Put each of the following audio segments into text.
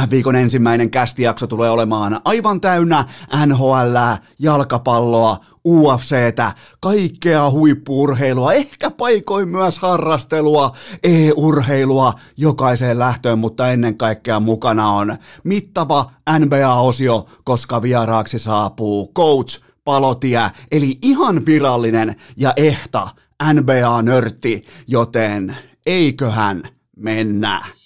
Tämän viikon ensimmäinen kästijakso tulee olemaan aivan täynnä NHL, jalkapalloa, UFCtä, kaikkea huippuurheilua, ehkä paikoin myös harrastelua, e-urheilua jokaiseen lähtöön, mutta ennen kaikkea mukana on mittava NBA-osio, koska vieraaksi saapuu coach Palotia, eli ihan virallinen ja ehta NBA-nörtti, joten eiköhän mennä.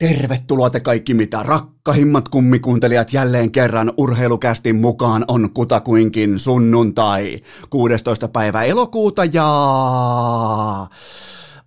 Tervetuloa te kaikki mitä rakkahimmat kummikuuntelijat jälleen kerran urheilukästin mukaan on kutakuinkin sunnuntai 16. päivä elokuuta ja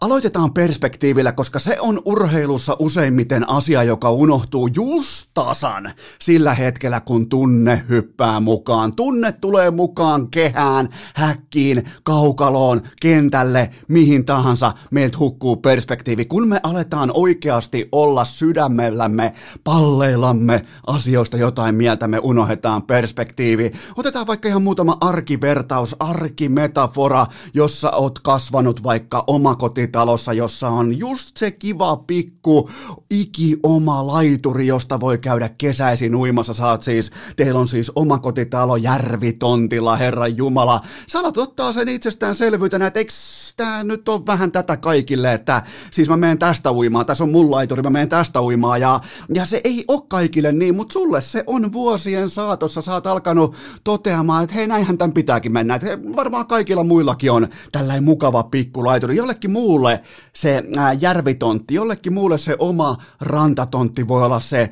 Aloitetaan perspektiivillä, koska se on urheilussa useimmiten asia, joka unohtuu just tasan sillä hetkellä, kun tunne hyppää mukaan. Tunne tulee mukaan kehään, häkkiin, kaukaloon, kentälle, mihin tahansa. Meiltä hukkuu perspektiivi, kun me aletaan oikeasti olla sydämellämme, palleillamme asioista jotain mieltä, me unohdetaan perspektiivi. Otetaan vaikka ihan muutama arkivertaus, arkimetafora, jossa oot kasvanut vaikka omakotit talossa, jossa on just se kiva pikku iki oma laituri, josta voi käydä kesäisin uimassa. Saat siis, teillä on siis omakotitalo järvitontilla, Herran Jumala. Saat ottaa sen itsestäänselvyytenä, että eikö tämä nyt on vähän tätä kaikille, että siis mä menen tästä uimaan, tässä on mun laituri, mä menen tästä uimaan ja, ja se ei ole kaikille niin, mutta sulle se on vuosien saatossa, sä oot alkanut toteamaan, että hei näinhän tämän pitääkin mennä, että varmaan kaikilla muillakin on tällainen mukava pikkulaituri, jollekin muulle se järvitontti, jollekin muulle se oma rantatontti voi olla se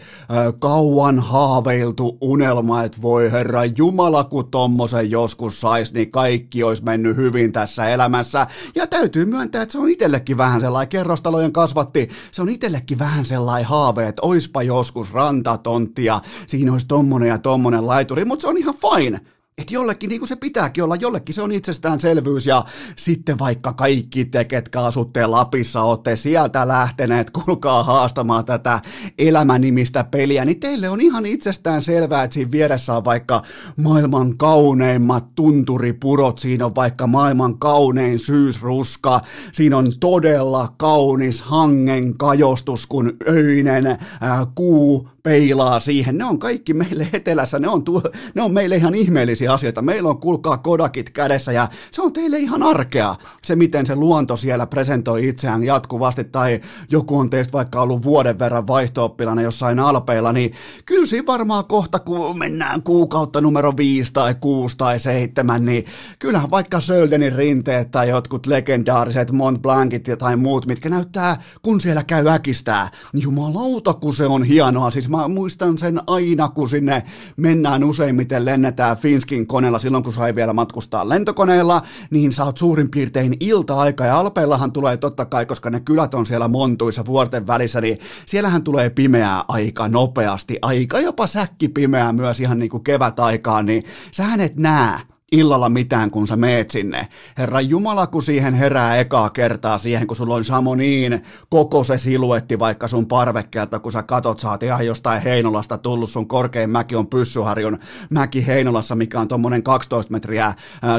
kauan haaveiltu unelma, että voi herra Jumala, kun tommosen joskus sais, niin kaikki olisi mennyt hyvin tässä elämässä. Ja täytyy myöntää, että se on itsellekin vähän sellainen kerrostalojen kasvatti, se on itsellekin vähän sellainen haave, että oispa joskus rantatontti ja siinä olisi tommonen ja tommonen laituri, mutta se on ihan fine. Että jollekin, niin kuin se pitääkin olla, jollekin se on itsestäänselvyys ja sitten vaikka kaikki te, ketkä asutte Lapissa, olette sieltä lähteneet, kuulkaa haastamaan tätä elämänimistä peliä, niin teille on ihan itsestään selvää, että siinä vieressä on vaikka maailman kauneimmat tunturipurot, siinä on vaikka maailman kaunein syysruska, siinä on todella kaunis hangen kajostus, kun öinen ää, kuu peilaa siihen. Ne on kaikki meille etelässä, ne on, tu- ne on meille ihan ihmeellisiä asioita. Meillä on kulkaa kodakit kädessä ja se on teille ihan arkea. Se, miten se luonto siellä presentoi itseään jatkuvasti tai joku on teistä vaikka ollut vuoden verran vaihto jossain alpeilla, niin kyllä siinä varmaan kohta, kun mennään kuukautta numero viisi tai kuusi tai seitsemän, niin kyllähän vaikka Söldenin rinteet tai jotkut legendaariset Mont Blancit tai muut, mitkä näyttää, kun siellä käy äkistää, niin jumalauta, kun se on hienoa. Siis mä muistan sen aina, kun sinne mennään useimmiten lennetään Finskin koneella silloin, kun sai vielä matkustaa lentokoneella, niin oot suurin piirtein ilta-aika. Ja Alpeillahan tulee totta kai, koska ne kylät on siellä montuissa vuorten välissä, niin siellähän tulee pimeää aika nopeasti, aika jopa säkkipimeää myös ihan niin kuin kevätaikaan, niin sä et näe illalla mitään, kun sä meet sinne. Herra Jumala, kun siihen herää ekaa kertaa siihen, kun sulla on Samoniin koko se siluetti vaikka sun parvekkeelta, kun sä katot, sä oot ihan jostain Heinolasta tullut, sun korkein mäki on Pyssyharjun mäki Heinolassa, mikä on tommonen 12 metriä äh,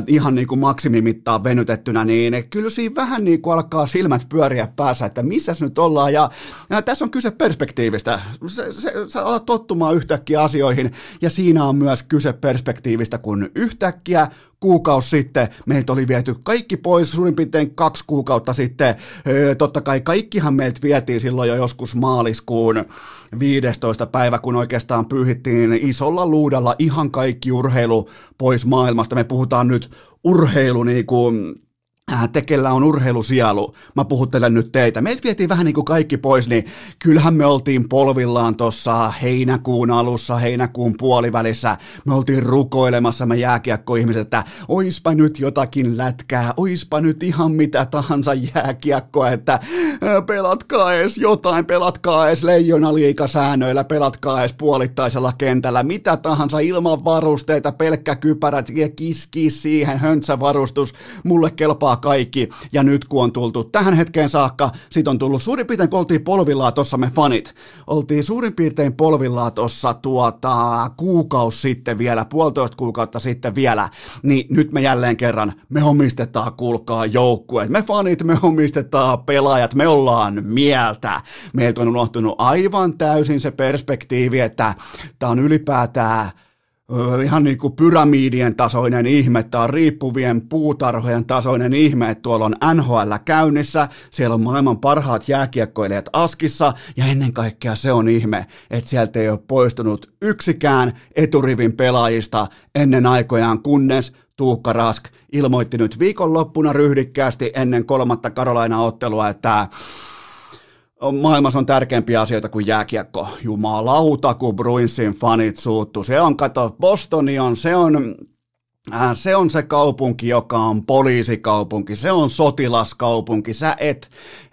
ihan niin kuin maksimimittaa venytettynä, niin kyllä siinä vähän niin kuin alkaa silmät pyöriä päässä, että missä nyt ollaan, ja, ja tässä on kyse perspektiivistä. Se, se, sä alat tottumaan yhtäkkiä asioihin, ja siinä on myös kyse perspektiivistä, kun yhtäkkiä kuukausi sitten meiltä oli viety kaikki pois suurin piirtein kaksi kuukautta sitten. Totta kai kaikkihan meiltä vietiin silloin jo joskus maaliskuun 15. päivä, kun oikeastaan pyyhittiin isolla luudalla ihan kaikki urheilu pois maailmasta. Me puhutaan nyt urheilu niin kuin tekellä on urheilusielu, mä puhuttelen nyt teitä. Meitä vietiin vähän niin kuin kaikki pois, niin kyllähän me oltiin polvillaan tuossa heinäkuun alussa, heinäkuun puolivälissä. Me oltiin rukoilemassa me jääkiekkoihmiset, että oispa nyt jotakin lätkää, oispa nyt ihan mitä tahansa jääkiekkoa, että äh, pelatkaa edes jotain, pelatkaa edes leijona liikasäännöillä, pelatkaa edes puolittaisella kentällä, mitä tahansa ilman varusteita, pelkkä kypärät ja kiski siihen, höntsävarustus, mulle kelpaa kaikki, ja nyt kun on tultu tähän hetkeen saakka, sit on tullut suurin piirtein, kun oltiin polvillaan tossa me fanit, oltiin suurin piirtein polvillaan tossa tuota kuukaus sitten vielä, puolitoista kuukautta sitten vielä, niin nyt me jälleen kerran, me omistetaan, kuulkaa joukkueet, me fanit, me omistetaan pelaajat, me ollaan mieltä. Meiltä on unohtunut aivan täysin se perspektiivi, että tämä on ylipäätään ihan niin kuin pyramiidien tasoinen ihme, tämä on riippuvien puutarhojen tasoinen ihme, että tuolla on NHL käynnissä, siellä on maailman parhaat jääkiekkoilijat askissa, ja ennen kaikkea se on ihme, että sieltä ei ole poistunut yksikään eturivin pelaajista ennen aikojaan, kunnes Tuukka Rask ilmoitti nyt viikonloppuna ryhdikkäästi ennen kolmatta Karolaina-ottelua, että maailmassa on tärkeämpiä asioita kuin jääkiekko. Jumalauta, kun Bruinsin fanit suuttu. Se on, kato, Bostoni on, se on se on se kaupunki, joka on poliisikaupunki, se on sotilaskaupunki, sä et,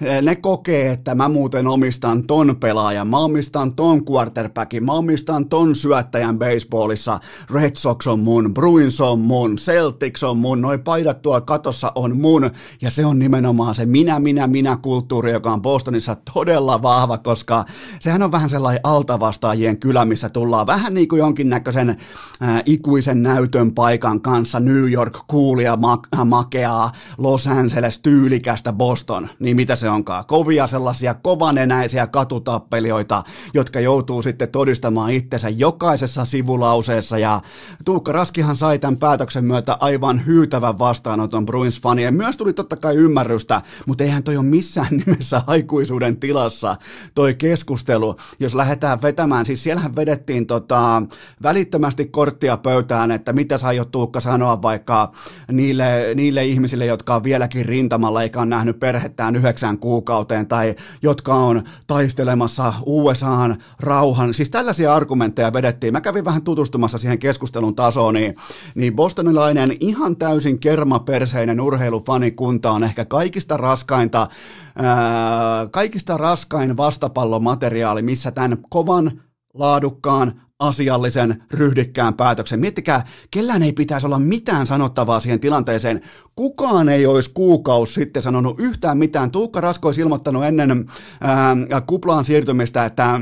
äh, ne kokee, että mä muuten omistan ton pelaajan, mä omistan ton quarterbackin, mä omistan ton syöttäjän baseballissa, Red Sox on mun, Bruins on mun, Celtics on mun, noi paidat tuolla katossa on mun, ja se on nimenomaan se minä, minä, minä kulttuuri, joka on Bostonissa todella vahva, koska sehän on vähän sellainen altavastaajien kylä, missä tullaan vähän niin kuin jonkinnäköisen äh, ikuisen näytön paikan kanssa New York kuulia ma- makeaa, Los Angeles tyylikästä Boston, niin mitä se onkaan? Kovia sellaisia kovanenäisiä katutappelijoita, jotka joutuu sitten todistamaan itsensä jokaisessa sivulauseessa ja Tuukka Raskihan sai tämän päätöksen myötä aivan hyytävän vastaanoton Bruins fanien. Myös tuli totta kai ymmärrystä, mutta eihän toi ole missään nimessä aikuisuuden tilassa toi keskustelu, jos lähdetään vetämään, siis siellähän vedettiin tota, välittömästi korttia pöytään, että mitä sä aiot Tuukka sanoa vaikka niille, niille ihmisille, jotka on vieläkin rintamalla eikä ole nähnyt perhettään yhdeksän kuukauteen tai jotka on taistelemassa USAn rauhan. Siis tällaisia argumentteja vedettiin. Mä kävin vähän tutustumassa siihen keskustelun tasoon, niin, niin bostonilainen ihan täysin kermaperseinen urheilufanikunta on ehkä kaikista raskainta, ää, kaikista raskain vastapallomateriaali, missä tämän kovan laadukkaan, asiallisen, ryhdikkään päätöksen. Miettikää, kellään ei pitäisi olla mitään sanottavaa siihen tilanteeseen. Kukaan ei olisi kuukausi sitten sanonut yhtään mitään. Tuukka Rasko olisi ilmoittanut ennen ää, kuplaan siirtymistä, että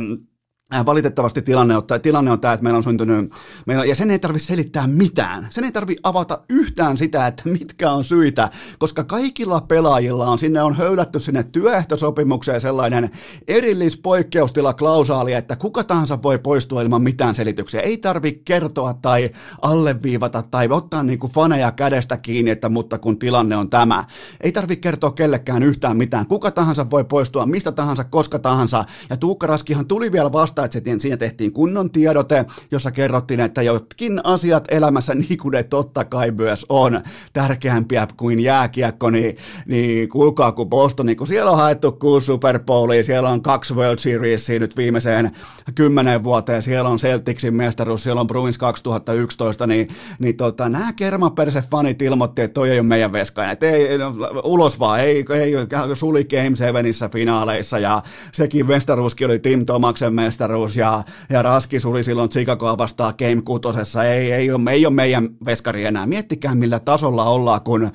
valitettavasti tilanne on, tilanne on tämä, että meillä on syntynyt, meillä, ja sen ei tarvitse selittää mitään. Sen ei tarvitse avata yhtään sitä, että mitkä on syitä, koska kaikilla pelaajilla on, sinne on höylätty sinne työehtosopimukseen sellainen erillispoikkeustila klausaali, että kuka tahansa voi poistua ilman mitään selityksiä. Ei tarvitse kertoa tai alleviivata tai ottaa niin kuin faneja kädestä kiinni, että mutta kun tilanne on tämä. Ei tarvitse kertoa kellekään yhtään mitään. Kuka tahansa voi poistua mistä tahansa, koska tahansa. Ja Tuukka Raskihan tuli vielä vasta vasta, että siinä tehtiin kunnon tiedote, jossa kerrottiin, että jotkin asiat elämässä, niin kuin ne totta kai myös on, tärkeämpiä kuin jääkiekko, niin, niin kuulkaa kun Boston, niin kun siellä on haettu kuusi Super Bowlia, siellä on kaksi World Seriesia nyt viimeiseen kymmenen vuoteen, siellä on Celticsin mestaruus, siellä on Bruins 2011, niin, niin tota, nämä kermaperse-fanit ilmoitti, että toi ei ole meidän veskainen, että ei, no, ulos vaan, ei, ei suli Game 7 finaaleissa, ja sekin mestaruuskin oli Tim Tomaksen mestaruus, mestaruus ja, ja Raskis oli silloin Chicagoa vastaan Game 6. Ei, ei, ole, ei ole meidän veskari enää. Miettikää millä tasolla ollaan, kun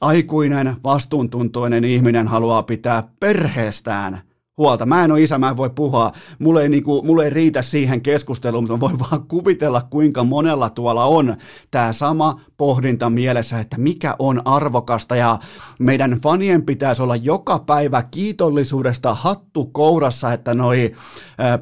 aikuinen, vastuuntuntoinen ihminen haluaa pitää perheestään – huolta. Mä en ole isä, mä en voi puhua, mulle ei, niinku, mulle ei riitä siihen keskusteluun, mutta mä voin vaan kuvitella, kuinka monella tuolla on tämä sama pohdinta mielessä, että mikä on arvokasta ja meidän fanien pitäisi olla joka päivä kiitollisuudesta hattu kourassa, että noi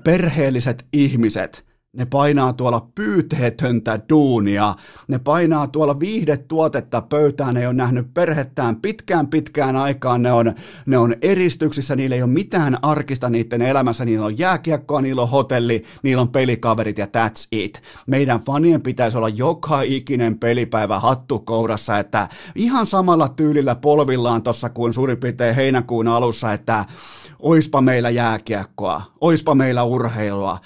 perheelliset ihmiset – ne painaa tuolla pyyteetöntä duunia, ne painaa tuolla viihdetuotetta pöytään, ne ei ole nähnyt perhettään pitkään pitkään aikaan, ne on, ne on eristyksissä, niillä ei ole mitään arkista niiden elämässä, niillä on jääkiekkoa, niillä on hotelli, niillä on pelikaverit ja that's it. Meidän fanien pitäisi olla joka ikinen pelipäivä hattu kourassa, että ihan samalla tyylillä polvillaan tuossa kuin suurin piirtein heinäkuun alussa, että oispa meillä jääkiekkoa, oispa meillä urheilua,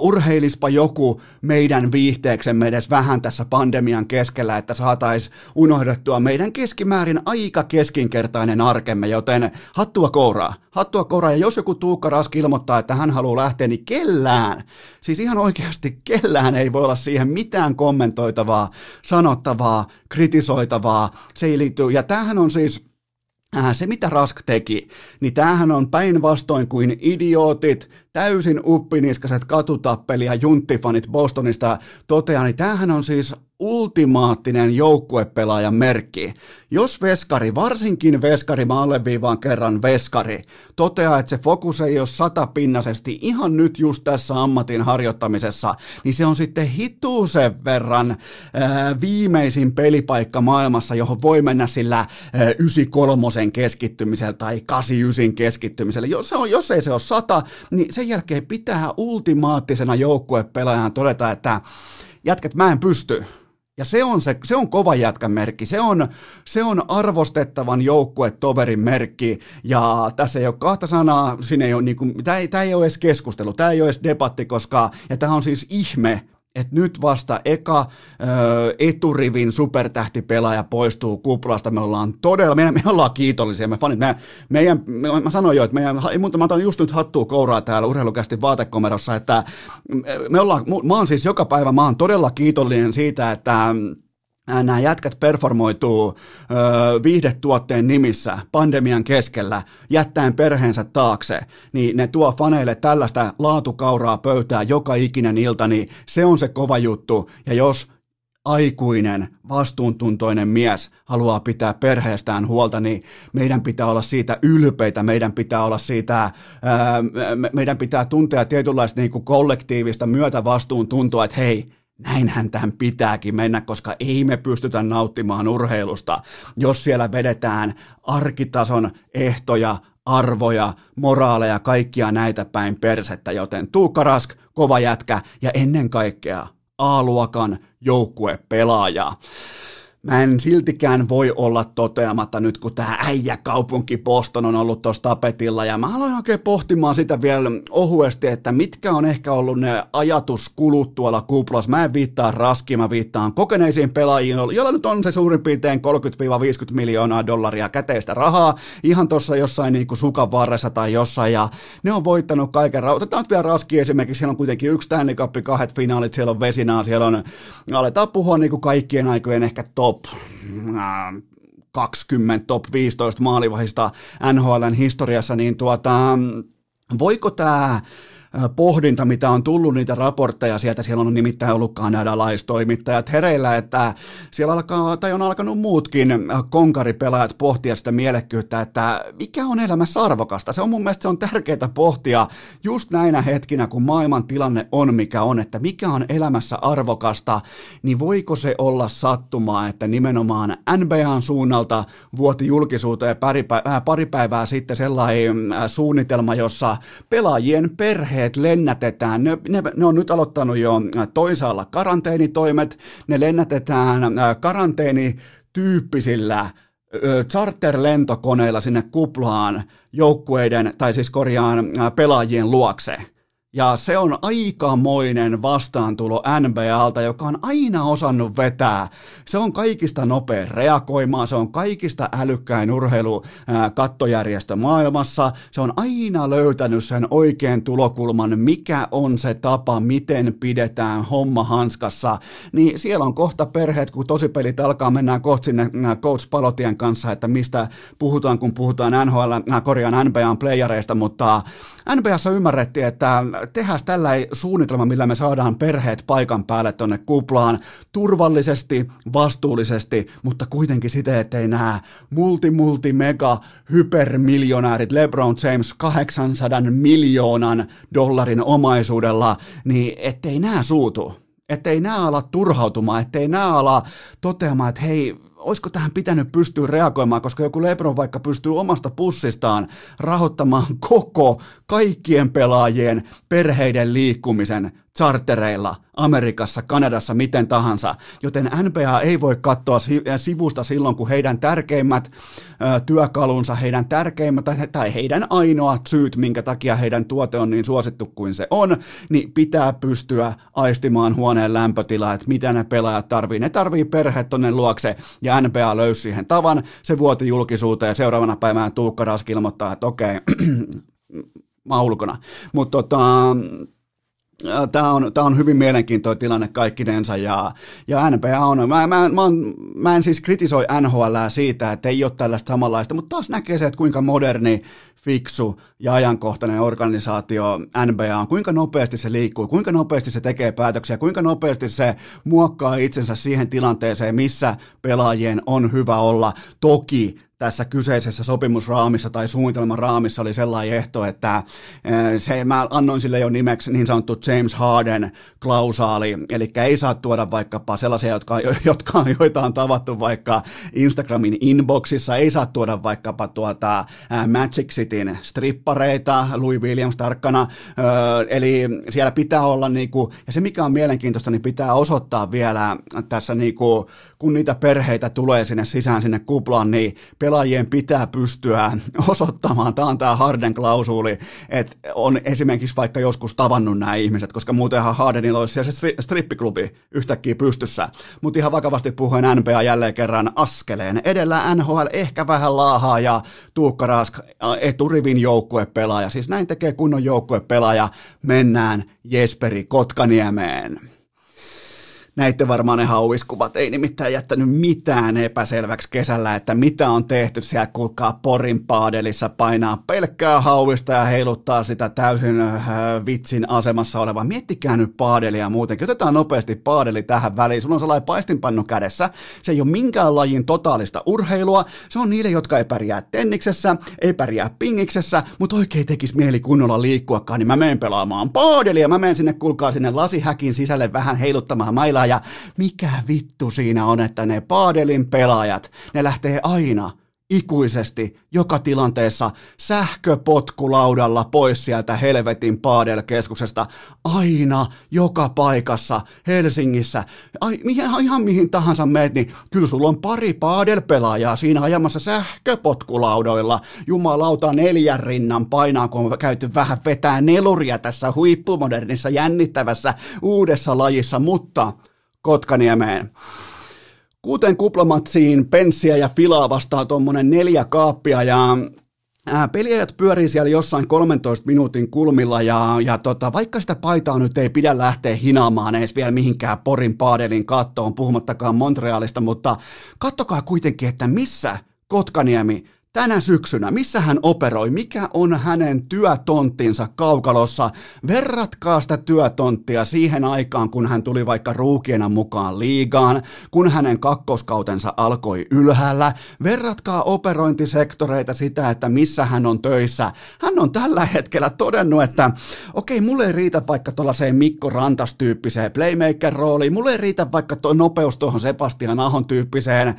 urheilispa joku meidän viihteeksemme edes vähän tässä pandemian keskellä, että saatais unohdettua meidän keskimäärin aika keskinkertainen arkemme, joten hattua kouraa, hattua kouraa, ja jos joku Tuukka Raski ilmoittaa, että hän haluaa lähteä, niin kellään, siis ihan oikeasti kellään ei voi olla siihen mitään kommentoitavaa, sanottavaa, kritisoitavaa, se ei liitty, ja tämähän on siis, se, mitä Rask teki, niin tämähän on päinvastoin kuin idiootit, täysin uppiniskaset katutappeli ja junttifanit Bostonista toteaa, niin tämähän on siis ultimaattinen joukkuepelaajan merkki. Jos veskari, varsinkin veskari, mä alleviivaan kerran veskari, toteaa, että se fokus ei ole satapinnaisesti ihan nyt just tässä ammatin harjoittamisessa, niin se on sitten hituusen verran ää, viimeisin pelipaikka maailmassa, johon voi mennä sillä ää, 93 keskittymisellä tai 89 keskittymisellä. Jos, se on, jos ei se ole sata, niin sen jälkeen pitää ultimaattisena joukkuepelaajana todeta, että jätkät mä en pysty, ja se on, se, se on kova jätkän merkki, se on, se on arvostettavan joukkuetoverin merkki, ja tässä ei ole kahta sanaa, siinä ei ole, niin kuin, tämä, ei, tämä ei ole edes keskustelu, tämä ei ole edes debatti, koska, ja tämä on siis ihme, että nyt vasta eka ö, eturivin supertähtipelaaja poistuu kuplasta. Me ollaan todella, me, me ollaan kiitollisia, me fanit. Me, meidän, me, mä sanoin jo, että meidän, mutta mä otan just nyt hattua kouraa täällä urheilukästi vaatekomerossa, että me ollaan, mä oon siis joka päivä, mä oon todella kiitollinen siitä, että nämä jätkät performoituu ö, viihdetuotteen nimissä pandemian keskellä, jättäen perheensä taakse, niin ne tuo faneille tällaista laatukauraa pöytää joka ikinen ilta, niin se on se kova juttu. Ja jos aikuinen, vastuuntuntoinen mies haluaa pitää perheestään huolta, niin meidän pitää olla siitä ylpeitä, meidän pitää olla siitä, ää, meidän pitää tuntea tietynlaista niin kuin kollektiivista myötävastuuntuntoa, että hei, näinhän tämän pitääkin mennä, koska ei me pystytä nauttimaan urheilusta, jos siellä vedetään arkitason ehtoja, arvoja, moraaleja, kaikkia näitä päin persettä, joten Tuukka Rask, kova jätkä ja ennen kaikkea A-luokan joukkuepelaaja. Mä en siltikään voi olla toteamatta nyt, kun tämä äijäkaupunki Boston on ollut tuossa tapetilla, ja mä aloin oikein pohtimaan sitä vielä ohuesti, että mitkä on ehkä ollut ne ajatuskulut tuolla kuplas. Mä en viittaa raskiin, mä viittaan kokeneisiin pelaajiin, joilla nyt on se suurin piirtein 30-50 miljoonaa dollaria käteistä rahaa, ihan tuossa jossain niin kuin sukan varressa tai jossain, ja ne on voittanut kaiken. Otetaan nyt vielä raski esimerkiksi, siellä on kuitenkin yksi Stanley Cup, kahdet finaalit, siellä on Vesinaa, siellä on, aletaan puhua niin kuin kaikkien aikojen ehkä top top 20, top 15 maalivahista NHLn historiassa, niin tuota, voiko tämä pohdinta, mitä on tullut niitä raportteja sieltä, siellä on nimittäin ollut kanadalaistoimittajat hereillä, että siellä alkaa, tai on alkanut muutkin konkaripelaajat pohtia sitä mielekkyyttä, että mikä on elämässä arvokasta. Se on mun mielestä se on tärkeää pohtia just näinä hetkinä, kun maailman tilanne on mikä on, että mikä on elämässä arvokasta, niin voiko se olla sattumaa, että nimenomaan NBAn suunnalta vuoti julkisuuteen pari, pari päivää sitten sellainen suunnitelma, jossa pelaajien perhe perheet lennätetään, ne, ne, ne on nyt aloittanut jo äh, toisaalla karanteenitoimet, ne lennätetään äh, karanteenityyppisillä äh, charter-lentokoneilla sinne kuplaan joukkueiden, tai siis korjaan pelaajien luokse. Ja se on aikamoinen vastaantulo NBAlta, joka on aina osannut vetää. Se on kaikista nopea reagoimaan, se on kaikista älykkäin urheilukattojärjestö maailmassa. Se on aina löytänyt sen oikean tulokulman, mikä on se tapa, miten pidetään homma hanskassa. Niin siellä on kohta perheet, kun tosipelit alkaa, mennään kohta sinne Coach Palotien kanssa, että mistä puhutaan, kun puhutaan NHL, korjaan NBAn playereista, mutta NBAssa ymmärrettiin, että tehdään tällä suunnitelma, millä me saadaan perheet paikan päälle tonne kuplaan turvallisesti, vastuullisesti, mutta kuitenkin siten, ettei nämä multi, multi, mega, hypermiljonäärit LeBron James 800 miljoonan dollarin omaisuudella, niin ettei nämä suutu. Ettei nämä ala turhautumaan, ettei nämä ala toteamaan, että hei, olisiko tähän pitänyt pystyä reagoimaan, koska joku Lebron vaikka pystyy omasta pussistaan rahoittamaan koko kaikkien pelaajien perheiden liikkumisen chartereilla Amerikassa, Kanadassa, miten tahansa, joten NBA ei voi katsoa sivusta silloin, kun heidän tärkeimmät työkalunsa, heidän tärkeimmät tai heidän ainoat syyt, minkä takia heidän tuote on niin suosittu kuin se on, niin pitää pystyä aistimaan huoneen lämpötilaa, että mitä ne pelaajat tarvii. Ne tarvii perheet tonne luokse ja NBA löysi siihen tavan, se vuoti julkisuuteen ja seuraavana päivänä Tuukka Rask ilmoittaa, että okei, mä ulkona. Mutta tota, Tämä on, tämä on hyvin mielenkiintoinen tilanne kaikkinensa ja, ja NBA on, mä, mä, mä, on, mä en siis kritisoi NHL siitä, että ei ole tällaista samanlaista, mutta taas näkee se, että kuinka moderni, fiksu ja ajankohtainen organisaatio NBA on, kuinka nopeasti se liikkuu, kuinka nopeasti se tekee päätöksiä, kuinka nopeasti se muokkaa itsensä siihen tilanteeseen, missä pelaajien on hyvä olla. Toki tässä kyseisessä sopimusraamissa tai suunnitelman raamissa oli sellainen ehto, että eh, se, mä annoin sille jo nimeksi niin sanottu James Harden klausaali, eli ei saa tuoda vaikkapa sellaisia, jotka, jotka, joita on tavattu vaikka Instagramin inboxissa, ei saa tuoda vaikkapa tuota eh, Cityn strippareita, Louis Williams tarkkana, eli siellä pitää olla niinku, ja se mikä on mielenkiintoista, niin pitää osoittaa vielä tässä niinku, kun niitä perheitä tulee sinne sisään sinne kuplaan, niin pelaajien pitää pystyä osoittamaan, tämä on tämä Harden klausuli, että on esimerkiksi vaikka joskus tavannut nämä ihmiset, koska muutenhan Hardenilla olisi siellä se strippiklubi yhtäkkiä pystyssä. Mutta ihan vakavasti puhuen NBA jälleen kerran askeleen. Edellä NHL ehkä vähän laahaa ja Tuukka Rask eturivin joukkuepelaaja. Siis näin tekee kunnon joukkuepelaaja. Mennään Jesperi Kotkaniemeen. Näitte varmaan ne hauiskuvat, ei nimittäin jättänyt mitään epäselväksi kesällä, että mitä on tehty siellä, kuulkaa Porin paadelissa painaa pelkkää hauista ja heiluttaa sitä täysin äh, vitsin asemassa oleva. Miettikää nyt paadelia muutenkin, otetaan nopeasti paadeli tähän väliin, sulla on sellainen paistinpannu kädessä, se ei ole minkään lajin totaalista urheilua, se on niille, jotka ei pärjää tenniksessä, ei pärjää pingiksessä, mutta oikein tekisi mieli kunnolla liikkuakaan, niin mä menen pelaamaan paadelia, mä menen sinne, kuulkaa sinne lasihäkin sisälle vähän heiluttamaan mailaa ja mikä vittu siinä on, että ne paadelin pelaajat, ne lähtee aina ikuisesti joka tilanteessa sähköpotkulaudalla pois sieltä helvetin paadelkeskuksesta aina joka paikassa Helsingissä. Ai, ihan mihin tahansa meet, niin kyllä sulla on pari paadelpelaajaa siinä ajamassa sähköpotkulaudoilla. Jumalauta neljän rinnan painaa, kun on käyty vähän vetää neluria tässä huippumodernissa jännittävässä uudessa lajissa, mutta Kotkaniemeen. Kuuteen kuplamatsiin penssiä ja filaa vastaa tuommoinen neljä kaappia ja Peliajat pyörii siellä jossain 13 minuutin kulmilla ja, ja tota, vaikka sitä paitaa nyt ei pidä lähteä hinaamaan edes vielä mihinkään Porin paadelin kattoon, puhumattakaan Montrealista, mutta kattokaa kuitenkin, että missä Kotkaniemi tänä syksynä, missä hän operoi, mikä on hänen työtonttinsa kaukalossa. Verratkaa sitä työtonttia siihen aikaan, kun hän tuli vaikka ruukiena mukaan liigaan, kun hänen kakkoskautensa alkoi ylhäällä. Verratkaa operointisektoreita sitä, että missä hän on töissä. Hän on tällä hetkellä todennut, että okei, okay, mulle ei riitä vaikka tuollaiseen Mikko Rantas-tyyppiseen playmaker-rooliin, mulle ei riitä vaikka tuo nopeus tuohon Sebastian Ahon tyyppiseen ö,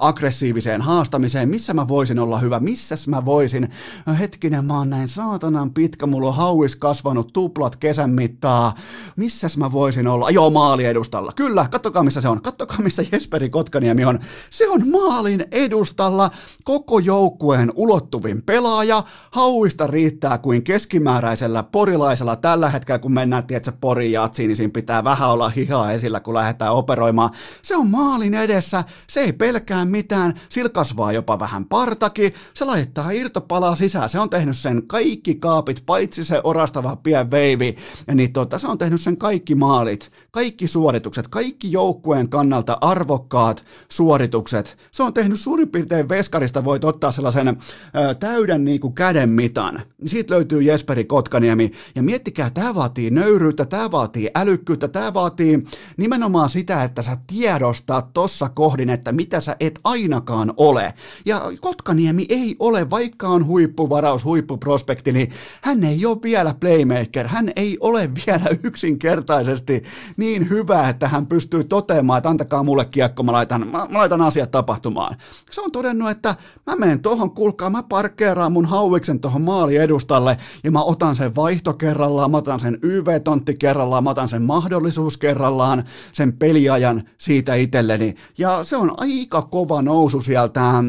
aggressiiviseen haastamiseen, missä mä voisin olla hyvä, missäs mä voisin, no hetkinen mä oon näin saatanan pitkä, mulla on hauis kasvanut tuplat kesän mittaa, missäs mä voisin olla, joo maali edustalla, kyllä, kattokaa missä se on, kattokaa missä Jesperi Kotkaniemi on, se on maalin edustalla, koko joukkueen ulottuvin pelaaja, hauista riittää kuin keskimääräisellä porilaisella tällä hetkellä, kun mennään, tiedätkö, Porin jatsiin, niin siinä pitää vähän olla hihaa esillä, kun lähdetään operoimaan, se on maalin edessä, se ei pelkää mitään, sillä kasvaa jopa vähän parta, takia se laittaa irtopalaa sisään. Se on tehnyt sen kaikki kaapit, paitsi se orastava pien veivi, niin tota, se on tehnyt sen kaikki maalit, kaikki suoritukset, kaikki joukkueen kannalta arvokkaat suoritukset. Se on tehnyt suurin piirtein veskarista, voit ottaa sellaisen ö, täyden niin kuin käden mitan. Siitä löytyy Jesperi Kotkaniemi. Ja miettikää, tämä vaatii nöyryyttä, tämä vaatii älykkyyttä, tämä vaatii nimenomaan sitä, että sä tiedostat tossa kohdin, että mitä sä et ainakaan ole. Ja Kotkaniemi ei ole, vaikka on huippuvaraus, huippuprospekti, niin hän ei ole vielä playmaker, hän ei ole vielä yksinkertaisesti niin hyvä, että hän pystyy toteamaan, että antakaa mulle kiekko, mä laitan, mä, mä laitan asiat tapahtumaan. Se on todennut, että mä menen tohon, kuulkaa, mä parkkeeraan mun hauiksen tohon maali edustalle ja mä otan sen vaihto kerrallaan, mä otan sen YV-tontti kerrallaan, mä otan sen mahdollisuus kerrallaan, sen peliajan siitä itselleni. Ja se on aika kova nousu sieltä Äh,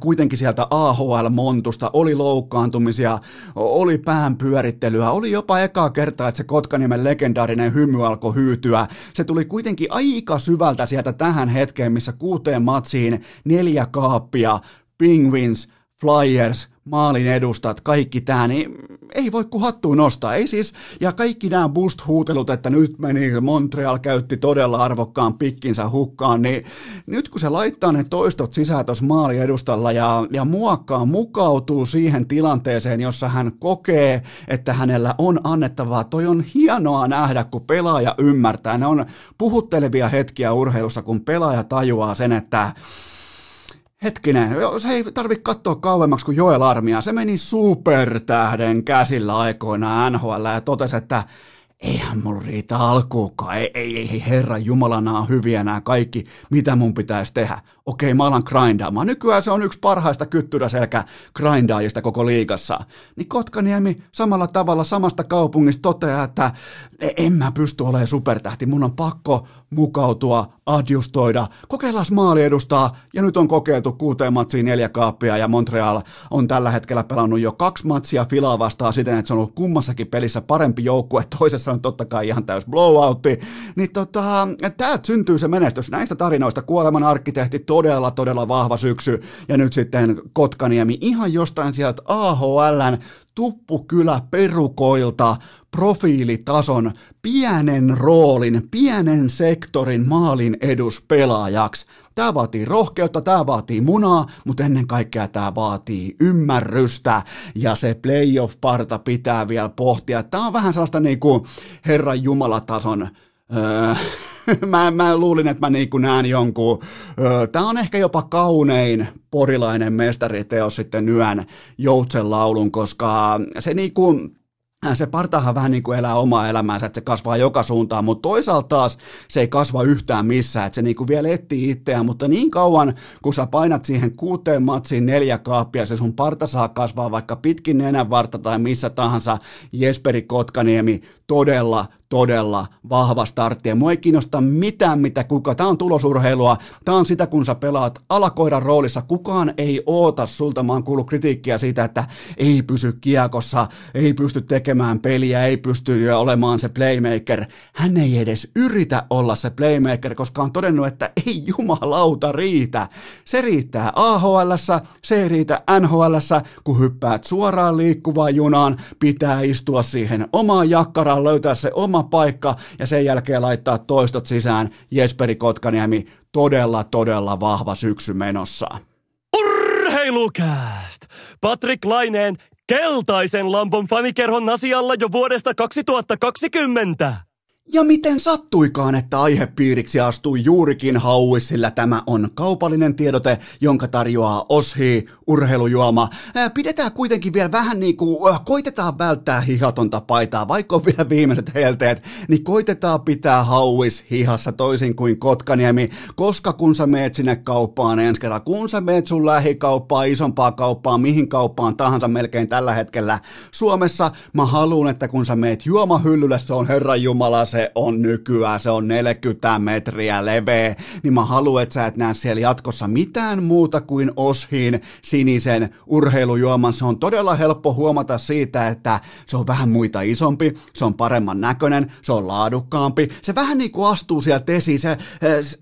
kuitenkin sieltä AHL-montusta, oli loukkaantumisia, oli päänpyörittelyä, oli jopa ekaa kertaa, että se Kotkaniemen legendaarinen hymy alkoi hyytyä. Se tuli kuitenkin aika syvältä sieltä tähän hetkeen, missä kuuteen matsiin neljä kaappia, Penguins, Flyers, maalin edustat, kaikki tämä, niin ei voi kuin hattuun nostaa. Ei siis, ja kaikki nämä boost-huutelut, että nyt meni, Montreal käytti todella arvokkaan pikkinsä hukkaan, niin nyt kun se laittaa ne toistot sisään tuossa maalin edustalla ja, ja muokkaa, mukautuu siihen tilanteeseen, jossa hän kokee, että hänellä on annettavaa. Toi on hienoa nähdä, kun pelaaja ymmärtää. Ne on puhuttelevia hetkiä urheilussa, kun pelaaja tajuaa sen, että Hetkinen, se ei tarvitse katsoa kauemmaksi kuin Joel Armia. Se meni supertähden käsillä aikoinaan NHL ja totesi, että eihän mulla riitä alkuukaan, ei, ei, ei herra jumalana on hyviä nämä kaikki, mitä mun pitäisi tehdä. Okei, mä alan grindaamaan. Nykyään se on yksi parhaista kyttyräselkä grindaajista koko liigassa. Niin Kotkaniemi samalla tavalla samasta kaupungista toteaa, että e, en mä pysty olemaan supertähti, mun on pakko mukautua, adjustoida, kokeillaan maali edustaa, ja nyt on kokeiltu kuuteen matsiin neljä kaappia, ja Montreal on tällä hetkellä pelannut jo kaksi matsia filaa vastaan siten, että se on ollut kummassakin pelissä parempi joukkue, toisessa on totta kai ihan täys blowoutti, niin tota, täältä syntyy se menestys. Näistä tarinoista kuoleman arkkitehti todella, todella vahva syksy, ja nyt sitten Kotkaniemi ihan jostain sieltä AHLn tuppukylä perukoilta profiilitason pienen roolin, pienen sektorin maalin eduspelaajaksi. Tämä vaatii rohkeutta, tämä vaatii munaa, mutta ennen kaikkea tämä vaatii ymmärrystä ja se playoff-parta pitää vielä pohtia. Tämä on vähän sellaista niin kuin Herran Jumalatason öö, mä, mä luulin, että mä niin kuin näen jonkun, tämä on ehkä jopa kaunein porilainen mestariteos sitten yön joutsen laulun, koska se niin kuin, se partahan vähän niin kuin elää omaa elämäänsä, että se kasvaa joka suuntaan, mutta toisaalta taas se ei kasva yhtään missään, että se niin kuin vielä etsii itseään, mutta niin kauan kun sä painat siihen kuuteen matsiin neljä kaappia, se sun parta saa kasvaa vaikka pitkin nenänvarta tai missä tahansa, Jesperi Kotkaniemi todella, todella vahva startti. Ja mua ei kiinnosta mitään, mitä kuka. Tämä on tulosurheilua. Tämä on sitä, kun sä pelaat alakoiran roolissa. Kukaan ei oota sulta. Mä oon kuullut kritiikkiä siitä, että ei pysy kiekossa, ei pysty tekemään peliä, ei pysty olemaan se playmaker. Hän ei edes yritä olla se playmaker, koska on todennut, että ei jumalauta riitä. Se riittää AHL, se ei riitä NHL, kun hyppäät suoraan liikkuvaan junaan, pitää istua siihen omaan jakkaraan, löytää se oma paikka ja sen jälkeen laittaa toistot sisään. Jesperi Kotkaniemi, todella, todella vahva syksy menossa. Urheilukääst! Patrick Laineen keltaisen lampon fanikerhon asialla jo vuodesta 2020. Ja miten sattuikaan, että aihepiiriksi astui juurikin hauis, sillä tämä on kaupallinen tiedote, jonka tarjoaa Oshi urheilujuoma. Pidetään kuitenkin vielä vähän niin kuin, koitetaan välttää hihatonta paitaa, vaikka on vielä viimeiset helteet, niin koitetaan pitää hauis hihassa toisin kuin Kotkaniemi, koska kun sä meet sinne kauppaan ensi kerralla, kun sä meet sun lähikauppaan, isompaa kauppaa, mihin kauppaan tahansa melkein tällä hetkellä Suomessa, mä haluan, että kun sä meet juomahyllylle, se on Herran Jumala, se on nykyään, se on 40 metriä leveä, niin mä haluan, että sä et näe siellä jatkossa mitään muuta kuin Oshin sinisen urheilujuoman. Se on todella helppo huomata siitä, että se on vähän muita isompi, se on paremman näköinen, se on laadukkaampi, se vähän niin kuin astuu sieltä esiin, se,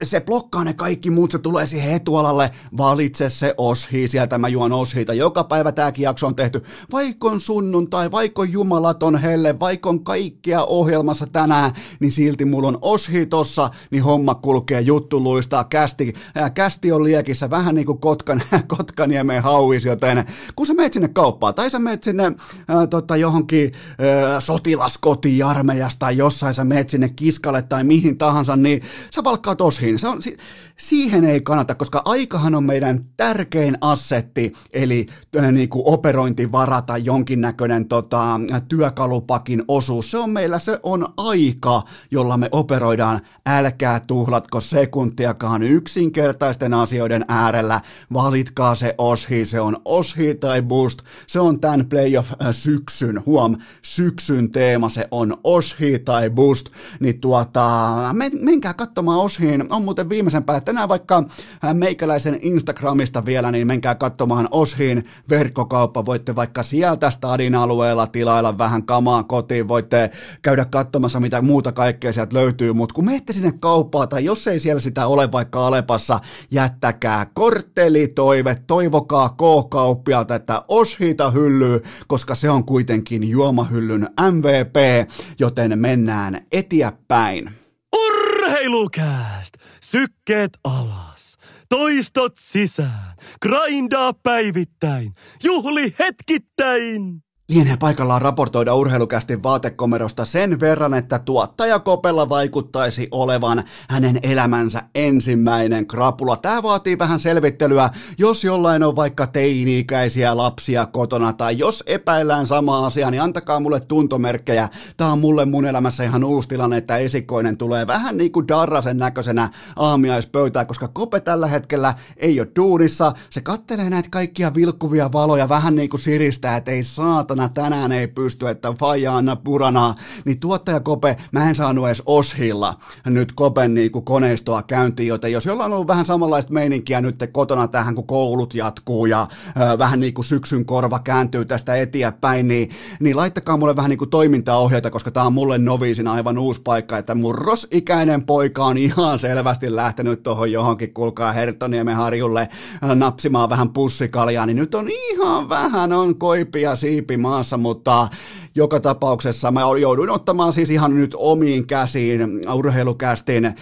se blokkaa ne kaikki muut, se tulee siihen etualalle, valitse se Oshi, sieltä mä juon Oshiita, joka päivä tääkin jakso on tehty, vaikon sunnuntai, vaikon jumalaton helle, vaikon kaikkea ohjelmassa tänään, niin silti mulla on oshi tossa, niin homma kulkee, juttu luistaa, kästi, ää, kästi on liekissä, vähän niin kuin Kotkan, Kotkaniemen hauis, joten kun sä meet sinne kauppaan, tai sä meet sinne ää, tota, johonkin ää, sotilaskotiin armeijasta, tai jossain sä meet sinne kiskalle tai mihin tahansa, niin sä valkkaat oshiin. Se on, si- siihen ei kannata, koska aikahan on meidän tärkein assetti, eli äh, niin kuin operointivara tai jonkinnäköinen tota, työkalupakin osuus. Se on meillä, se on aika, jolla me operoidaan. Älkää tuhlatko sekuntiakaan yksinkertaisten asioiden äärellä. Valitkaa se oshi, se on oshi tai boost. Se on tämän playoff-syksyn, huom, syksyn teema, se on oshi tai boost. Niin tuota, men, menkää katsomaan oshiin. On muuten viimeisen päälle tänään vaikka meikäläisen Instagramista vielä, niin menkää katsomaan Oshin verkkokauppa. Voitte vaikka sieltä stadin alueella tilailla vähän kamaa kotiin, voitte käydä katsomassa mitä muuta kaikkea sieltä löytyy, mutta kun menette sinne kauppaan tai jos ei siellä sitä ole vaikka Alepassa, jättäkää korttelitoive, toivokaa K-kauppialta, että Oshita hyllyy, koska se on kuitenkin juomahyllyn MVP, joten mennään eteenpäin. Urheilukääst! Sykkeet alas, toistot sisään, grindaa päivittäin, juhli hetkittäin! Lienee paikallaan raportoida urheilukästin vaatekomerosta sen verran, että tuottaja Kopella vaikuttaisi olevan hänen elämänsä ensimmäinen krapula. Tämä vaatii vähän selvittelyä, jos jollain on vaikka teini-ikäisiä lapsia kotona tai jos epäillään sama asia, niin antakaa mulle tuntomerkkejä. Tämä on mulle mun elämässä ihan uusi tilanne, että esikoinen tulee vähän niin kuin Darrasen näköisenä aamiaispöytään, koska Kope tällä hetkellä ei ole duunissa. Se kattelee näitä kaikkia vilkkuvia valoja vähän niin kuin siristää, että ei saatana saatana tänään ei pysty, että faija anna puranaa, niin tuottaja Kope, mä en saanut edes Oshilla nyt Kopen niin kuin koneistoa käyntiin, joten jos jollain on ollut vähän samanlaista meininkiä nyt kotona tähän, kun koulut jatkuu ja ö, vähän niin kuin syksyn korva kääntyy tästä eteenpäin, niin, niin laittakaa mulle vähän niin kuin toimintaohjeita, koska tämä on mulle noviisina aivan uusi paikka, että murrosikäinen poika on ihan selvästi lähtenyt tuohon johonkin, kuulkaa Hertoniemen harjulle napsimaan vähän pussikaljaa, niin nyt on ihan vähän on koipia siipi maassa, mutta joka tapauksessa mä jouduin ottamaan siis ihan nyt omiin käsiin urheilukästin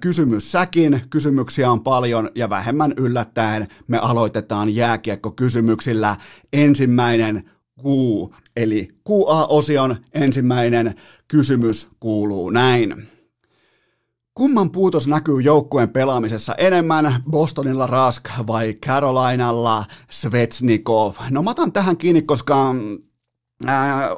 kysymyssäkin. Kysymyksiä on paljon ja vähemmän yllättäen me aloitetaan jääkiekko-kysymyksillä. Ensimmäinen kuu, eli QA-osion ensimmäinen kysymys kuuluu näin. Kumman puutos näkyy joukkueen pelaamisessa enemmän, Bostonilla Rask vai Carolinalla Svetsnikov? No mä otan tähän kiinni, koska äh,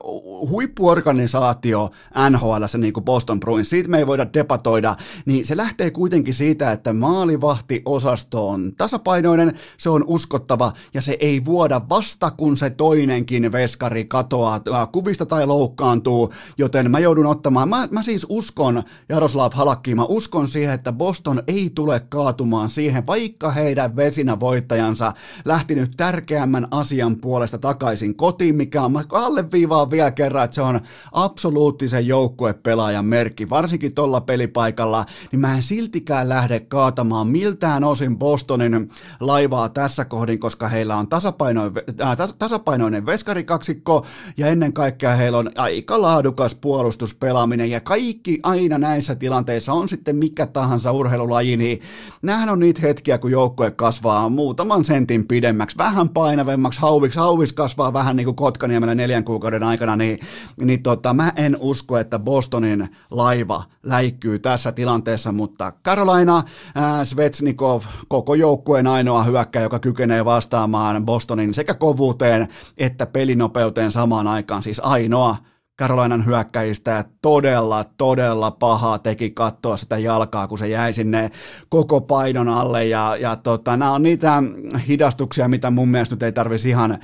huippuorganisaatio NHL, se niin kuin Boston Bruins, siitä me ei voida debatoida, niin se lähtee kuitenkin siitä, että maalivahtiosasto on tasapainoinen, se on uskottava ja se ei vuoda vasta, kun se toinenkin veskari katoaa äh, kuvista tai loukkaantuu, joten mä joudun ottamaan, mä, mä siis uskon, Jaroslav Halakki, mä uskon siihen, että Boston ei tule kaatumaan siihen, vaikka heidän vesinä voittajansa lähti nyt tärkeämmän asian puolesta takaisin kotiin, mikä on, alleviivaan vielä kerran, että se on absoluuttisen joukkuepelaajan merkki, varsinkin tuolla pelipaikalla, niin mä en siltikään lähde kaatamaan miltään osin Bostonin laivaa tässä kohdin, koska heillä on tasapainoinen, äh, tasapainoinen veskarikaksikko ja ennen kaikkea heillä on aika laadukas puolustuspelaaminen ja kaikki aina näissä tilanteissa on sitten mikä tahansa urheilulaji, niin nämähän on niitä hetkiä, kun joukkue kasvaa muutaman sentin pidemmäksi, vähän painavemmaksi, hauvis, hauvis kasvaa vähän niin kuin Kotkaniemellä neljän neljän kuukauden aikana, niin, niin tota, mä en usko, että Bostonin laiva läikkyy tässä tilanteessa, mutta Carolina, ää, Svetsnikov, koko joukkueen ainoa hyökkäjä, joka kykenee vastaamaan Bostonin sekä kovuuteen että pelinopeuteen samaan aikaan, siis ainoa Carolinan hyökkäjistä todella, todella pahaa teki katsoa sitä jalkaa, kun se jäi sinne koko painon alle. Ja, ja tota, nämä on niitä hidastuksia, mitä mun mielestä nyt ei tarvitsisi ihan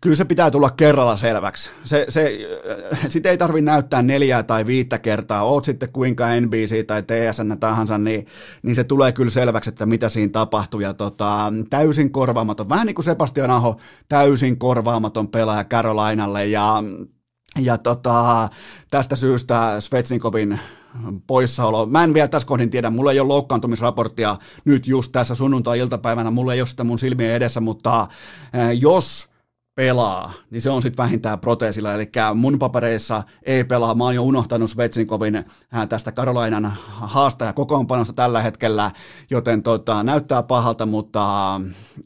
kyllä se pitää tulla kerralla selväksi. Se, se, sitä ei tarvitse näyttää neljää tai viittä kertaa, oot sitten kuinka NBC tai TSN tahansa, niin, niin se tulee kyllä selväksi, että mitä siinä tapahtuu. Ja tota, täysin korvaamaton, vähän niin kuin Sebastian Aho, täysin korvaamaton pelaaja Carolinalle ja ja tota, tästä syystä Svetsnikovin poissaolo. Mä en vielä tässä kohdin tiedä, mulla ei ole loukkaantumisraporttia nyt just tässä sunnuntai-iltapäivänä, mulla ei ole sitä mun silmien edessä, mutta jos pelaa, niin se on sitten vähintään proteesilla, eli mun papereissa ei pelaa, mä oon jo unohtanut Svetsinkovin äh, tästä Karolainan haastaja kokoonpanosta tällä hetkellä, joten tota, näyttää pahalta, mutta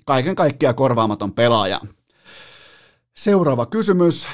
kaiken kaikkiaan korvaamaton pelaaja. Seuraava kysymys.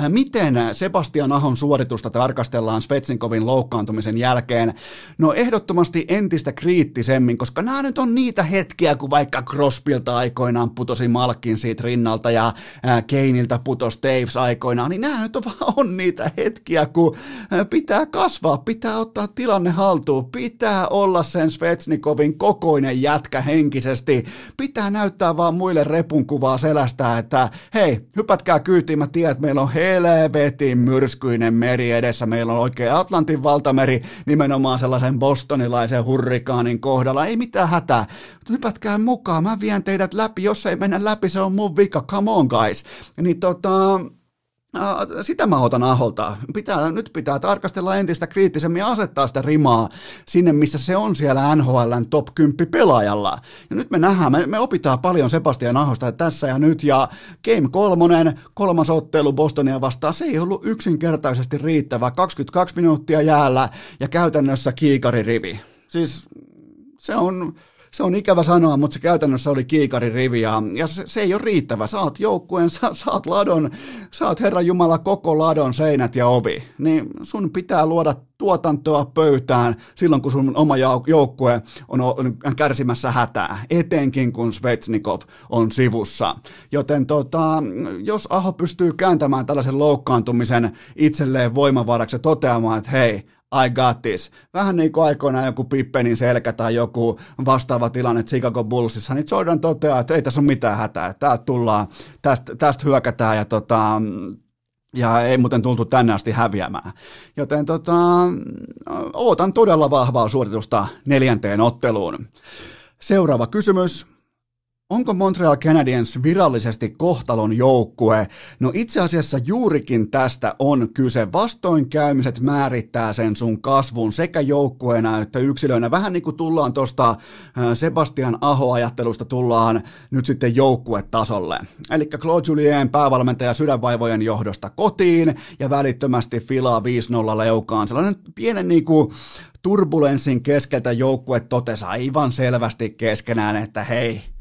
Äh, miten Sebastian Ahon suoritusta tarkastellaan Svetsinkovin loukkaantumisen jälkeen? No ehdottomasti entistä kriittisemmin, koska nämä nyt on niitä hetkiä, kun vaikka Crosbylta aikoinaan putosi Malkin siitä rinnalta ja äh, Keiniltä putosi Taves aikoinaan, niin nämä nyt on, on niitä hetkiä, kun äh, pitää kasvaa, pitää ottaa tilanne haltuun, pitää olla sen Svetsnikovin kokoinen jätkä henkisesti, pitää näyttää vaan muille repun kuvaa selästä, että hei, hypätkää kyytiin, mä tiedän, että meillä on helvetin myrskyinen meri edessä. Meillä on oikein Atlantin valtameri nimenomaan sellaisen bostonilaisen hurrikaanin kohdalla. Ei mitään hätää. Hypätkää mukaan, mä vien teidät läpi. Jos ei mennä läpi, se on mun vika. Come on guys. Niin tota, sitä mä otan Aholta. Pitää, nyt pitää tarkastella entistä kriittisemmin ja asettaa sitä rimaa sinne, missä se on siellä NHLn top 10 pelaajalla. Ja nyt me nähdään, me, me opitaan paljon Sebastian Ahosta tässä ja nyt, ja Game kolmonen, kolmas ottelu Bostonia vastaan, se ei ollut yksinkertaisesti riittävä. 22 minuuttia jäällä ja käytännössä kiikaririvi. Siis se on se on ikävä sanoa, mutta se käytännössä oli rivi ja, ja se, se, ei ole riittävä. Saat joukkueen, sa, saat ladon, saat Herran Jumala koko ladon seinät ja ovi. Niin sun pitää luoda tuotantoa pöytään silloin, kun sun oma joukkue on kärsimässä hätää, etenkin kun Svetsnikov on sivussa. Joten tota, jos Aho pystyy kääntämään tällaisen loukkaantumisen itselleen voimavaraksi ja toteamaan, että hei, I got this. Vähän niin kuin aikoinaan joku Pippenin selkä tai joku vastaava tilanne Chicago Bullsissa, niin Jordan toteaa, että ei tässä ole mitään hätää, täältä tullaan, tästä, tästä hyökätään ja tota, ja ei muuten tultu tänne asti häviämään. Joten tota, ootan todella vahvaa suoritusta neljänteen otteluun. Seuraava kysymys. Onko Montreal Canadiens virallisesti kohtalon joukkue? No itse asiassa juurikin tästä on kyse. Vastoinkäymiset määrittää sen sun kasvun sekä joukkueena että yksilöinä. Vähän niin kuin tullaan tuosta Sebastian Aho-ajattelusta tullaan nyt sitten joukkuetasolle. Eli Claude Julien päävalmentaja sydänvaivojen johdosta kotiin ja välittömästi filaa 5-0 leukaan. Sellainen pienen niin kuin turbulenssin keskeltä joukkue totesi aivan selvästi keskenään, että hei,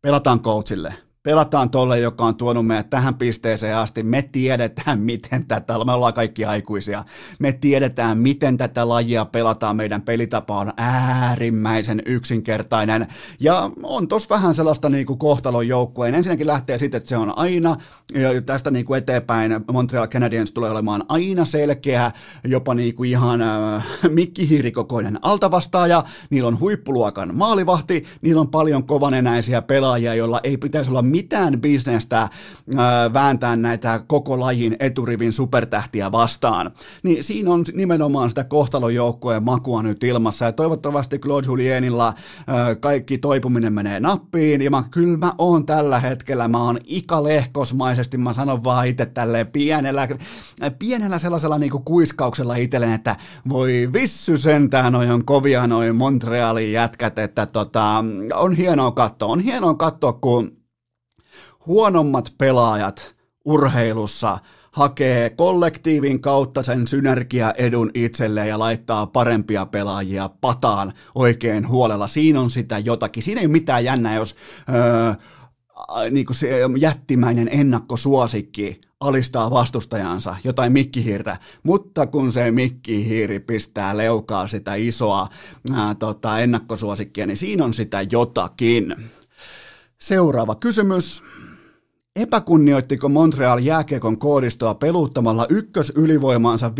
pelataan coachille – pelataan tolle, joka on tuonut meidät tähän pisteeseen asti. Me tiedetään, miten tätä, me ollaan kaikki aikuisia, me tiedetään, miten tätä lajia pelataan. Meidän pelitapa on äärimmäisen yksinkertainen ja on tos vähän sellaista niin kuin kohtalon joukkueen. Ensinnäkin lähtee siitä, että se on aina, ja tästä niin kuin eteenpäin Montreal Canadiens tulee olemaan aina selkeä, jopa niin kuin ihan äh, mikkihiirikokoinen altavastaaja. Niillä on huippuluokan maalivahti, niillä on paljon kovanenäisiä pelaajia, joilla ei pitäisi olla mitään bisnestä vääntää näitä koko lajin eturivin supertähtiä vastaan. Niin siinä on nimenomaan sitä kohtalojoukkojen makua nyt ilmassa ja toivottavasti Claude Julienilla kaikki toipuminen menee nappiin ja mä, kyllä mä oon tällä hetkellä, mä oon ikalehkosmaisesti, mä sanon vaan itse tälleen pienellä, pienellä sellaisella niinku kuiskauksella itselleen, että voi vissy sentään, noin on kovia noin Montrealin jätkät, että tota, on hienoa katsoa, on hienoa katsoa, kun huonommat pelaajat urheilussa hakee kollektiivin kautta sen synergiaedun itselleen ja laittaa parempia pelaajia pataan oikein huolella. Siinä on sitä jotakin. Siinä ei ole mitään jännää, jos öö, niin kuin se jättimäinen ennakkosuosikki alistaa vastustajansa, jotain mikkihiirtä, mutta kun se mikkihiiri pistää leukaa sitä isoa ää, tota, ennakkosuosikkia, niin siinä on sitä jotakin. Seuraava kysymys. Epäkunnioittiko Montreal jääkiekon koodistoa peluuttamalla ykkös ylivoimaansa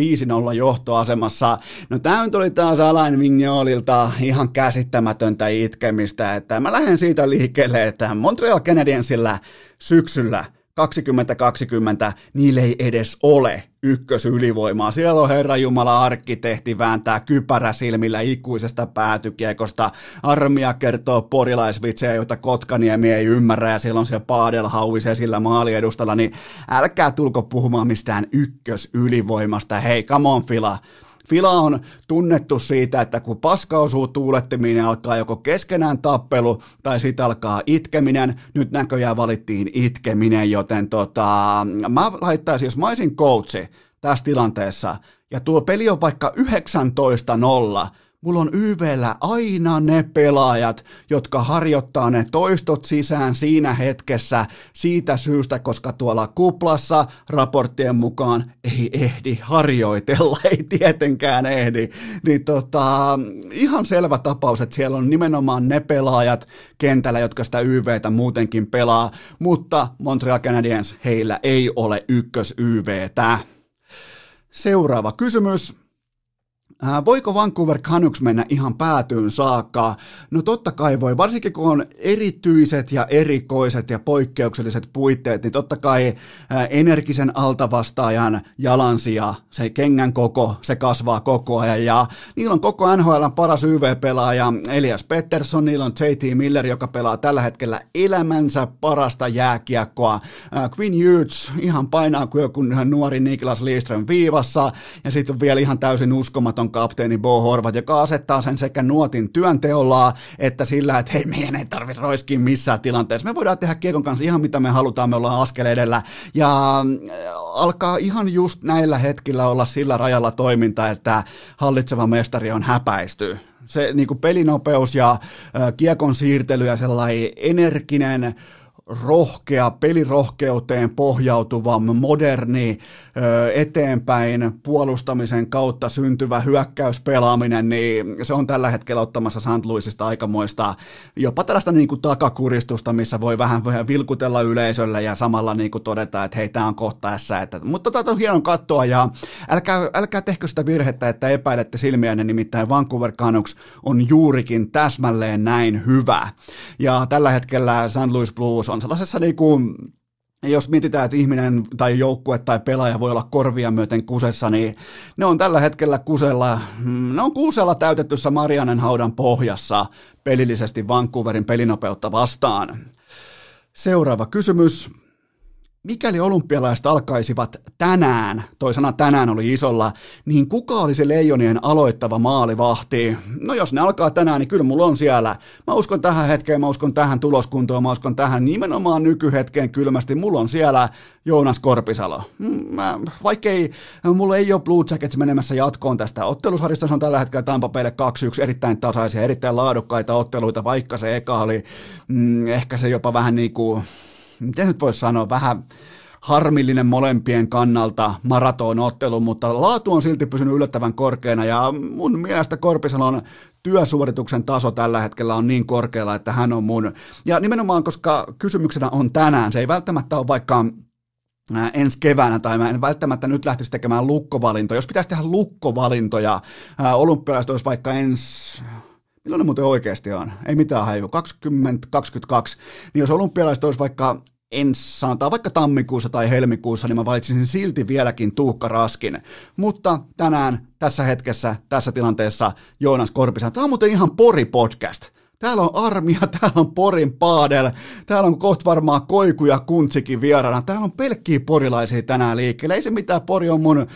5-0 johtoasemassa? No tämä nyt oli taas Alain Vignolilta ihan käsittämätöntä itkemistä, että mä lähden siitä liikkeelle, että Montreal Canadiensillä syksyllä – 2020 niille ei edes ole ykkösylivoimaa. Siellä on Herra Jumala arkkitehti vääntää kypärä silmillä ikuisesta päätykiekosta. Armia kertoo porilaisvitsejä, joita Kotkaniemi ei ymmärrä ja siellä on siellä Paadelhauvis sillä maaliedustalla, niin älkää tulko puhumaan mistään ykkösylivoimasta. Hei, come on Fila Fila on tunnettu siitä, että kun paska osuu tuulettimien niin alkaa joko keskenään tappelu tai sitten alkaa itkeminen. Nyt näköjään valittiin itkeminen, joten tota, mä laittaisin, jos mä olisin coachi tässä tilanteessa, ja tuo peli on vaikka 19-0, Mulla on YVllä aina ne pelaajat, jotka harjoittaa ne toistot sisään siinä hetkessä siitä syystä, koska tuolla kuplassa raporttien mukaan ei ehdi harjoitella, ei tietenkään ehdi. Niin tota, ihan selvä tapaus, että siellä on nimenomaan ne pelaajat kentällä, jotka sitä YVtä muutenkin pelaa, mutta Montreal Canadiens, heillä ei ole ykkös YVtä. Seuraava kysymys. Äh, voiko Vancouver Canucks mennä ihan päätyyn saakka? No totta kai voi, varsinkin kun on erityiset ja erikoiset ja poikkeukselliset puitteet, niin totta kai äh, energisen altavastaajan jalansia, se kengän koko, se kasvaa koko ajan ja niillä on koko NHL paras YV-pelaaja Elias Pettersson, niillä on JT Miller, joka pelaa tällä hetkellä elämänsä parasta jääkiekkoa. Äh, Quinn Hughes ihan painaa kuin nuori Niklas Lidström viivassa ja sitten on vielä ihan täysin uskomaton on kapteeni Bo Horvat, joka asettaa sen sekä nuotin työnteolla, että sillä, että hei, meidän ei tarvitse roiskia missään tilanteessa. Me voidaan tehdä kiekon kanssa ihan mitä me halutaan, me ollaan askel edellä. Ja äh, alkaa ihan just näillä hetkillä olla sillä rajalla toiminta, että hallitseva mestari on häpäisty se niin kuin pelinopeus ja äh, kiekon siirtely ja sellainen energinen, rohkea, pelirohkeuteen pohjautuva, moderni, eteenpäin puolustamisen kautta syntyvä hyökkäyspelaaminen, niin se on tällä hetkellä ottamassa St. Louisista aikamoista jopa tällaista niin kuin takakuristusta, missä voi vähän, vähän vilkutella yleisölle ja samalla niin kuin todeta, että hei, tämä on kohta tässä. Että, mutta tätä on hieno katsoa ja älkää, älkää tehkö sitä virhettä, että epäilette silmiänne, nimittäin Vancouver Canucks on juurikin täsmälleen näin hyvä. Ja tällä hetkellä St. Louis Blues on sellaisessa niin kuin jos mietitään, että ihminen tai joukkue tai pelaaja voi olla korvia myöten kusessa, niin ne on tällä hetkellä kusella, mm, ne on kusella täytettyssä Marianen haudan pohjassa pelillisesti Vancouverin pelinopeutta vastaan. Seuraava kysymys. Mikäli olympialaiset alkaisivat tänään, toi sana tänään oli isolla, niin kuka olisi leijonien aloittava maalivahti? No jos ne alkaa tänään, niin kyllä mulla on siellä. Mä uskon tähän hetkeen, mä uskon tähän tuloskuntoon, mä uskon tähän nimenomaan nykyhetkeen kylmästi. Mulla on siellä Joonas Korpisalo. Mm, mä, vaikkei mulla ei ole Blue Jackets menemässä jatkoon tästä ottelusarjasta, se on tällä hetkellä Tampa Baylle 2-1, erittäin tasaisia, erittäin laadukkaita otteluita, vaikka se eka oli mm, ehkä se jopa vähän niin kuin miten nyt voisi sanoa, vähän harmillinen molempien kannalta maratonottelu, mutta laatu on silti pysynyt yllättävän korkeana ja mun mielestä Korpisalon työsuorituksen taso tällä hetkellä on niin korkealla, että hän on mun. Ja nimenomaan, koska kysymyksenä on tänään, se ei välttämättä ole vaikka ensi keväänä, tai mä en välttämättä nyt lähtisi tekemään lukkovalintoja. Jos pitäisi tehdä lukkovalintoja, olympialaiset olisi vaikka ensi Milloin ne muuten oikeasti on? Ei mitään haju. 2022. Niin jos olympialaiset olisi vaikka ensi, sanotaan vaikka tammikuussa tai helmikuussa, niin mä valitsisin silti vieläkin Tuukka Raskin. Mutta tänään, tässä hetkessä, tässä tilanteessa Joonas Korpisen. Tämä on muuten ihan Pori-podcast. Täällä on armia, täällä on Porin paadel, täällä on kohta varmaan Koiku ja Kuntsikin vierana. Täällä on pelkkiä porilaisia tänään liikkeelle. Ei se mitään, Pori on mun,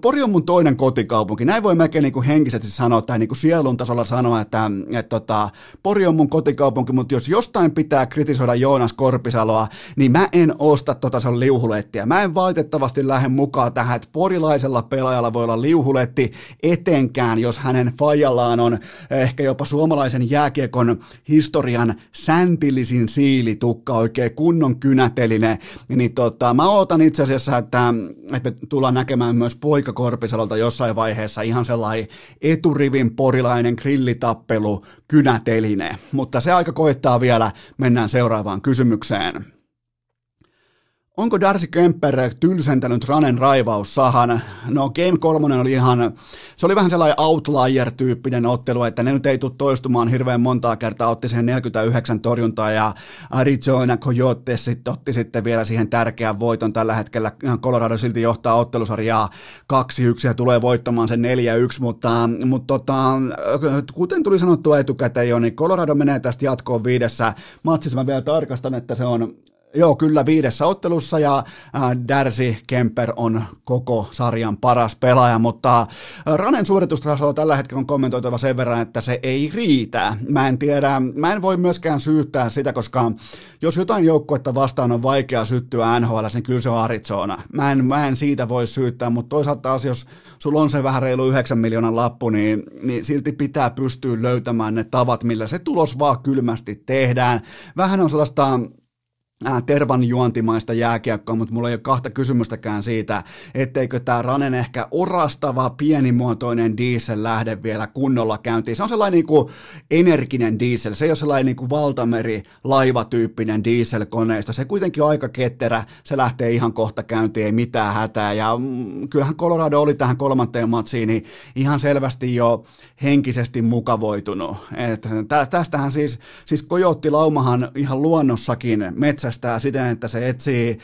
Pori on mun toinen kotikaupunki. Näin voi melkein niin henkisesti sanoa tai niin kuin sielun tasolla sanoa, että, että, että tota, Pori on mun kotikaupunki, mutta jos jostain pitää kritisoida Joonas Korpisaloa, niin mä en osta tota sen liuhulettiä. Mä en valitettavasti lähde mukaan tähän, että porilaisella pelaajalla voi olla liuhuletti etenkään, jos hänen fajallaan on ehkä jopa suomalaisen jääkiekon kiekon historian säntillisin siilitukka, oikein kunnon kynäteline, niin tota, mä ootan itse asiassa, että, että me tullaan näkemään myös Poika Korpisalolta jossain vaiheessa ihan sellainen eturivin porilainen grillitappelu kynäteline, mutta se aika koittaa vielä, mennään seuraavaan kysymykseen. Onko Darcy Kemper tylsentänyt Ranen raivaussahan? No Game 3 oli ihan, se oli vähän sellainen outlier-tyyppinen ottelu, että ne nyt ei tule toistumaan hirveän montaa kertaa, otti siihen 49 torjuntaa ja Arizona Coyotes sitten otti sitten vielä siihen tärkeän voiton tällä hetkellä. Colorado silti johtaa ottelusarjaa 2-1 ja tulee voittamaan sen 4-1, mutta, mutta tota, kuten tuli sanottua etukäteen jo, niin Colorado menee tästä jatkoon viidessä matsissa. Mä vielä tarkastan, että se on Joo, kyllä viidessä ottelussa ja äh, Darcy Kemper on koko sarjan paras pelaaja, mutta äh, Ranen suoritustasolla tällä hetkellä on kommentoitava sen verran, että se ei riitä. Mä en tiedä, mä en voi myöskään syyttää sitä, koska jos jotain joukkuetta vastaan on vaikea syttyä NHL, niin kyllä se on Arizona. Mä en, mä en siitä voi syyttää, mutta toisaalta taas jos sulla on se vähän reilu 9 miljoonan lappu, niin, niin silti pitää pystyä löytämään ne tavat, millä se tulos vaan kylmästi tehdään. Vähän on sellaista äh, tervan juontimaista jääkiekkoa, mutta mulla ei ole kahta kysymystäkään siitä, etteikö tämä Ranen ehkä orastava, pienimuotoinen diesel lähde vielä kunnolla käyntiin. Se on sellainen niin kuin energinen diesel, se ei ole sellainen niin kuin valtameri, laivatyyppinen dieselkoneisto. Se kuitenkin on aika ketterä, se lähtee ihan kohta käyntiin, ei mitään hätää. Ja mm, kyllähän Colorado oli tähän kolmanteen matsiin niin ihan selvästi jo henkisesti mukavoitunut. Et tästähän siis, siis Laumahan ihan luonnossakin metsä metsästää siten, että se etsii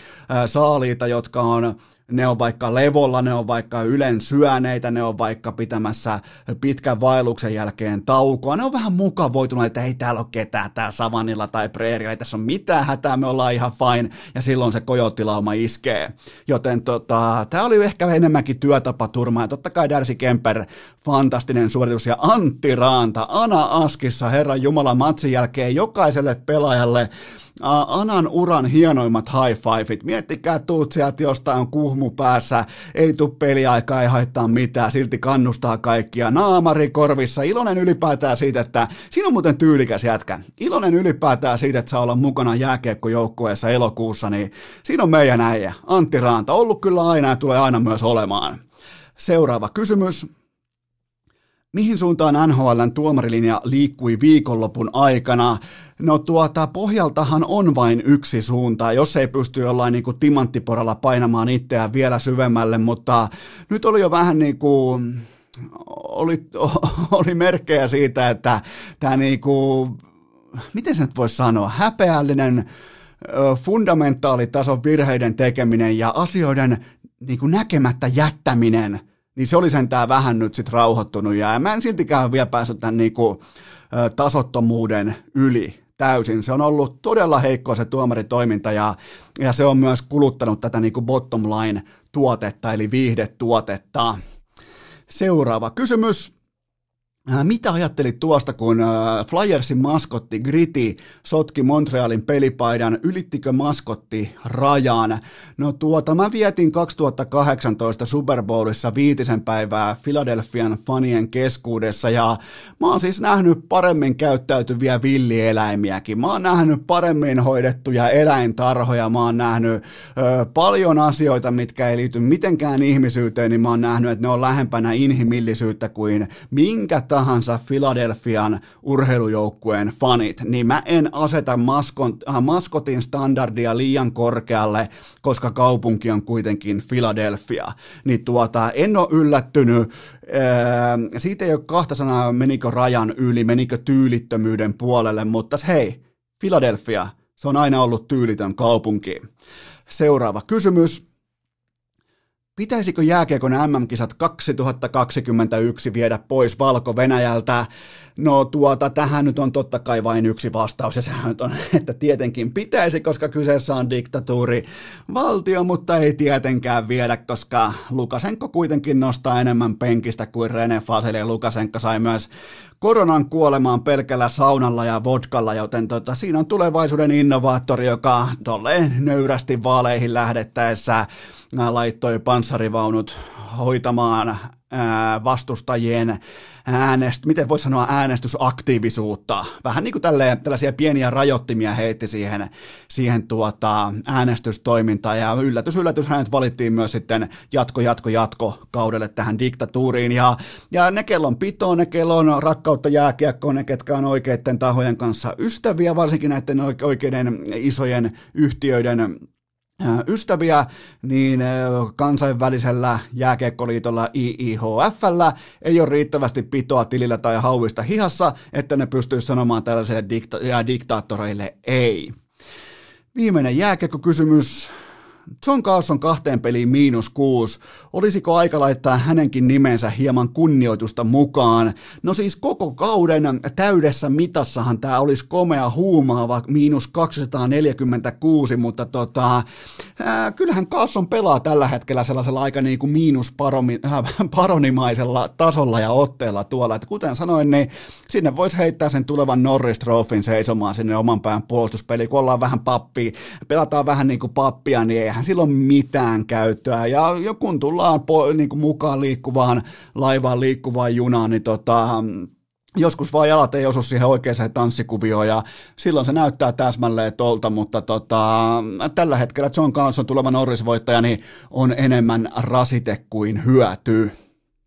saaliita, jotka on ne on vaikka levolla, ne on vaikka ylen syöneitä, ne on vaikka pitämässä pitkän vaelluksen jälkeen taukoa. Ne on vähän mukavoitunut, että ei täällä ole ketään tää savannilla tai preerillä, ei tässä ole mitään hätää, me ollaan ihan fine, ja silloin se kojottilauma iskee. Joten tota, tämä oli ehkä enemmänkin työtapaturma, ja totta kai Darcy Kemper, fantastinen suoritus, ja Antti Raanta, Ana Askissa, Herran Jumala, matsin jälkeen jokaiselle pelaajalle Anan uran hienoimmat high fiveit. Miettikää, tuut sieltä jostain kuhmu päässä, ei tuu peliaikaa, ei haittaa mitään, silti kannustaa kaikkia. Naamari korvissa, iloinen ylipäätään siitä, että siinä on muuten tyylikäs jätkä. Iloinen ylipäätään siitä, että saa olla mukana jääkiekkojoukkueessa elokuussa, niin siinä on meidän äijä, Antti Raanta. Ollut kyllä aina ja tulee aina myös olemaan. Seuraava kysymys. Mihin suuntaan NHLn tuomarilinja liikkui viikonlopun aikana? No tuota, pohjaltahan on vain yksi suunta, jos ei pysty jollain niin kuin timanttiporalla painamaan itseään vielä syvemmälle, mutta nyt oli jo vähän niin kuin, oli, oli merkkejä siitä, että tämä niin kuin, miten se nyt voisi sanoa, häpeällinen fundamentaalitason virheiden tekeminen ja asioiden niin kuin näkemättä jättäminen – niin se oli sentään vähän nyt sitten rauhoittunut ja mä en siltikään vielä päässyt tämän niinku, tasottomuuden yli täysin. Se on ollut todella heikkoa se tuomaritoiminta ja, ja se on myös kuluttanut tätä niinku bottom line tuotetta eli viihdetuotetta. Seuraava kysymys. Äh, mitä ajattelit tuosta, kun äh, Flyersin maskotti Griti sotki Montrealin pelipaidan? Ylittikö maskotti rajan? No tuota, mä vietin 2018 Super Bowlissa viitisen päivää Philadelphian fanien keskuudessa ja mä oon siis nähnyt paremmin käyttäytyviä villieläimiäkin. Mä oon nähnyt paremmin hoidettuja eläintarhoja, mä oon nähnyt ö, paljon asioita, mitkä ei liity mitenkään ihmisyyteen, niin mä oon nähnyt, että ne on lähempänä inhimillisyyttä kuin minkä tahansa Philadelphian urheilujoukkueen fanit, niin mä en aseta maskon, äh, maskotin standardia liian korkealle, koska kaupunki on kuitenkin Philadelphia. Niin tuota, en ole yllättynyt, äh, siitä ei ole kahta sanaa, menikö rajan yli, menikö tyylittömyyden puolelle, mutta hei, Philadelphia, se on aina ollut tyylitön kaupunki. Seuraava kysymys. Pitäisikö jääkiekon MM-kisat 2021 viedä pois Valko-Venäjältä? No tuota, tähän nyt on totta kai vain yksi vastaus ja sehän on, että tietenkin pitäisi, koska kyseessä on diktatuuri valtio, mutta ei tietenkään viedä, koska Lukasenko kuitenkin nostaa enemmän penkistä kuin Rene Faseli ja Lukasenko sai myös koronan kuolemaan pelkällä saunalla ja vodkalla, joten tota, siinä on tulevaisuuden innovaattori, joka tolleen nöyrästi vaaleihin lähdettäessä laittoi panssarivaunut hoitamaan vastustajien äänest, miten voisi sanoa äänestysaktiivisuutta. Vähän niin kuin tälleen, tällaisia pieniä rajoittimia heitti siihen, siihen tuota, äänestystoimintaan ja yllätys, yllätys hänet valittiin myös sitten jatko, jatko, jatko kaudelle tähän diktatuuriin ja, ja ne kellon pito, ne kellon rakkautta jääkiekkoon, ne ketkä on oikeiden tahojen kanssa ystäviä, varsinkin näiden oikeiden isojen yhtiöiden ystäviä, niin kansainvälisellä jääkiekkoliitolla IIHFllä ei ole riittävästi pitoa tilillä tai hauista hihassa, että ne pystyy sanomaan tällaisille dikta- diktaattoreille ei. Viimeinen jääkiekkokysymys. John Carlson kahteen peliin miinus kuusi. Olisiko aika laittaa hänenkin nimensä hieman kunnioitusta mukaan? No siis koko kauden täydessä mitassahan tämä olisi komea huumaava miinus 246, mutta tota, ää, kyllähän Carlson pelaa tällä hetkellä sellaisella aika niin kuin miinus paromi, äh, paronimaisella tasolla ja otteella tuolla. Et kuten sanoin, niin sinne voisi heittää sen tulevan Norris Trophyn seisomaan sinne oman pään puolustuspeli, kun ollaan vähän pappi, pelataan vähän niin kuin pappia, niin eihän silloin mitään käyttöä. Ja kun tullaan po, niin kuin mukaan liikkuvaan laivaan, liikkuvaan junaan, niin tota, joskus vaan jalat ei osu siihen oikeaan tanssikuvioon ja silloin se näyttää täsmälleen tolta, mutta tota, tällä hetkellä John Carlson tuleva Norris-voittaja niin on enemmän rasite kuin hyöty.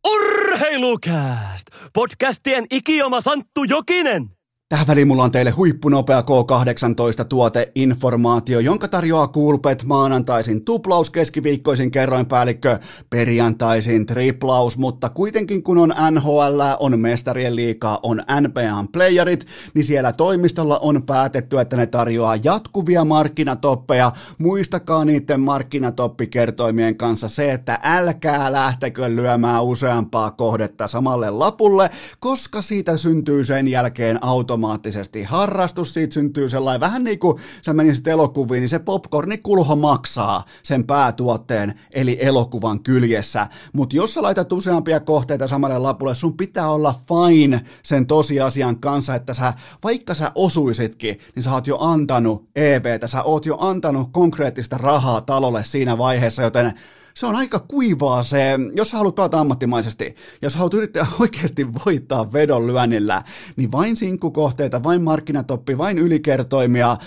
Urheilukääst! Podcastien ikioma Santtu Jokinen! Tähän väliin mulla on teille huippunopea K18-tuoteinformaatio, jonka tarjoaa Coolpet maanantaisin tuplaus, keskiviikkoisin kerroinpäällikkö, perjantaisin triplaus, mutta kuitenkin kun on NHL, on mestarien liikaa, on NBAn playerit, niin siellä toimistolla on päätetty, että ne tarjoaa jatkuvia markkinatoppeja. Muistakaa niiden markkinatoppikertoimien kanssa se, että älkää lähtekö lyömään useampaa kohdetta samalle lapulle, koska siitä syntyy sen jälkeen auto automaattisesti harrastus, siitä syntyy sellainen vähän niin kuin sä menisit elokuviin, niin se popcornikulho maksaa sen päätuotteen, eli elokuvan kyljessä. Mutta jos sä laitat useampia kohteita samalle lapulle, sun pitää olla fine sen tosiasian kanssa, että sä, vaikka sä osuisitkin, niin sä oot jo antanut EVtä, sä oot jo antanut konkreettista rahaa talolle siinä vaiheessa, joten se on aika kuivaa se, jos haluat pelata ammattimaisesti, jos haluat yrittää oikeasti voittaa vedon lyönnillä, niin vain sinkkukohteita, vain markkinatoppi, vain ylikertoimia,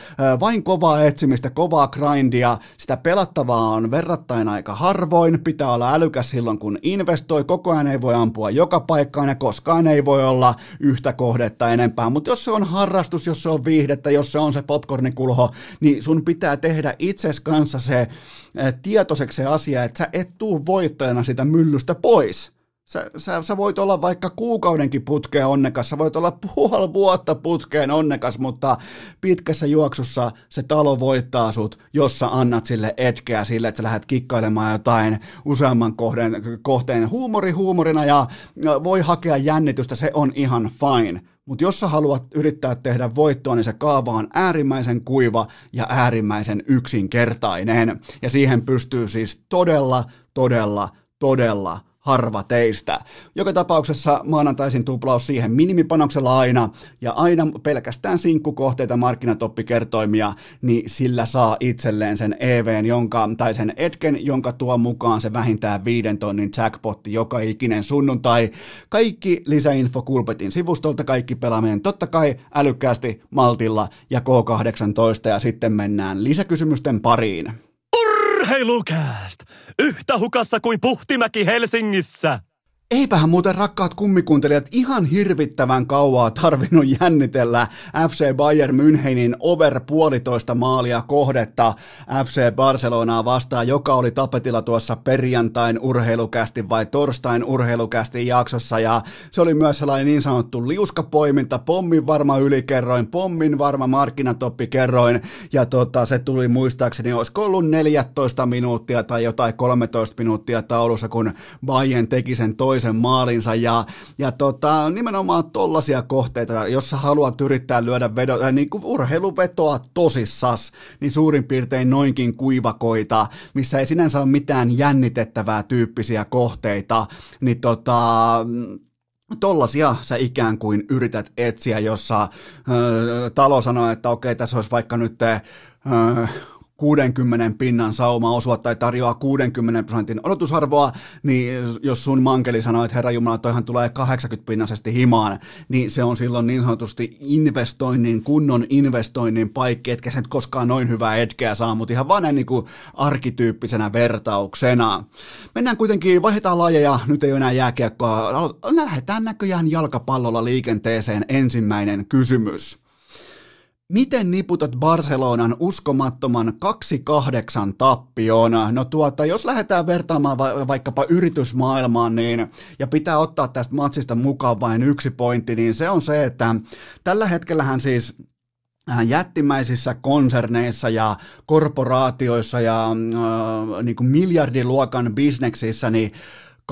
vain kovaa etsimistä, kovaa grindia, sitä pelattavaa on verrattain aika harvoin, pitää olla älykäs silloin kun investoi, koko ajan ei voi ampua joka paikkaan ja koskaan ei voi olla yhtä kohdetta enempää, mutta jos se on harrastus, jos se on viihdettä, jos se on se popcornikulho, niin sun pitää tehdä itses kanssa se tietoiseksi se asia, että sä et tuu voittajana sitä myllystä pois. Sä, sä, sä voit olla vaikka kuukaudenkin putkeen onnekas, sä voit olla puoli vuotta putkeen onnekas, mutta pitkässä juoksussa se talo voittaa sut, jos sä annat sille etkeä sille, että sä lähdet kikkailemaan jotain useamman kohden, kohteen huumori huumorina ja voi hakea jännitystä, se on ihan fine. Mutta jos sä haluat yrittää tehdä voittoa, niin se kaava on äärimmäisen kuiva ja äärimmäisen yksinkertainen. Ja siihen pystyy siis todella, todella, todella harva teistä. Joka tapauksessa maanantaisin tuplaus siihen minimipanoksella aina, ja aina pelkästään sinkkukohteita markkinatoppikertoimia, niin sillä saa itselleen sen EVn, jonka, tai sen etken, jonka tuo mukaan se vähintään viiden tonnin jackpotti joka ikinen sunnuntai. Kaikki lisäinfo Kulpetin sivustolta, kaikki pelaaminen totta kai älykkäästi, maltilla ja K18, ja sitten mennään lisäkysymysten pariin. Urheilukääst! Yhtä hukassa kuin Puhtimäki Helsingissä! Eipähän muuten rakkaat kummikuuntelijat ihan hirvittävän kauaa tarvinnut jännitellä FC Bayern Münchenin over puolitoista maalia kohdetta. FC Barcelonaa vastaan, joka oli tapetilla tuossa perjantain urheilukästi vai torstain urheilukästi jaksossa. Ja se oli myös sellainen niin sanottu liuskapoiminta, pommin varma ylikerroin, pommin varma markkinatoppikerroin ja tota, se tuli muistaakseni, olisiko ollut 14 minuuttia tai jotain 13 minuuttia taulussa, kun Bayern teki sen toisen toisen maalinsa ja, ja tota, nimenomaan tollaisia kohteita, jos sä haluat yrittää lyödä vedo, äh, niin kuin urheiluvetoa tosissas, niin suurin piirtein noinkin kuivakoita, missä ei sinänsä ole mitään jännitettävää tyyppisiä kohteita, niin tota, Tollasia sä ikään kuin yrität etsiä, jossa ö, talo sanoo, että okei, tässä olisi vaikka nyt ö, 60 pinnan sauma osua tai tarjoaa 60 prosentin odotusarvoa, niin jos sun mankeli sanoo, että herra Jumala, toihan tulee 80 pinnasesti himaan, niin se on silloin niin sanotusti investoinnin, kunnon investoinnin paikki, etkä sen koskaan noin hyvää etkeä saa, mutta ihan vaan niin kuin arkityyppisenä vertauksena. Mennään kuitenkin, vaihdetaan lajeja, nyt ei ole enää jääkiekkoa, lähdetään näköjään jalkapallolla liikenteeseen ensimmäinen kysymys. Miten niputat Barcelonan uskomattoman 2-8 tappioon? No tuota, jos lähdetään vertaamaan va- vaikkapa yritysmaailmaan, niin, ja pitää ottaa tästä matsista mukaan vain yksi pointti, niin se on se, että tällä hetkellähän siis jättimäisissä konserneissa ja korporaatioissa ja äh, niin kuin miljardiluokan bisneksissä, niin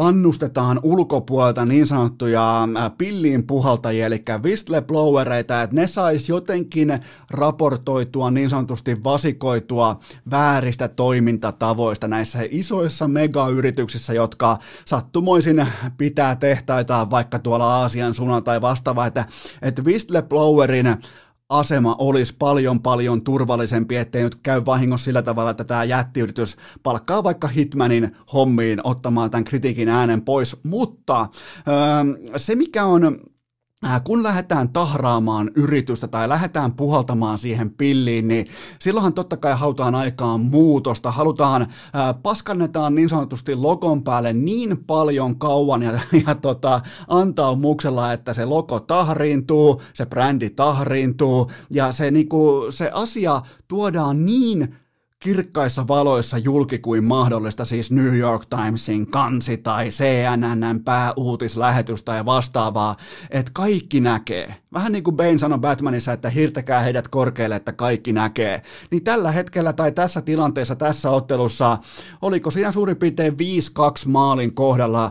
kannustetaan ulkopuolelta niin sanottuja pilliin puhaltajia, eli whistleblowereita, että ne sais jotenkin raportoitua niin sanotusti vasikoitua vääristä toimintatavoista näissä isoissa megayrityksissä, jotka sattumoisin pitää tehtaita vaikka tuolla Aasian suunnalla tai vastaavaa, että, että whistleblowerin asema olisi paljon paljon turvallisempi, ettei nyt käy vahingossa sillä tavalla, että tämä jättiyritys palkkaa vaikka Hitmanin hommiin ottamaan tämän kritiikin äänen pois, mutta öö, se mikä on kun lähdetään tahraamaan yritystä tai lähdetään puhaltamaan siihen pilliin, niin silloinhan totta kai halutaan aikaan muutosta, halutaan, ää, äh, paskannetaan niin sanotusti logon päälle niin paljon kauan ja, ja tota, antaa muksella, että se logo tahriintuu, se brändi tahriintuu. Ja se, niinku, se asia tuodaan niin kirkkaissa valoissa julki kuin mahdollista, siis New York Timesin kansi tai CNNn pääuutislähetys tai vastaavaa, että kaikki näkee. Vähän niin kuin Bane sanoi Batmanissa, että hirtäkää heidät korkealle, että kaikki näkee. Niin tällä hetkellä tai tässä tilanteessa, tässä ottelussa, oliko siinä suurin piirtein 5-2 maalin kohdalla,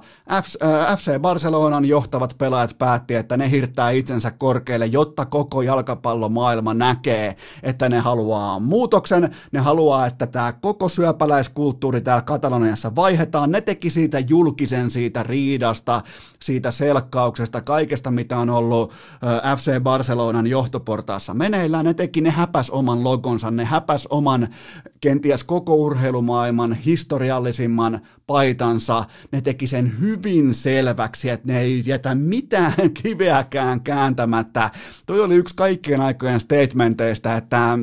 FC äh, Barcelonan johtavat pelaajat päätti, että ne hirttää itsensä korkealle, jotta koko jalkapallomaailma näkee, että ne haluaa muutoksen, ne haluaa että tämä koko syöpäläiskulttuuri täällä Kataloniassa vaihdetaan. Ne teki siitä julkisen siitä riidasta, siitä selkkauksesta, kaikesta mitä on ollut FC Barcelonan johtoportaassa meneillään. Ne teki, ne häpäs oman logonsa, ne häpäs oman kenties koko urheilumaailman historiallisimman paitansa. Ne teki sen hyvin selväksi, että ne ei jätä mitään kiveäkään kääntämättä. Toi oli yksi kaikkien aikojen statementeista, että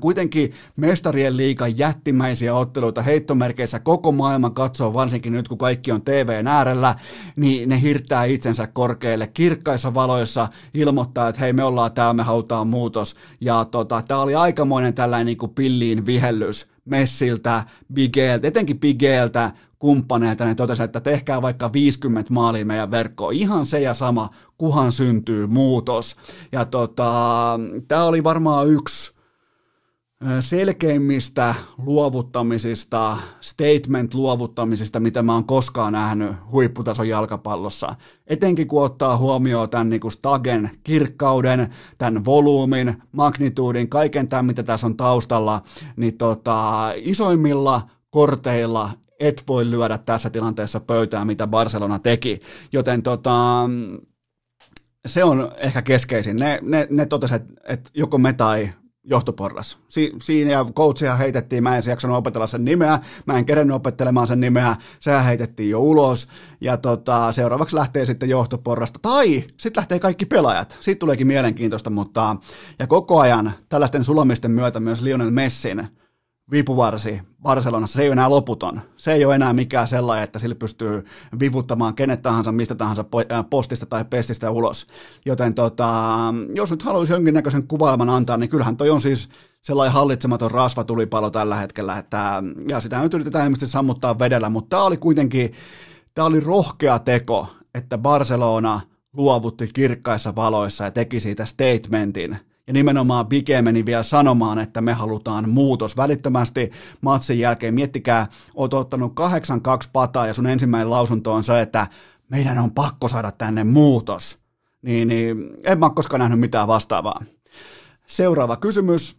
kuitenkin mestarien liikan jättimäisiä otteluita heittomerkeissä koko maailma katsoo, varsinkin nyt kun kaikki on TVn äärellä, niin ne hirttää itsensä korkealle kirkkaissa valoissa, ilmoittaa, että hei me ollaan täällä, me halutaan muutos. Ja tota, tämä oli aikamoinen tällainen niin kuin pilliin vihellys Messiltä, Bigeltä, etenkin Bigeltä, kumppaneilta, ne totesivat, että tehkää vaikka 50 maalia meidän verkkoon. Ihan se ja sama, kuhan syntyy muutos. Ja tota, tämä oli varmaan yksi selkeimmistä luovuttamisista, statement-luovuttamisista, mitä mä oon koskaan nähnyt huipputason jalkapallossa. Etenkin kun ottaa huomioon tämän niin Stagen kirkkauden, tämän volyymin, magnituudin, kaiken tämän, mitä tässä on taustalla, niin tota, isoimmilla korteilla et voi lyödä tässä tilanteessa pöytään, mitä Barcelona teki. Joten tota, se on ehkä keskeisin. Ne, ne, ne totesivat, että joko me tai johtoporras. Si- siinä ja coachia heitettiin, mä en jaksanut opetella sen nimeä, mä en kerennyt opettelemaan sen nimeä, sehän heitettiin jo ulos, ja tota, seuraavaksi lähtee sitten johtoporrasta, tai sitten lähtee kaikki pelaajat, siitä tuleekin mielenkiintoista, mutta ja koko ajan tällaisten sulamisten myötä myös Lionel Messin vipuvarsi Barcelonassa, se ei ole enää loputon. Se ei ole enää mikään sellainen, että sillä pystyy vivuttamaan kenet tahansa, mistä tahansa äh, postista tai pestistä ulos. Joten tota, jos nyt haluaisi jonkinnäköisen kuvailman antaa, niin kyllähän toi on siis sellainen hallitsematon rasvatulipalo tällä hetkellä, että, ja sitä nyt yritetään ilmeisesti sammuttaa vedellä, mutta tämä oli kuitenkin, tämä oli rohkea teko, että Barcelona luovutti kirkkaissa valoissa ja teki siitä statementin – ja nimenomaan Bike meni vielä sanomaan, että me halutaan muutos välittömästi matsin jälkeen. Miettikää, oot ottanut 8-2 pataa ja sun ensimmäinen lausunto on se, että meidän on pakko saada tänne muutos. Niin, niin en mä ole koskaan nähnyt mitään vastaavaa. Seuraava kysymys.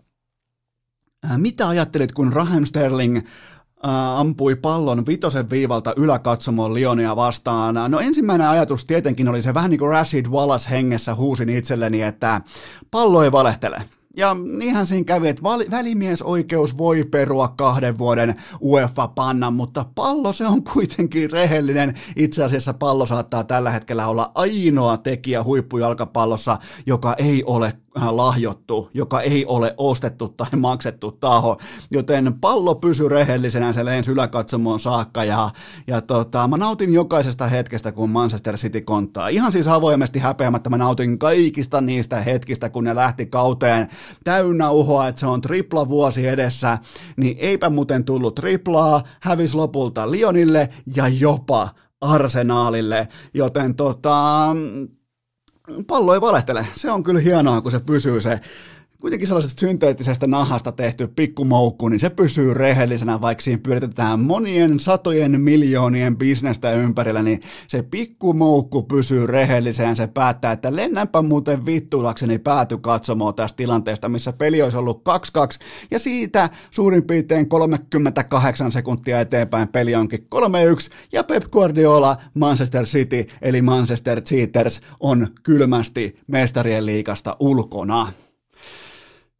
Mitä ajattelit, kun Raheem Sterling ampui pallon vitosen viivalta yläkatsomoon Lionia vastaan. No ensimmäinen ajatus tietenkin oli se vähän niin kuin Rashid Wallace hengessä huusin itselleni, että pallo ei valehtele. Ja niinhän siinä kävi, että välimiesoikeus voi perua kahden vuoden UEFA-pannan, mutta pallo se on kuitenkin rehellinen. Itse asiassa pallo saattaa tällä hetkellä olla ainoa tekijä huippujalkapallossa, joka ei ole lahjottu, joka ei ole ostettu tai maksettu taho, joten pallo pysy rehellisenä se lensi yläkatsomoon saakka ja, ja tota, mä nautin jokaisesta hetkestä, kun Manchester City konttaa. Ihan siis avoimesti häpeämättä mä nautin kaikista niistä hetkistä, kun ne lähti kauteen. Täynnä uhoa, että se on tripla vuosi edessä, niin eipä muuten tullut triplaa, hävis lopulta Lionille ja jopa Arsenaalille, joten tota, pallo ei valehtele. Se on kyllä hienoa, kun se pysyy se kuitenkin sellaisesta synteettisestä nahasta tehty pikkumoukku, niin se pysyy rehellisenä, vaikka siinä pyöritetään monien satojen miljoonien bisnestä ympärillä, niin se pikkumoukku pysyy rehellisenä, se päättää, että lennänpä muuten vittulakseni pääty katsomaan tästä tilanteesta, missä peli olisi ollut 2-2, ja siitä suurin piirtein 38 sekuntia eteenpäin peli onkin 3-1, ja Pep Guardiola, Manchester City, eli Manchester Cheaters, on kylmästi mestarien liikasta ulkona.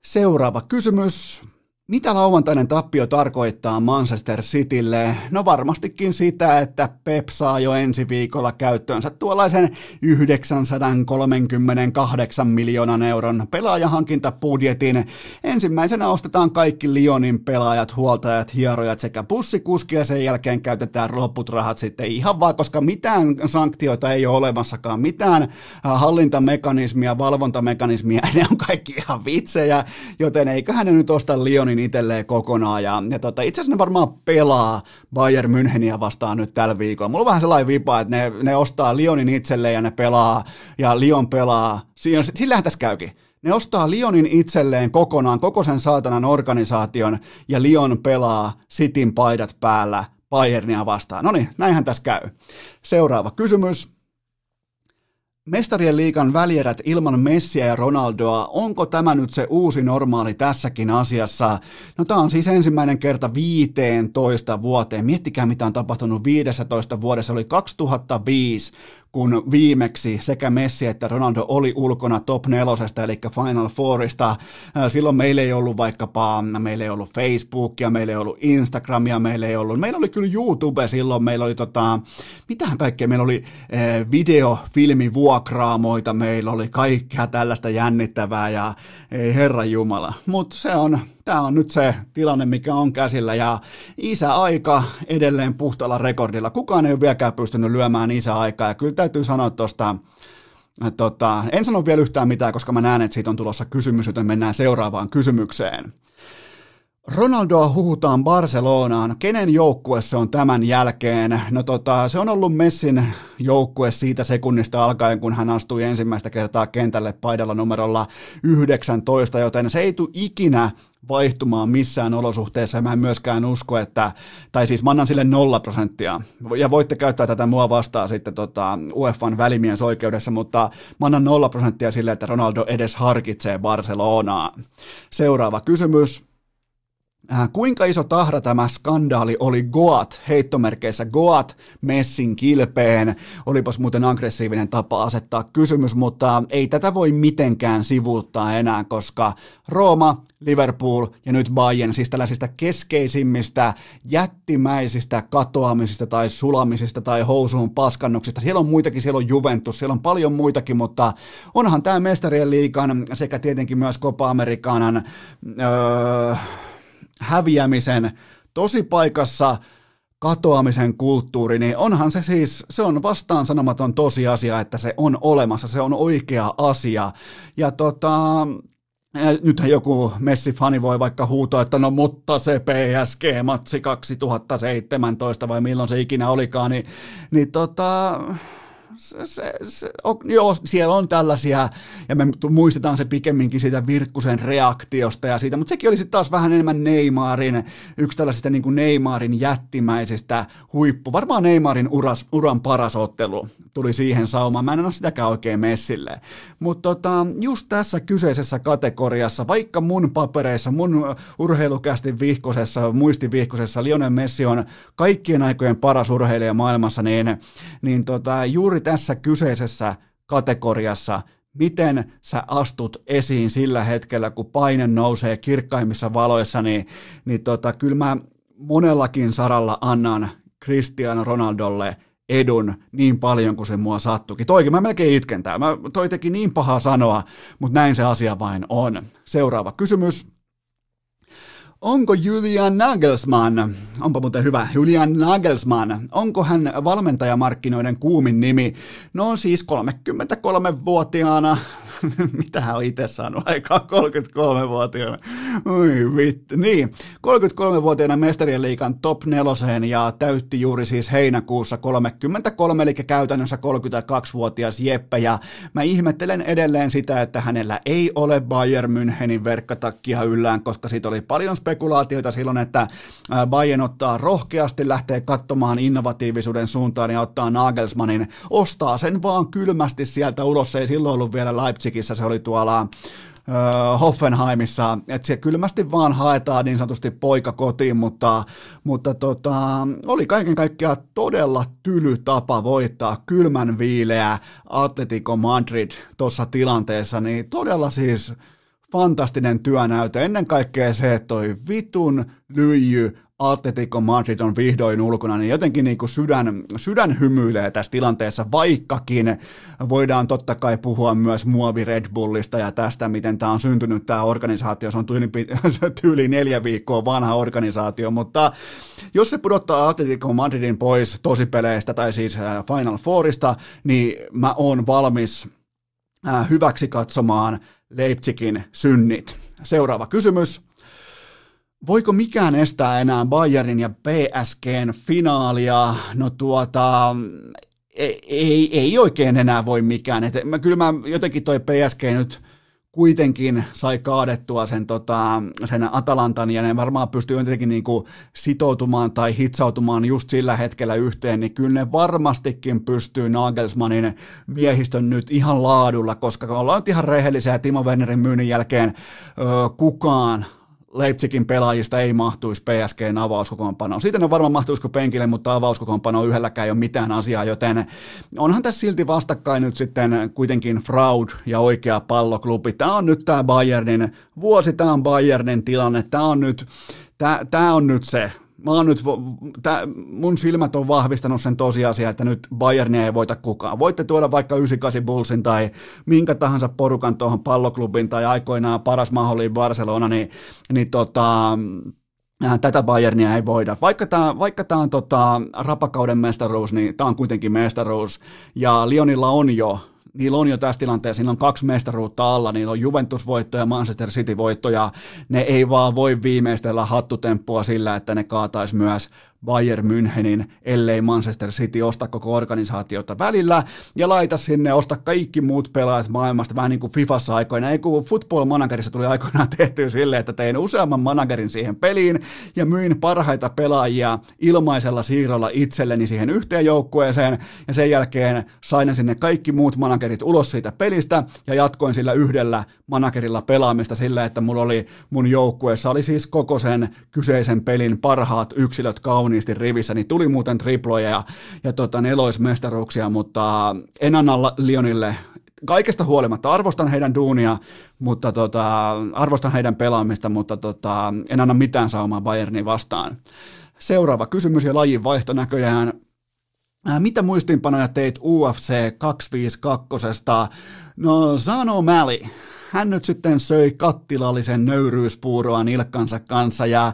Seuraava kysymys. Mitä lauantainen tappio tarkoittaa Manchester Citylle? No varmastikin sitä, että Pep saa jo ensi viikolla käyttöönsä tuollaisen 938 miljoonan euron pelaajahankintabudjetin. Ensimmäisenä ostetaan kaikki Lyonin pelaajat, huoltajat, hierojat sekä bussikuski ja sen jälkeen käytetään loput rahat sitten ihan vaan, koska mitään sanktioita ei ole olemassakaan, mitään äh, hallintamekanismia, valvontamekanismia, ne on kaikki ihan vitsejä, joten eiköhän ne nyt osta Lyonin Bayernin itselleen kokonaan. Ja, ja tota, itse asiassa ne varmaan pelaa Bayern Müncheniä vastaan nyt tällä viikolla. Mulla on vähän sellainen vipa, että ne, ne ostaa Lyonin itselleen ja ne pelaa, ja Lyon pelaa. Sillähän tässä käykin. Ne ostaa Lyonin itselleen kokonaan, koko sen saatanan organisaation, ja Lyon pelaa Sitin paidat päällä Bayernia vastaan. No niin, näinhän tässä käy. Seuraava kysymys. Mestarien liikan välierät ilman Messiä ja Ronaldoa, onko tämä nyt se uusi normaali tässäkin asiassa? No tämä on siis ensimmäinen kerta 15 vuoteen. Miettikää mitä on tapahtunut 15 vuodessa. Oli 2005, kun viimeksi sekä Messi että Ronaldo oli ulkona top nelosesta, eli Final Fourista. Silloin meillä ei ollut vaikkapa, meillä ei ollut Facebookia, meillä ei ollut Instagramia, meillä ei ollut, meillä oli kyllä YouTube silloin, meillä oli tota, mitähän kaikkea, meillä oli video, filmi, vuokraamoita, meillä oli kaikkea tällaista jännittävää ja ei herra Jumala, mutta se on tämä on nyt se tilanne, mikä on käsillä ja isäaika edelleen puhtalla rekordilla. Kukaan ei ole vieläkään pystynyt lyömään isäaikaa ja kyllä täytyy sanoa tuosta Tota, en sano vielä yhtään mitään, koska mä näen, että siitä on tulossa kysymys, joten mennään seuraavaan kysymykseen. Ronaldoa huhutaan Barcelonaan. Kenen joukkue se on tämän jälkeen? No tota, se on ollut Messin joukkue siitä sekunnista alkaen, kun hän astui ensimmäistä kertaa kentälle paidalla numerolla 19, joten se ei tule ikinä vaihtumaan missään olosuhteessa. Mä en myöskään usko, että, tai siis mä annan sille nolla prosenttia. Ja voitte käyttää tätä mua vastaan sitten tota, UEFan välimiesoikeudessa, mutta mä annan nolla prosenttia sille, että Ronaldo edes harkitsee Barcelonaa. Seuraava kysymys. Äh, kuinka iso tahra tämä skandaali oli Goat, heittomerkeissä Goat Messin kilpeen. Olipas muuten aggressiivinen tapa asettaa kysymys, mutta ei tätä voi mitenkään sivuuttaa enää, koska Rooma, Liverpool ja nyt Bayern, siis tällaisista keskeisimmistä jättimäisistä katoamisista tai sulamisista tai housuun paskannuksista. Siellä on muitakin, siellä on Juventus, siellä on paljon muitakin, mutta onhan tämä mestarien liikan sekä tietenkin myös Copa Americanan öö, häviämisen paikassa katoamisen kulttuuri, niin onhan se siis, se on vastaan sanomaton tosiasia, että se on olemassa, se on oikea asia. Ja tota, Nythän joku Messi-fani voi vaikka huutaa, että no mutta se PSG-matsi 2017 vai milloin se ikinä olikaan, niin, niin tota, se, se, se, on, joo, siellä on tällaisia, ja me muistetaan se pikemminkin siitä Virkkusen reaktiosta ja siitä, mutta sekin oli sitten taas vähän enemmän Neymarin, yksi tällaisista niin kuin Neymarin jättimäisistä huippu, varmaan Neymarin uras, uran paras ottelu tuli siihen saumaan, mä en ole sitäkään oikein messille, mutta tota, just tässä kyseisessä kategoriassa, vaikka mun papereissa, mun urheilukästi vihkosessa, muistivihkosessa Lionel Messi on kaikkien aikojen paras urheilija maailmassa, niin, niin tota, juuri tässä kyseisessä kategoriassa, miten sä astut esiin sillä hetkellä, kun paine nousee kirkkaimmissa valoissa, niin, niin tota, kyllä mä monellakin saralla annan Cristiano Ronaldolle edun niin paljon kuin se mua sattukin. Toikin mä melkein itken tää. Mä, toi teki niin pahaa sanoa, mutta näin se asia vain on. Seuraava kysymys. Onko Julian Nagelsmann, onpa muuten hyvä, Julian Nagelsmann, onko hän valmentajamarkkinoiden kuumin nimi? No siis 33-vuotiaana, mitä hän on itse saanut aikaa 33-vuotiaana, Oi vittu. Niin, 33-vuotiaana mestarien liikan top neloseen ja täytti juuri siis heinäkuussa 33, eli käytännössä 32-vuotias Jeppe. Ja mä ihmettelen edelleen sitä, että hänellä ei ole Bayern Münchenin verkkatakkia yllään, koska siitä oli paljon spekulaatioita silloin, että Bayern ottaa rohkeasti, lähtee katsomaan innovatiivisuuden suuntaan ja ottaa Nagelsmannin, ostaa sen vaan kylmästi sieltä ulos. Ei silloin ollut vielä Leipzigissä, se oli tuolla Hoffenheimissa, että se kylmästi vaan haetaan niin sanotusti poika kotiin, mutta, mutta tota, oli kaiken kaikkiaan todella tyly tapa voittaa kylmän viileä Atletico Madrid tuossa tilanteessa, niin todella siis fantastinen työnäyte. Ennen kaikkea se, että toi vitun lyijy Atletico Madrid on vihdoin ulkona, niin jotenkin niin kuin sydän, sydän hymyilee tässä tilanteessa, vaikkakin voidaan totta kai puhua myös muovi Red Bullista ja tästä, miten tämä on syntynyt tämä organisaatio, se on tyyli, tyyli neljä viikkoa vanha organisaatio, mutta jos se pudottaa Atletico Madridin pois tosipeleistä tai siis äh, Final Fourista, niin mä oon valmis hyväksi katsomaan Leipzigin synnit. Seuraava kysymys. Voiko mikään estää enää Bayernin ja PSGn finaalia? No tuota, ei, ei, ei oikein enää voi mikään. Et mä, kyllä mä jotenkin toi PSG nyt kuitenkin sai kaadettua sen, tota, sen Atalantan ja ne varmaan pystyy jotenkin niin kuin sitoutumaan tai hitsautumaan just sillä hetkellä yhteen, niin kyllä ne varmastikin pystyy Nagelsmannin miehistön nyt ihan laadulla, koska ollaan ihan rehellisiä Timo Wernerin myynnin jälkeen ö, kukaan Leipzigin pelaajista ei mahtuisi PSGn avauskokoonpanoon. Siitä ne varmaan mahtuisiko penkille, mutta avauskokoonpano yhdelläkään ei ole mitään asiaa, joten onhan tässä silti vastakkain nyt sitten kuitenkin fraud ja oikea palloklubi. Tämä on nyt tämä Bayernin vuosi, tämä on Bayernin tilanne, tämä on nyt, tämä, tämä on nyt se mä oon nyt, tää, mun silmät on vahvistanut sen tosiasia, että nyt Bayernia ei voita kukaan. Voitte tuoda vaikka 98 Bullsin tai minkä tahansa porukan tuohon palloklubin tai aikoinaan paras mahdollinen Barcelona, niin, niin tota, äh, tätä Bayernia ei voida. Vaikka tämä vaikka tää on tota, rapakauden mestaruus, niin tämä on kuitenkin mestaruus. Ja Lionilla on jo niillä on jo tässä tilanteessa, niillä on kaksi mestaruutta alla, niillä on Juventus-voitto ja Manchester City-voitto, ja ne ei vaan voi viimeistellä hattutemppua sillä, että ne kaataisi myös Bayern Münchenin, ellei Manchester City osta koko organisaatiota välillä ja laita sinne, osta kaikki muut pelaajat maailmasta, vähän niin kuin Fifassa aikoina, ei kun Football Managerissa tuli aikoinaan tehty silleen, että tein useamman managerin siihen peliin ja myin parhaita pelaajia ilmaisella siirrolla itselleni siihen yhteen joukkueeseen. Ja sen jälkeen sain sinne kaikki muut managerit ulos siitä pelistä ja jatkoin sillä yhdellä managerilla pelaamista sillä, että mulla oli mun joukkueessa oli siis koko sen kyseisen pelin parhaat yksilöt kauniin kauniisti rivissä, niin tuli muuten triploja ja, ja tota, neloismestaruuksia, mutta en anna Lionille kaikesta huolimatta arvostan heidän duunia, mutta tota, arvostan heidän pelaamista, mutta tota, en anna mitään saumaa Bayernin vastaan. Seuraava kysymys ja lajin vaihto näköjään. Mitä muistiinpanoja teit UFC 252? No Sano Mäli, hän nyt sitten söi kattilallisen nöyryyspuuroa nilkkansa kanssa ja,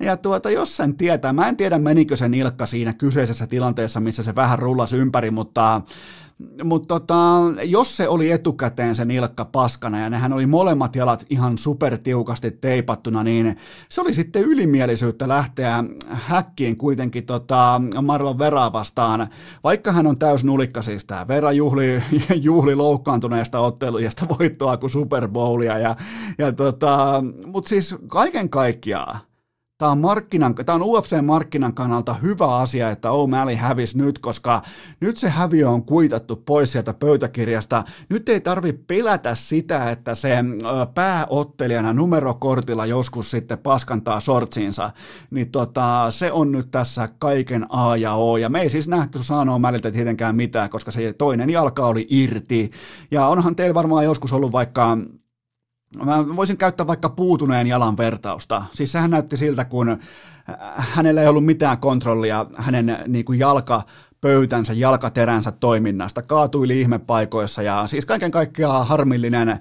ja tuota, jos sen tietää, mä en tiedä menikö se nilkka siinä kyseisessä tilanteessa, missä se vähän rullasi ympäri, mutta mutta tota, jos se oli etukäteen se nilkka paskana ja nehän oli molemmat jalat ihan supertiukasti teipattuna, niin se oli sitten ylimielisyyttä lähteä häkkiin kuitenkin tota Marlon Veraa vastaan, vaikka hän on täys nulikka siis tämä Vera juhli, juhli loukkaantuneesta ottelujasta voittoa kuin Super Bowlia ja, ja tota, mutta siis kaiken kaikkiaan Tämä on, markkinan, tämä on UFC-markkinan kannalta hyvä asia, että O'Malley hävisi nyt, koska nyt se häviö on kuitattu pois sieltä pöytäkirjasta. Nyt ei tarvi pelätä sitä, että se pääottelijana numerokortilla joskus sitten paskantaa sortsinsa. Niin tota, se on nyt tässä kaiken A ja O. Ja me ei siis nähty sanoa O'Malleytä tietenkään mitään, koska se toinen jalka oli irti. Ja onhan teillä varmaan joskus ollut vaikka Mä voisin käyttää vaikka puutuneen jalan vertausta. Siis sehän näytti siltä, kun äh, hänellä ei ollut mitään kontrollia hänen niin kuin jalka pöytänsä, jalkateränsä toiminnasta, kaatuili ihmepaikoissa ja siis kaiken kaikkiaan harmillinen ö,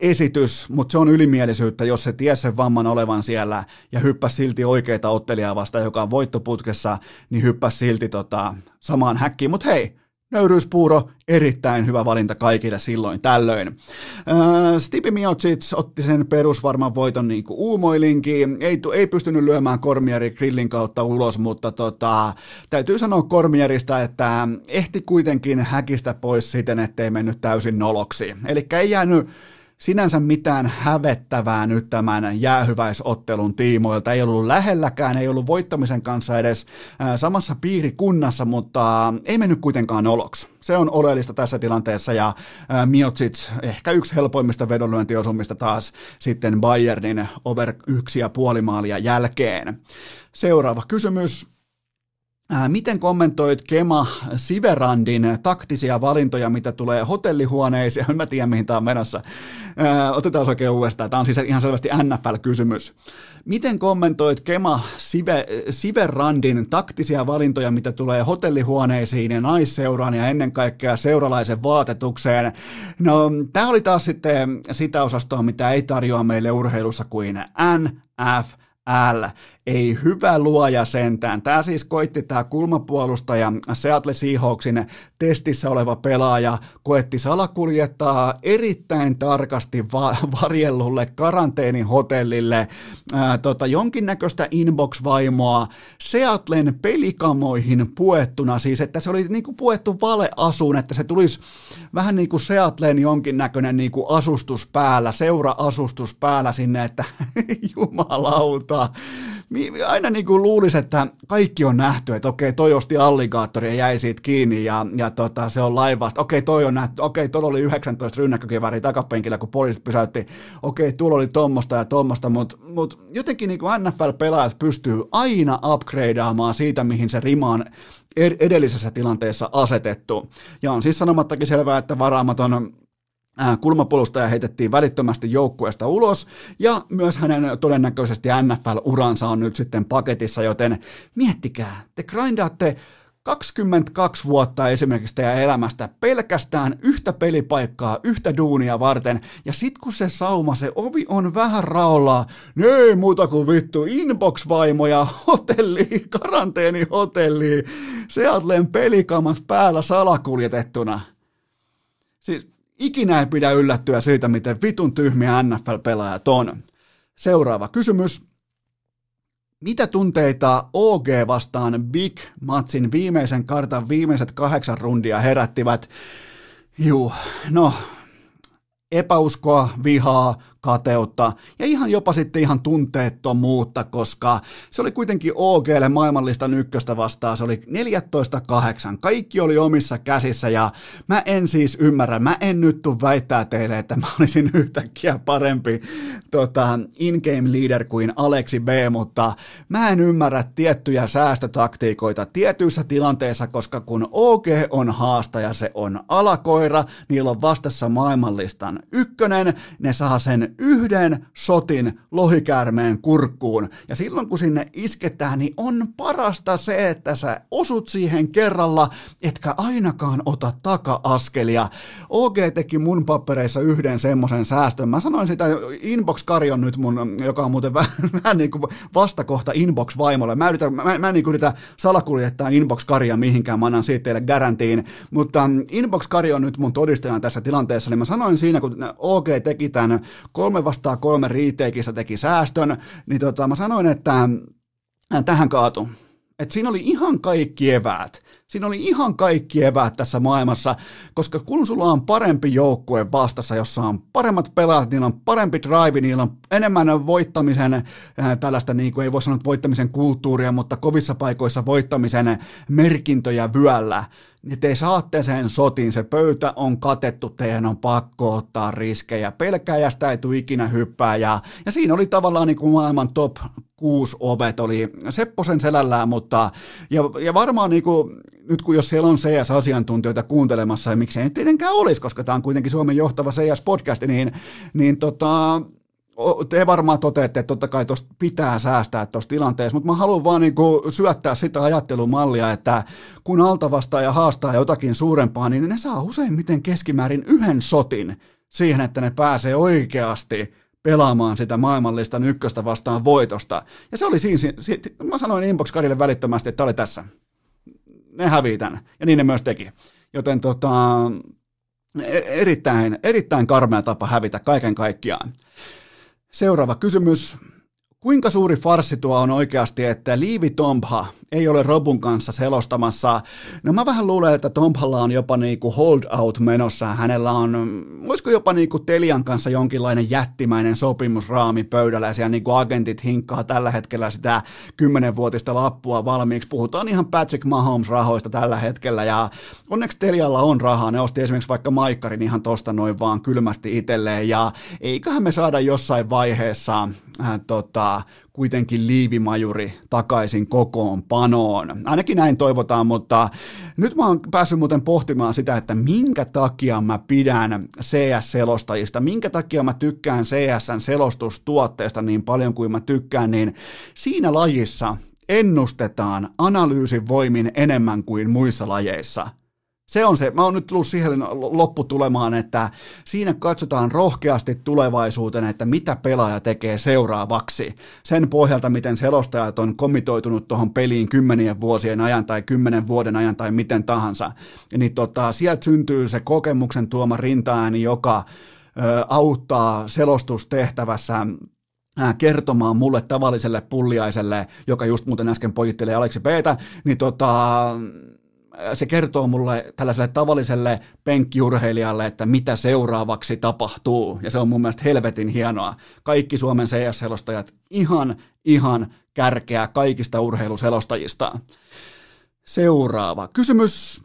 esitys, mutta se on ylimielisyyttä, jos se ties sen vamman olevan siellä ja hyppäsi silti oikeita ottelijaa vasta, joka on voittoputkessa, niin hyppäsi silti tota, samaan häkkiin. Mutta hei, nöyryyspuuro, erittäin hyvä valinta kaikille silloin tällöin. Äh, Stipi Miocic otti sen perusvarman voiton niin kuin uumoilinkin, ei, ei pystynyt lyömään Kormieri grillin kautta ulos, mutta tota, täytyy sanoa Kormierista, että ehti kuitenkin häkistä pois siten, ettei mennyt täysin noloksi. Eli ei jäänyt sinänsä mitään hävettävää nyt tämän jäähyväisottelun tiimoilta. Ei ollut lähelläkään, ei ollut voittamisen kanssa edes samassa piirikunnassa, mutta ei mennyt kuitenkaan oloksi. Se on oleellista tässä tilanteessa ja Miocic ehkä yksi helpoimmista vedonlyöntiosumista taas sitten Bayernin over yksi ja puoli maalia jälkeen. Seuraava kysymys. Äh, miten kommentoit Kema Siverandin taktisia valintoja, mitä tulee hotellihuoneisiin? Mä tiedän, mihin tämä on menossa. Äh, otetaan oikein uudestaan. Tämä on siis ihan selvästi NFL-kysymys. Miten kommentoit Kema Sive, Siverandin taktisia valintoja, mitä tulee hotellihuoneisiin ja naisseuraan ja ennen kaikkea seuralaisen vaatetukseen? No, tämä oli taas sitten sitä osastoa, mitä ei tarjoa meille urheilussa kuin NFL. Ei hyvä luoja sentään. Tämä siis koitti tämä kulmapuolustaja Seattle Seahawksin testissä oleva pelaaja, koetti salakuljettaa erittäin tarkasti va- varjellulle karanteenihotellille ää, tota, jonkinnäköistä inbox-vaimoa Seattlen pelikamoihin puettuna, siis että se oli niinku puettu valeasuun, että se tulisi vähän niin kuin Seattlen jonkinnäköinen niinku asustus päällä, seura-asustus päällä sinne, että jumalauta, aina niin kuin luulisi, että kaikki on nähty, että okei, toi osti alligaattori ja jäi siitä kiinni ja, ja tota, se on laivasta. Okei, toi on nähty. Okei, tuolla oli 19 rynnäkkökivääriä takapenkillä, kun poliisit pysäytti. Okei, tuolla oli tommosta ja tommosta, mutta mut jotenkin niin kuin NFL-pelaajat pystyy aina upgradeaamaan siitä, mihin se rima on edellisessä tilanteessa asetettu. Ja on siis sanomattakin selvää, että varaamaton kulmapuolustaja heitettiin välittömästi joukkueesta ulos, ja myös hänen todennäköisesti NFL-uransa on nyt sitten paketissa, joten miettikää, te grindaatte 22 vuotta esimerkiksi teidän elämästä pelkästään yhtä pelipaikkaa, yhtä duunia varten, ja sit kun se sauma, se ovi on vähän raolla, ne ei muuta kuin vittu, inbox-vaimoja, hotelli, karanteenihotelli, Seattlen pelikamat päällä salakuljetettuna. Siis Ikinä ei pidä yllättyä siitä, miten vitun tyhmiä NFL-pelaajat on. Seuraava kysymys. Mitä tunteita OG vastaan Big Matsin viimeisen kartan viimeiset kahdeksan rundia herättivät? Juu, no epäuskoa, vihaa, kateutta ja ihan jopa sitten ihan tunteettomuutta, koska se oli kuitenkin OGlle maailmanlistan ykköstä vastaan, se oli 14-8, kaikki oli omissa käsissä ja mä en siis ymmärrä, mä en nyt tuu väittää teille, että mä olisin yhtäkkiä parempi tota, in-game leader kuin Aleksi B, mutta mä en ymmärrä tiettyjä säästötaktiikoita tietyissä tilanteissa, koska kun OG on haastaja, se on alakoira, niillä on vastassa maailmanlistan ykkönen, ne saa sen yhden sotin lohikäärmeen kurkkuun. Ja silloin kun sinne isketään, niin on parasta se, että sä osut siihen kerralla, etkä ainakaan ota taka-askelia. OG teki mun papereissa yhden semmoisen säästön. Mä sanoin sitä, Inbox Kari on nyt mun, joka on muuten vähän, vähän niin kuin vastakohta Inbox vaimolle. Mä, yritän, mä, mä en niin yritä salakuljettaa Inbox Karia mihinkään, mä annan siitä teille garantiin. Mutta Inbox Kari on nyt mun todistajana tässä tilanteessa, niin mä sanoin siinä, kun OG teki tämän kolme vastaa kolme riiteikistä teki säästön, niin tota, mä sanoin, että tähän kaatu. Et siinä oli ihan kaikki eväät. Siinä oli ihan kaikki eväät tässä maailmassa, koska kun sulla on parempi joukkue vastassa, jossa on paremmat pelaajat, niillä on parempi drive, niillä on enemmän voittamisen, äh, tällaista niin kuin ei voi sanoa voittamisen kulttuuria, mutta kovissa paikoissa voittamisen merkintöjä vyöllä, niin te saatte sen sotin, se pöytä on katettu, teidän on pakko ottaa riskejä, pelkäjästä ei tule ikinä hyppää, ja, ja siinä oli tavallaan niin kuin maailman top kuusi ovet, oli Sepposen selällään, mutta, ja, ja varmaan niin kuin, nyt kun jos siellä on CS-asiantuntijoita kuuntelemassa, ja miksei nyt tietenkään olisi, koska tämä on kuitenkin Suomen johtava CS-podcast, niin, niin tota, te varmaan toteatte, että totta kai tuosta pitää säästää tuossa tilanteessa, mutta mä haluan vaan niin syöttää sitä ajattelumallia, että kun altavastaa ja haastaa jotakin suurempaa, niin ne saa useimmiten keskimäärin yhden sotin siihen, että ne pääsee oikeasti pelaamaan sitä maailmallista ykköstä vastaan voitosta. Ja se oli siinä, mä sanoin Inbox Karille välittömästi, että oli tässä. Ne hävii tämän, ja niin ne myös teki. joten tota, e- erittäin, erittäin karmea tapa hävitä kaiken kaikkiaan. Seuraava kysymys. Kuinka suuri farsi tuo on oikeasti, että Liivi Tompha ei ole Robun kanssa selostamassa? No mä vähän luulen, että Tomphalla on jopa niinku hold out menossa. Hänellä on, voisiko jopa niinku Telian kanssa jonkinlainen jättimäinen sopimusraami pöydällä ja siellä niinku agentit hinkkaa tällä hetkellä sitä kymmenenvuotista lappua valmiiksi. Puhutaan ihan Patrick Mahomes rahoista tällä hetkellä ja onneksi Telialla on rahaa. Ne osti esimerkiksi vaikka Maikkarin ihan tosta noin vaan kylmästi itselleen ja eiköhän me saada jossain vaiheessa äh, tota, kuitenkin liivimajuri takaisin kokoon panoon. Ainakin näin toivotaan, mutta nyt mä oon päässyt muuten pohtimaan sitä, että minkä takia mä pidän CS-selostajista, minkä takia mä tykkään CSn selostustuotteesta niin paljon kuin mä tykkään, niin siinä lajissa ennustetaan analyysin voimin enemmän kuin muissa lajeissa – se on se, mä oon nyt tullut siihen lopputulemaan, että siinä katsotaan rohkeasti tulevaisuuteen, että mitä pelaaja tekee seuraavaksi. Sen pohjalta, miten selostajat on komitoitunut tuohon peliin kymmenien vuosien ajan tai kymmenen vuoden ajan tai miten tahansa. Niin tota, sieltä syntyy se kokemuksen tuoma rintaääni, joka ö, auttaa selostustehtävässä kertomaan mulle tavalliselle pulliaiselle, joka just muuten äsken pojittelee Aleksi Peetä, niin tota, se kertoo mulle tällaiselle tavalliselle penkkiurheilijalle, että mitä seuraavaksi tapahtuu, ja se on mun mielestä helvetin hienoa. Kaikki Suomen CS-selostajat ihan, ihan kärkeä kaikista urheiluselostajista. Seuraava kysymys.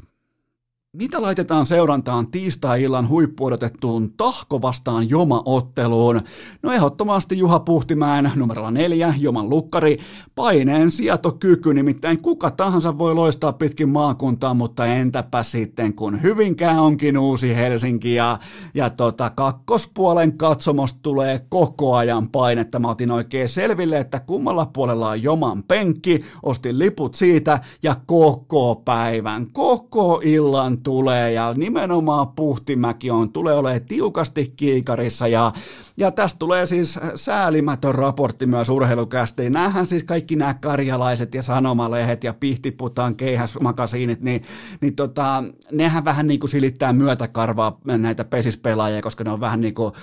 Mitä laitetaan seurantaan tiistai-illan huippuodotettuun Tahko vastaan Joma-otteluun? No ehdottomasti Juha Puhtimäen numerolla neljä, Joman lukkari, paineen sietokyky, nimittäin kuka tahansa voi loistaa pitkin maakuntaa, mutta entäpä sitten kun Hyvinkään onkin uusi Helsinki ja, ja tota, kakkospuolen katsomosta tulee koko ajan painetta. Mä otin oikein selville, että kummalla puolella on Joman penkki, ostin liput siitä ja koko päivän, koko illan tulee ja nimenomaan Puhtimäki on, tulee olemaan tiukasti kiikarissa ja, ja tästä tulee siis säälimätön raportti myös urheilukästiin. Nämähän siis kaikki nämä karjalaiset ja sanomalehdet ja pihtiputaan keihäsmakasiinit, niin, niin tota, nehän vähän niin kuin silittää myötäkarvaa näitä pesispelaajia, koska ne on vähän niin kuin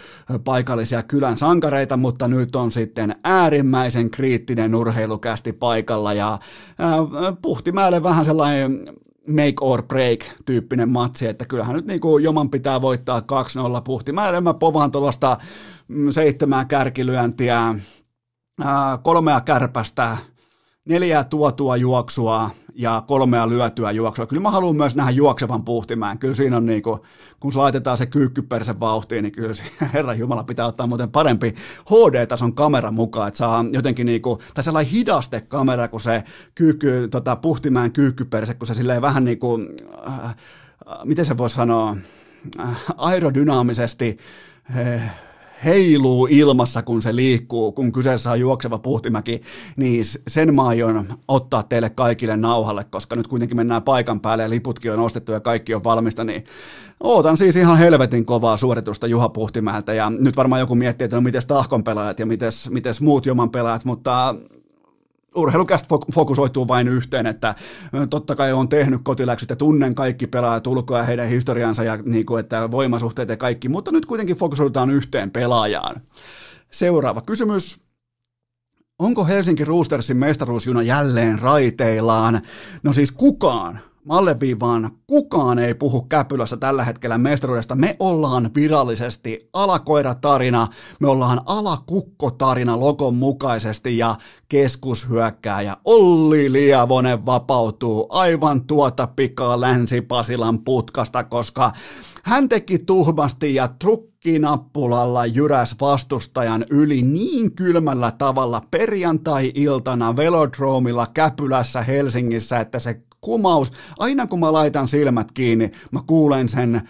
paikallisia kylän sankareita, mutta nyt on sitten äärimmäisen kriittinen urheilukästi paikalla ja ää, Puhtimäelle vähän sellainen make or break tyyppinen matsi, että kyllähän nyt niin kuin Joman pitää voittaa 2-0 puhti. Mä, mä povaan tuollaista mm, seitsemää kärkilyöntiä, kolmea kärpästä, neljää tuotua juoksua ja kolmea lyötyä juoksua. Kyllä mä haluan myös nähdä juoksevan puhtimään. Kyllä siinä on niinku, kun se laitetaan se kyykkypersen vauhtiin, niin kyllä se, herra Jumala pitää ottaa muuten parempi HD-tason kamera mukaan, että saa jotenkin niinku, tai sellainen hidaste kamera, kun se kyykky, tota, puhtimään kyykkyperse, kun se silleen vähän niinku, äh, miten se voi sanoa, äh, aerodynaamisesti äh, heiluu ilmassa, kun se liikkuu, kun kyseessä on juokseva puhtimäki, niin sen mä aion ottaa teille kaikille nauhalle, koska nyt kuitenkin mennään paikan päälle ja liputkin on ostettu ja kaikki on valmista, niin ootan siis ihan helvetin kovaa suoritusta Juha Puhtimäeltä. Ja nyt varmaan joku miettii, että no miten tahkon pelaajat ja miten muut Joman pelaajat, mutta urheilukästä fokusoituu vain yhteen, että totta kai on tehnyt kotiläksyt ja tunnen kaikki pelaajat ulkoa ja heidän historiansa ja niin kuin, että voimasuhteet ja kaikki, mutta nyt kuitenkin fokusoidutaan yhteen pelaajaan. Seuraava kysymys. Onko Helsinki Roostersin mestaruusjuna jälleen raiteillaan? No siis kukaan alleviivaan, kukaan ei puhu Käpylässä tällä hetkellä mestaruudesta. Me ollaan virallisesti alakoiratarina, me ollaan alakukkotarina logon mukaisesti ja keskushyökkääjä Olli Liavonen vapautuu aivan tuota pikaa Länsi-Pasilan putkasta, koska hän teki tuhmasti ja trukkinappulalla jyräs vastustajan yli niin kylmällä tavalla perjantai-iltana Velodromilla Käpylässä Helsingissä, että se kumaus. Aina kun mä laitan silmät kiinni, mä kuulen sen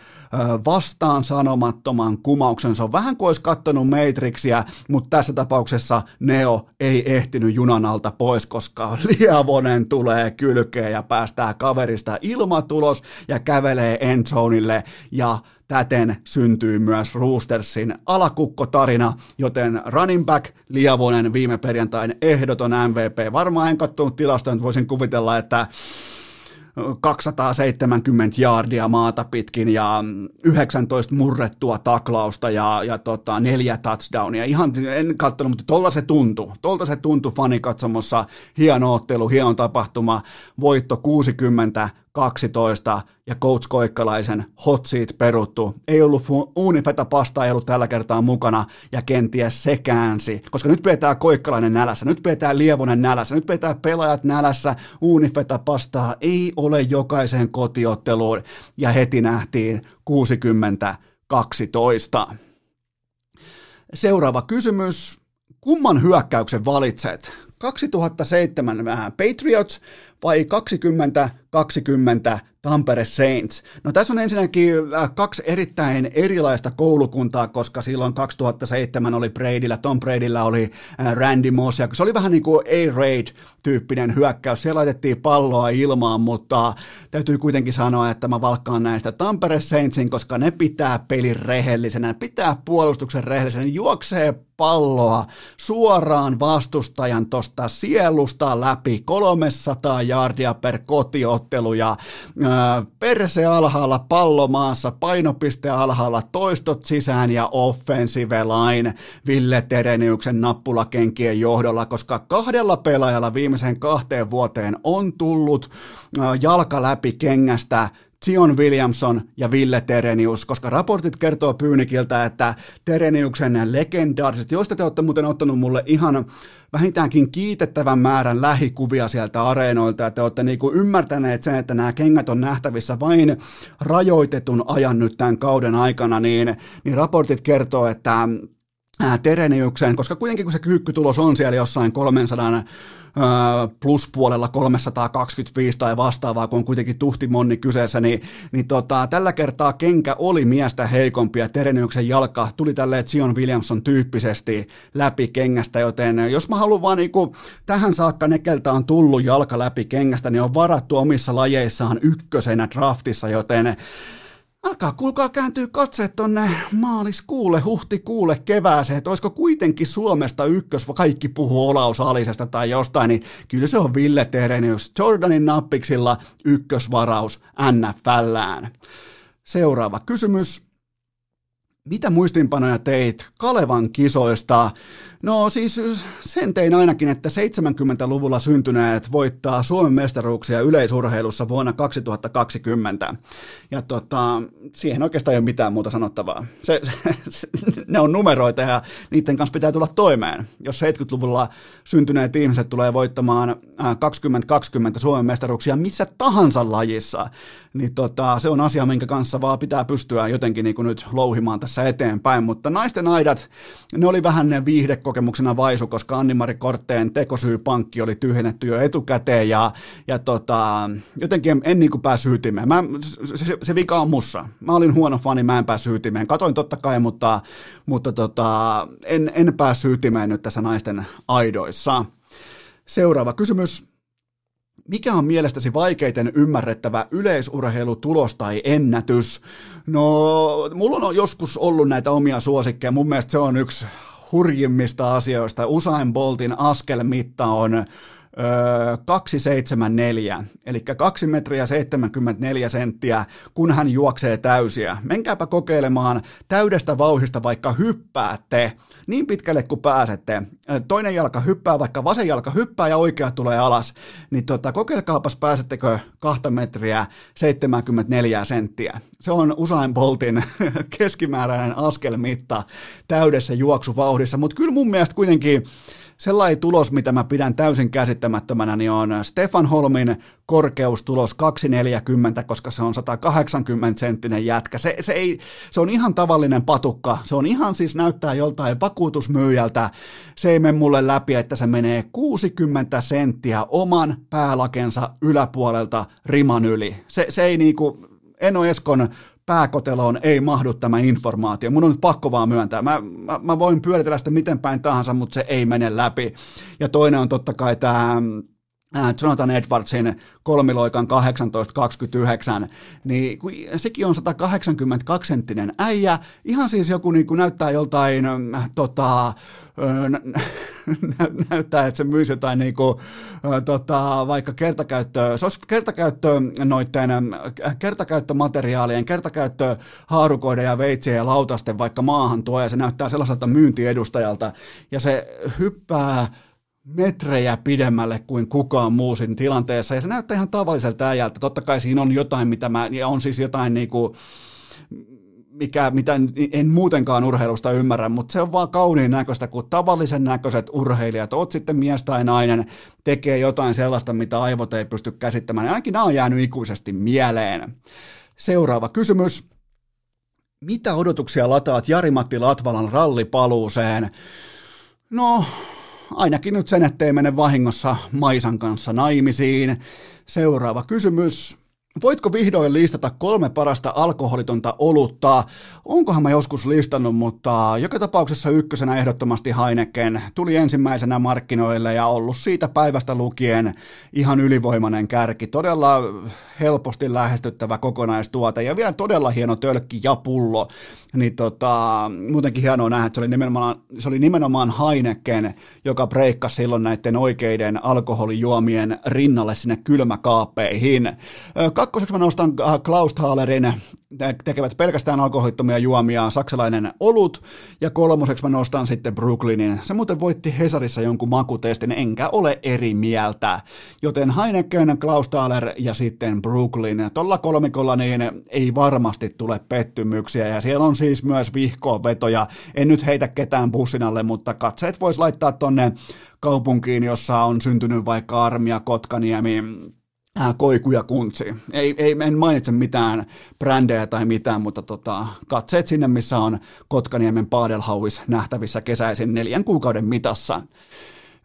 vastaan sanomattoman kumauksen. Se on vähän kuin olisi kattonut Matrixia, mutta tässä tapauksessa Neo ei ehtinyt junan alta pois, koska Liavonen tulee kylkeen ja päästää kaverista ilmatulos ja kävelee endzoneille ja täten syntyy myös Roostersin alakukkotarina, joten running back Liavonen viime perjantain ehdoton MVP. Varmaan en katsonut tilastoja, voisin kuvitella, että 270 jaardia maata pitkin ja 19 murrettua taklausta ja, ja tota, neljä touchdownia. Ihan en katsonut, mutta tolta se tuntui. Tolta se tuntui fanikatsomossa. Hieno ottelu, hieno tapahtuma. Voitto 60 12 ja Coach Koikkalaisen hot seat peruttu. Ei ollut Unifeta pasta, ei ollut tällä kertaa mukana ja kenties se käänsi, koska nyt pidetään Koikkalainen nälässä, nyt pidetään Lievonen nälässä, nyt pidetään pelaajat nälässä, Unifeta pastaa ei ole jokaiseen kotiotteluun ja heti nähtiin 60 12. Seuraava kysymys. Kumman hyökkäyksen valitset? 2007 vähän Patriots vai 2020 Tampere Saints. No tässä on ensinnäkin äh, kaksi erittäin erilaista koulukuntaa, koska silloin 2007 oli Bradyllä, Tom Bradyllä oli äh, Randy Moss, ja se oli vähän niin kuin A-Raid-tyyppinen hyökkäys. Siellä laitettiin palloa ilmaan, mutta täytyy kuitenkin sanoa, että mä valkkaan näistä Tampere Saintsin, koska ne pitää pelin rehellisenä, pitää puolustuksen rehellisenä, juoksee palloa suoraan vastustajan tuosta sielusta läpi 300 jardia per kotiottelu ja perse alhaalla, pallo maassa, painopiste alhaalla, toistot sisään ja offensive line Ville Tereniuksen nappulakenkien johdolla, koska kahdella pelaajalla viimeisen kahteen vuoteen on tullut jalka läpi kengästä Zion Williamson ja Ville Terenius, koska raportit kertoo Pyynikiltä, että Tereniuksen legendaariset, joista te olette muuten ottanut mulle ihan vähintäänkin kiitettävän määrän lähikuvia sieltä areenoilta, te olette niinku ymmärtäneet sen, että nämä kengät on nähtävissä vain rajoitetun ajan nyt tämän kauden aikana, niin, niin raportit kertoo, että Tereniuksen, koska kuitenkin kun se kyykkytulos on siellä jossain 300 pluspuolella 325 tai vastaavaa, kun on kuitenkin tuhti monni kyseessä, niin, niin tota, tällä kertaa kenkä oli miestä heikompi ja Tereniuksen jalka tuli tälle Zion Williamson tyyppisesti läpi kengästä, joten jos mä haluan vaan niin tähän saakka ne, keltä on tullut jalka läpi kengästä, niin on varattu omissa lajeissaan ykkösenä draftissa, joten Alkaa kuulkaa kääntyy katseet tonne maaliskuulle, huhtikuulle, kevääseen, että olisiko kuitenkin Suomesta ykkös, kaikki puhuu Olaus Alisesta tai jostain, niin kyllä se on Ville Terenius Jordanin nappiksilla ykkösvaraus NFLään. Seuraava kysymys. Mitä muistinpanoja teit Kalevan kisoista? No siis sen tein ainakin, että 70-luvulla syntyneet voittaa Suomen mestaruuksia yleisurheilussa vuonna 2020. Ja tota, siihen oikeastaan ei ole mitään muuta sanottavaa. Se, se, se, ne on numeroita ja niiden kanssa pitää tulla toimeen. Jos 70-luvulla syntyneet ihmiset tulee voittamaan 2020 Suomen mestaruuksia missä tahansa lajissa, niin tota, se on asia, minkä kanssa vaan pitää pystyä jotenkin niin kuin nyt louhimaan tässä eteenpäin. Mutta naisten aidat, ne oli vähän ne viihdekokemuksena vaisu, koska Anni-Mari Kortteen tekosyypankki oli tyhjennetty jo etukäteen ja, ja tota, jotenkin en, niin kuin päässyt. Mä, se, se, se, vika on mussa. Mä olin huono fani, mä en päässyt ytimeen. Katoin totta kai, mutta, mutta tota, en, en päässyt ytimeen nyt tässä naisten aidoissa. Seuraava kysymys. Mikä on mielestäsi vaikeiten ymmärrettävä yleisurheilutulos tai ennätys? No, mulla on joskus ollut näitä omia suosikkeja. Mun mielestä se on yksi hurjimmista asioista. Usain Boltin askelmitta on 274, eli 2 metriä 74 senttiä, kun hän juoksee täysiä. Menkääpä kokeilemaan täydestä vauhista, vaikka hyppäätte niin pitkälle kuin pääsette. Toinen jalka hyppää, vaikka vasen jalka hyppää ja oikea tulee alas, niin tota, kokeilkaapas pääsettekö 2 metriä 74 senttiä. Se on Usain Boltin keskimääräinen askelmitta täydessä juoksuvauhdissa, mutta kyllä mun mielestä kuitenkin sellainen tulos, mitä mä pidän täysin käsittämättömänä, niin on Stefan Holmin korkeustulos 240, koska se on 180 senttinen jätkä. Se, se, ei, se on ihan tavallinen patukka. Se on ihan siis näyttää joltain vakuutusmyyjältä. Se ei mene mulle läpi, että se menee 60 senttiä oman päälakensa yläpuolelta riman yli. Se, se ei niinku, Eno Eskon pääkoteloon ei mahdu tämä informaatio. Mun on nyt pakko vaan myöntää. Mä, mä, mä voin pyöritellä sitä miten päin tahansa, mutta se ei mene läpi. Ja toinen on totta kai tämä Jonathan Edwardsin kolmiloikan 18-29, niin sekin on 182 senttinen äijä, ihan siis joku niin kuin näyttää joltain äh, tota, näyttää, että se myisi jotain niin kuin, tota, vaikka kertakäyttöä, se olisi kertakäyttö noiden kertakäyttömateriaalien, kertakäyttö haarukoiden ja veitsien ja lautasten vaikka maahan tuo, ja se näyttää sellaiselta myyntiedustajalta, ja se hyppää metrejä pidemmälle kuin kukaan muu siinä tilanteessa, ja se näyttää ihan tavalliselta äijältä. Totta kai siinä on jotain, mitä mä, ja on siis jotain niin kuin, mikä, mitä en muutenkaan urheilusta ymmärrä, mutta se on vaan kauniin näköistä, kun tavallisen näköiset urheilijat, oot sitten mies tai nainen, tekee jotain sellaista, mitä aivot ei pysty käsittämään. Ainakin nämä on jäänyt ikuisesti mieleen. Seuraava kysymys. Mitä odotuksia lataat Jari-Matti Latvalan rallipaluuseen? No, ainakin nyt sen, ettei mene vahingossa Maisan kanssa naimisiin. Seuraava kysymys. Voitko vihdoin listata kolme parasta alkoholitonta olutta? Onkohan mä joskus listannut, mutta joka tapauksessa ykkösenä ehdottomasti Heineken tuli ensimmäisenä markkinoille ja ollut siitä päivästä lukien ihan ylivoimainen kärki. Todella helposti lähestyttävä kokonaistuote ja vielä todella hieno tölkki ja pullo. Niin tota, muutenkin hienoa nähdä, että se oli nimenomaan, se oli nimenomaan Heineken, joka breikkasi silloin näiden oikeiden alkoholijuomien rinnalle sinne kylmäkaappeihin. Kakkoseksi mä nostan äh, Klaus Thalerin, tekevät pelkästään alkoholittomia juomia, saksalainen olut, ja kolmoseksi mä nostan sitten Brooklynin. Se muuten voitti Hesarissa jonkun makutestin, enkä ole eri mieltä. Joten Heineken, Klaus Thaler ja sitten Brooklyn. Tuolla kolmikolla niin ei varmasti tule pettymyksiä, ja siellä on siis myös vihkoon-vetoja. En nyt heitä ketään bussin alle, mutta katseet voisi laittaa tonne kaupunkiin, jossa on syntynyt vaikka Armia, Kotkaniemi, äh, koiku ja kuntsi. Ei, ei, en mainitse mitään brändejä tai mitään, mutta tota, katseet sinne, missä on Kotkaniemen Padelhauis nähtävissä kesäisin neljän kuukauden mitassa.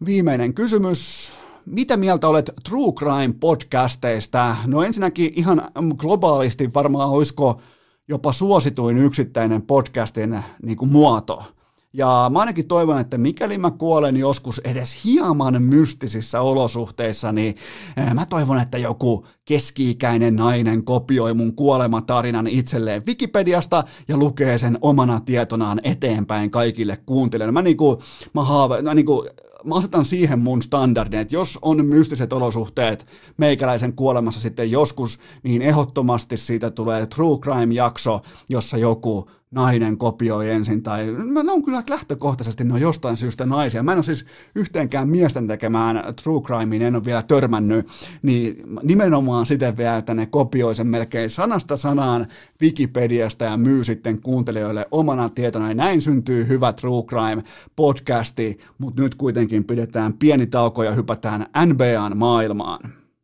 Viimeinen kysymys. Mitä mieltä olet True Crime podcasteista? No ensinnäkin ihan globaalisti varmaan olisiko jopa suosituin yksittäinen podcastin niin kuin muoto – ja mä ainakin toivon, että mikäli mä kuolen joskus edes hieman mystisissä olosuhteissa, niin eh, mä toivon, että joku keski-ikäinen nainen kopioi mun kuolematarinan itselleen Wikipediasta ja lukee sen omana tietonaan eteenpäin kaikille kuuntelijoille. Mä niinku, mä haave, mä niinku, mä asetan siihen mun standardin, että jos on mystiset olosuhteet meikäläisen kuolemassa sitten joskus, niin ehdottomasti siitä tulee True Crime-jakso, jossa joku nainen kopioi ensin, tai ne on kyllä lähtökohtaisesti, ne on jostain syystä naisia. Mä en ole siis yhteenkään miesten tekemään true crimein, en ole vielä törmännyt, niin nimenomaan siten vielä, että ne kopioi sen melkein sanasta sanaan Wikipediasta ja myy sitten kuuntelijoille omana tietona. Ja näin syntyy hyvä true crime podcasti, mutta nyt kuitenkin pidetään pieni tauko ja hypätään NBAn maailmaan.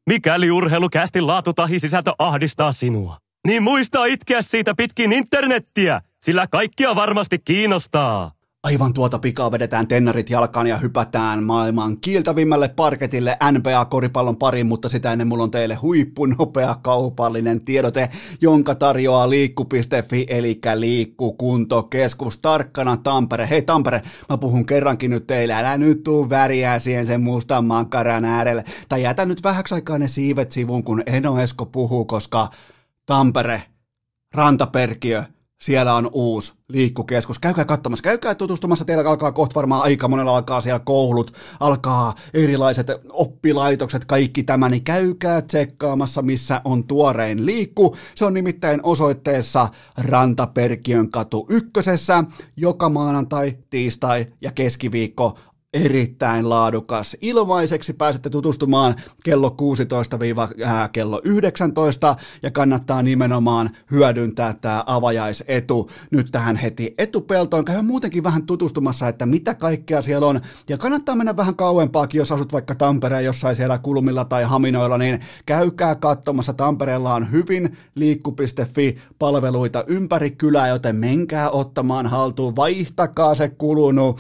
Mikäli urheilukästin laatu tahi sisältö ahdistaa sinua, niin muista itkeä siitä pitkin internettiä – sillä kaikkia varmasti kiinnostaa. Aivan tuota pikaa vedetään tennarit jalkaan ja hypätään maailman kiiltävimmälle parketille NBA-koripallon pariin, mutta sitä ennen mulla on teille huippunopea kaupallinen tiedote, jonka tarjoaa liikku.fi, eli liikkukuntokeskus tarkkana Tampere. Hei Tampere, mä puhun kerrankin nyt teille, älä nyt tuu väriä siihen sen mustan mankaran äärelle, tai jätä nyt vähäksi aikaa ne siivet sivuun, kun Eno Esko puhuu, koska Tampere, Rantaperkiö, siellä on uusi liikkukeskus. Käykää katsomassa, käykää tutustumassa. Teillä alkaa kohta varmaan aika monella alkaa siellä koulut, alkaa erilaiset oppilaitokset, kaikki tämä, niin käykää tsekkaamassa, missä on tuorein liikku. Se on nimittäin osoitteessa Rantaperkiön katu ykkösessä. Joka maanantai, tiistai ja keskiviikko erittäin laadukas. Ilmaiseksi pääsette tutustumaan kello 16-kello 19 ja kannattaa nimenomaan hyödyntää tämä avajaisetu nyt tähän heti etupeltoon. Käy muutenkin vähän tutustumassa, että mitä kaikkea siellä on ja kannattaa mennä vähän kauempaakin, jos asut vaikka Tampereen jossain siellä kulmilla tai haminoilla, niin käykää katsomassa. Tampereella on hyvin liikku.fi palveluita ympäri kylää, joten menkää ottamaan haltuun, vaihtakaa se kulunut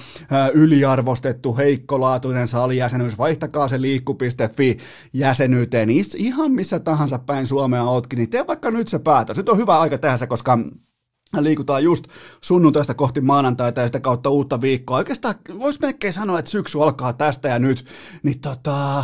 yliarvostettu annettu heikkolaatuinen salijäsenyys, vaihtakaa se liikku.fi jäsenyyteen ihan missä tahansa päin Suomea ootkin, niin tee vaikka nyt se päätös. Nyt on hyvä aika tehdä se, koska liikutaan just sunnuntaista kohti maanantaita ja sitä kautta uutta viikkoa. Oikeastaan voisi melkein sanoa, että syksy alkaa tästä ja nyt, niin tota,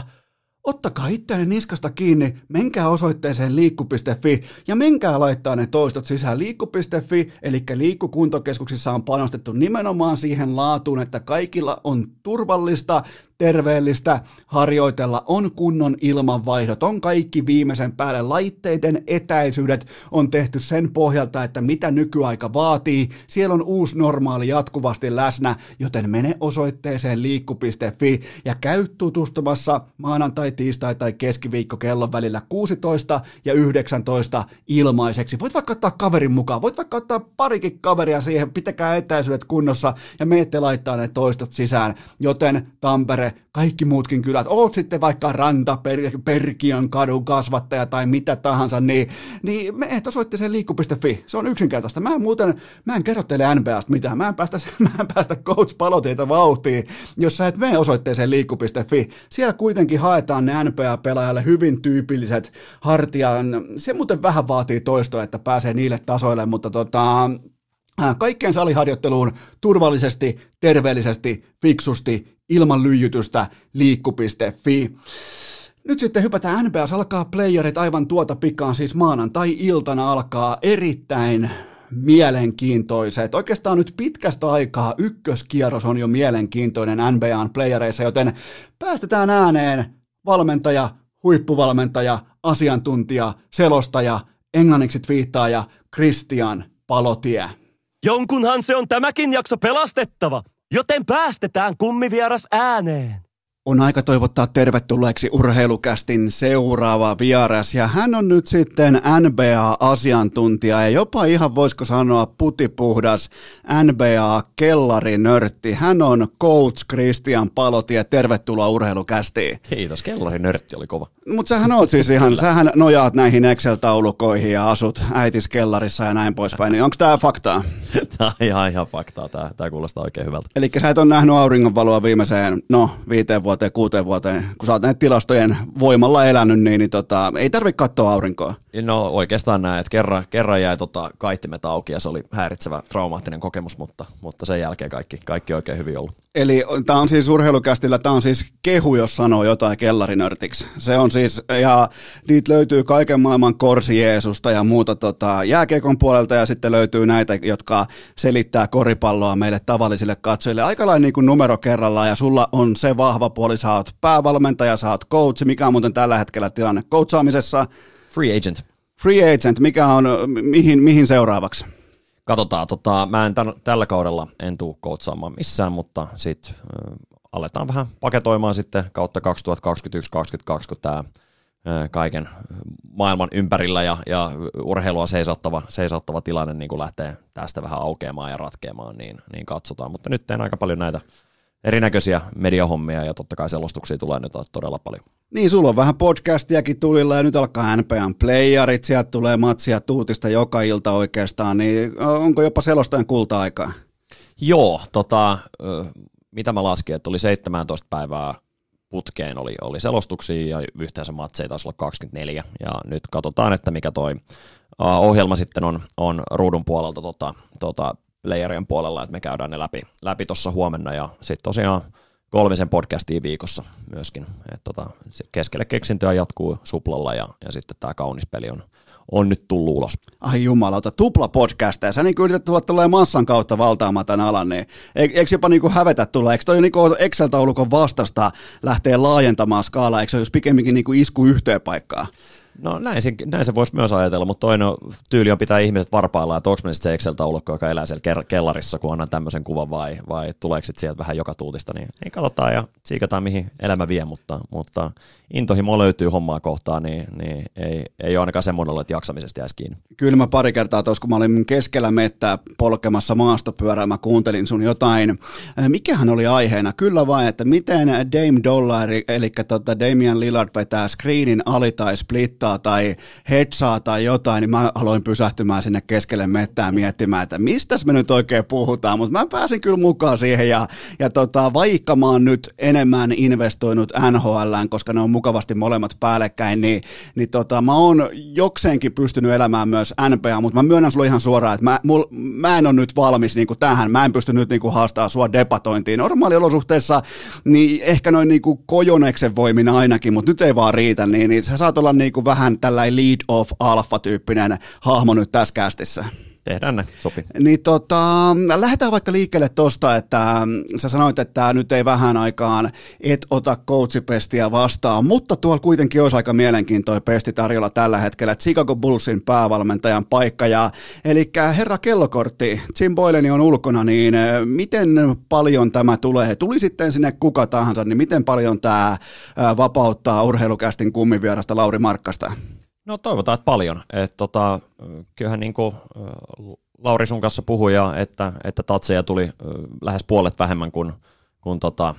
ottakaa itseänne niskasta kiinni, menkää osoitteeseen liikku.fi ja menkää laittaa ne toistot sisään liikku.fi, eli liikkukuntokeskuksissa on panostettu nimenomaan siihen laatuun, että kaikilla on turvallista, terveellistä harjoitella, on kunnon ilmanvaihdot, on kaikki viimeisen päälle. Laitteiden etäisyydet on tehty sen pohjalta, että mitä nykyaika vaatii, siellä on uusi normaali jatkuvasti läsnä, joten mene osoitteeseen liikku.fi ja käy tutustumassa maanantai, tiistai tai keskiviikko kellon välillä 16 ja 19 ilmaiseksi. Voit vaikka ottaa kaverin mukaan, voit vaikka ottaa parikin kaveria siihen, pitäkää etäisyydet kunnossa ja meette laittaa ne toistot sisään, joten Tampere kaikki muutkin kylät, oot sitten vaikka Ranta, per, Perkiön kadun kasvattaja tai mitä tahansa, niin, niin me et osoitteeseen liikku.fi. Se on yksinkertaista. Mä en muuten, mä en kerro teille NBAsta mitään. Mä en päästä, mä en päästä coach paloteita vauhtiin, jos sä et mene osoitteeseen liikku.fi. Siellä kuitenkin haetaan ne NBA-pelaajalle hyvin tyypilliset hartian. Se muuten vähän vaatii toistoa, että pääsee niille tasoille, mutta tota, kaikkeen saliharjoitteluun turvallisesti, terveellisesti, fiksusti, ilman lyijytystä, liikku.fi. Nyt sitten hypätään NBAs, alkaa playerit aivan tuota pikaan, siis maanantai-iltana alkaa erittäin mielenkiintoiset. Oikeastaan nyt pitkästä aikaa ykköskierros on jo mielenkiintoinen NBAn playereissa, joten päästetään ääneen valmentaja, huippuvalmentaja, asiantuntija, selostaja, englanniksi twiittaaja Christian Palotie. Jonkunhan se on tämäkin jakso pelastettava, joten päästetään kummivieras ääneen. On aika toivottaa tervetulleeksi urheilukästin seuraava vieras ja hän on nyt sitten NBA-asiantuntija ja jopa ihan voisiko sanoa putipuhdas NBA-kellarinörtti. Hän on coach Christian Palotie, tervetuloa urheilukästiin. Kiitos, kellarinörtti oli kova. Mutta sähän oot siis ihan, sähän nojaat näihin Excel-taulukoihin ja asut äitiskellarissa ja näin poispäin, niin onko tämä faktaa? tämä on ihan, ihan faktaa, tämä, tämä kuulostaa oikein hyvältä. Eli sä et ole nähnyt auringonvaloa viimeiseen, no viiteen vuoteen, kuuteen vuoteen, kun sä oot näitä tilastojen voimalla elänyt, niin, niin tota, ei tarvitse katsoa aurinkoa. No oikeastaan näin, että kerran, kerran jäi tota kaittimet auki ja se oli häiritsevä traumaattinen kokemus, mutta, mutta sen jälkeen kaikki, kaikki oikein hyvin ollut. Eli tämä on siis urheilukästillä, tämä on siis kehu, jos sanoo jotain kellarinörtiksi. Se on siis, ja niitä löytyy kaiken maailman korsi Jeesusta ja muuta tota, jääkiekon puolelta ja sitten löytyy näitä, jotka selittää koripalloa meille tavallisille katsojille. Aika lailla niin kuin numero kerrallaan ja sulla on se vahva puoli, sä oot päävalmentaja, sä oot coach, mikä on muuten tällä hetkellä tilanne coachaamisessa? Free agent. Free agent, mikä on, mihin, mihin seuraavaksi? Katsotaan, tota, mä en tämän, tällä kaudella en tuu koutsaamaan missään, mutta sitten äh, aletaan vähän paketoimaan sitten kautta 2021-2022, kun tämä kaiken maailman ympärillä ja, ja urheilua seisottava, seisottava tilanne niin lähtee tästä vähän aukeamaan ja ratkeamaan, niin, niin katsotaan. Mutta nyt teen aika paljon näitä erinäköisiä mediahommia ja totta kai selostuksia tulee nyt todella paljon. Niin, sulla on vähän podcastiakin tulilla ja nyt alkaa NPN playerit, sieltä tulee matsia tuutista joka ilta oikeastaan, niin onko jopa selostajan kulta-aikaa? Joo, tota, mitä mä laskin, että oli 17 päivää putkeen oli, oli selostuksia ja yhteensä matseja taisi olla 24 ja nyt katsotaan, että mikä toi ohjelma sitten on, on ruudun puolelta tota, tota, playerien puolella, että me käydään ne läpi, läpi tuossa huomenna ja sitten tosiaan kolmisen podcastia viikossa myöskin. Et tota, keskelle keksintöä jatkuu suplalla ja, ja sitten tämä kaunis peli on, on nyt tullut ulos. Ai jumalauta, tupla podcast. Sä niin yrität tulla tulee massan kautta valtaamaan tämän alan, niin eikö jopa niin kuin hävetä tulla? Eikö toi niin Excel-taulukon vastasta lähtee laajentamaan skaalaa? Eikö se olisi pikemminkin niin kuin isku yhteen paikkaan? No näin se, näin se voisi myös ajatella, mutta toinen tyyli on pitää ihmiset varpailla, että onko se Excel-taulukko, joka elää siellä kellarissa, kun annan tämmöisen kuvan vai, vai tuleeko sieltä vähän joka tuutista, niin, niin katsotaan ja siikataan mihin elämä vie, mutta, mutta intohimo löytyy hommaa kohtaan, niin, niin ei, ei ole ainakaan semmoinen ollut, että jaksamisesta jäisi kiinni. Kyllä mä pari kertaa tuossa, kun mä olin keskellä mettää polkemassa maastopyörää, mä kuuntelin sun jotain, äh, mikähän oli aiheena, kyllä vai, että miten Dame Dollari, eli tota Damian Lillard vetää screenin ali split voittaa tai hetsaa tai jotain, niin mä aloin pysähtymään sinne keskelle mettää miettimään, että mistä me nyt oikein puhutaan, mutta mä pääsin kyllä mukaan siihen ja, ja tota, vaikka mä oon nyt enemmän investoinut NHLään, koska ne on mukavasti molemmat päällekkäin, niin, niin tota, mä oon jokseenkin pystynyt elämään myös NPA, mutta mä myönnän sulle ihan suoraan, että mä, mul, mä en ole nyt valmis niin kuin tähän, mä en pysty nyt niin kuin haastaa sua debatointiin. Normaaliolosuhteissa niin ehkä noin niin kuin kojoneksen voimin ainakin, mutta nyt ei vaan riitä, niin, niin sä saat olla niin kuin vähän tällainen lead of alpha-tyyppinen hahmo nyt tässä kästissä. Tehdään näin, sopii. Niin tota, lähdetään vaikka liikkeelle tosta, että sä sanoit, että nyt ei vähän aikaan et ota coachipestiä vastaan, mutta tuolla kuitenkin olisi aika mielenkiintoinen pesti tarjolla tällä hetkellä, Chicago Bullsin päävalmentajan paikka. Ja, eli herra kellokortti, Jim Boyleni on ulkona, niin miten paljon tämä tulee? Tuli sitten sinne kuka tahansa, niin miten paljon tämä vapauttaa urheilukästin kummivierasta Lauri Markkasta? No toivotaan, että paljon. Et tota, kyllähän niin kuin Lauri sun kanssa puhui, ja että, että tatseja tuli lähes puolet vähemmän kuin, kuin tota,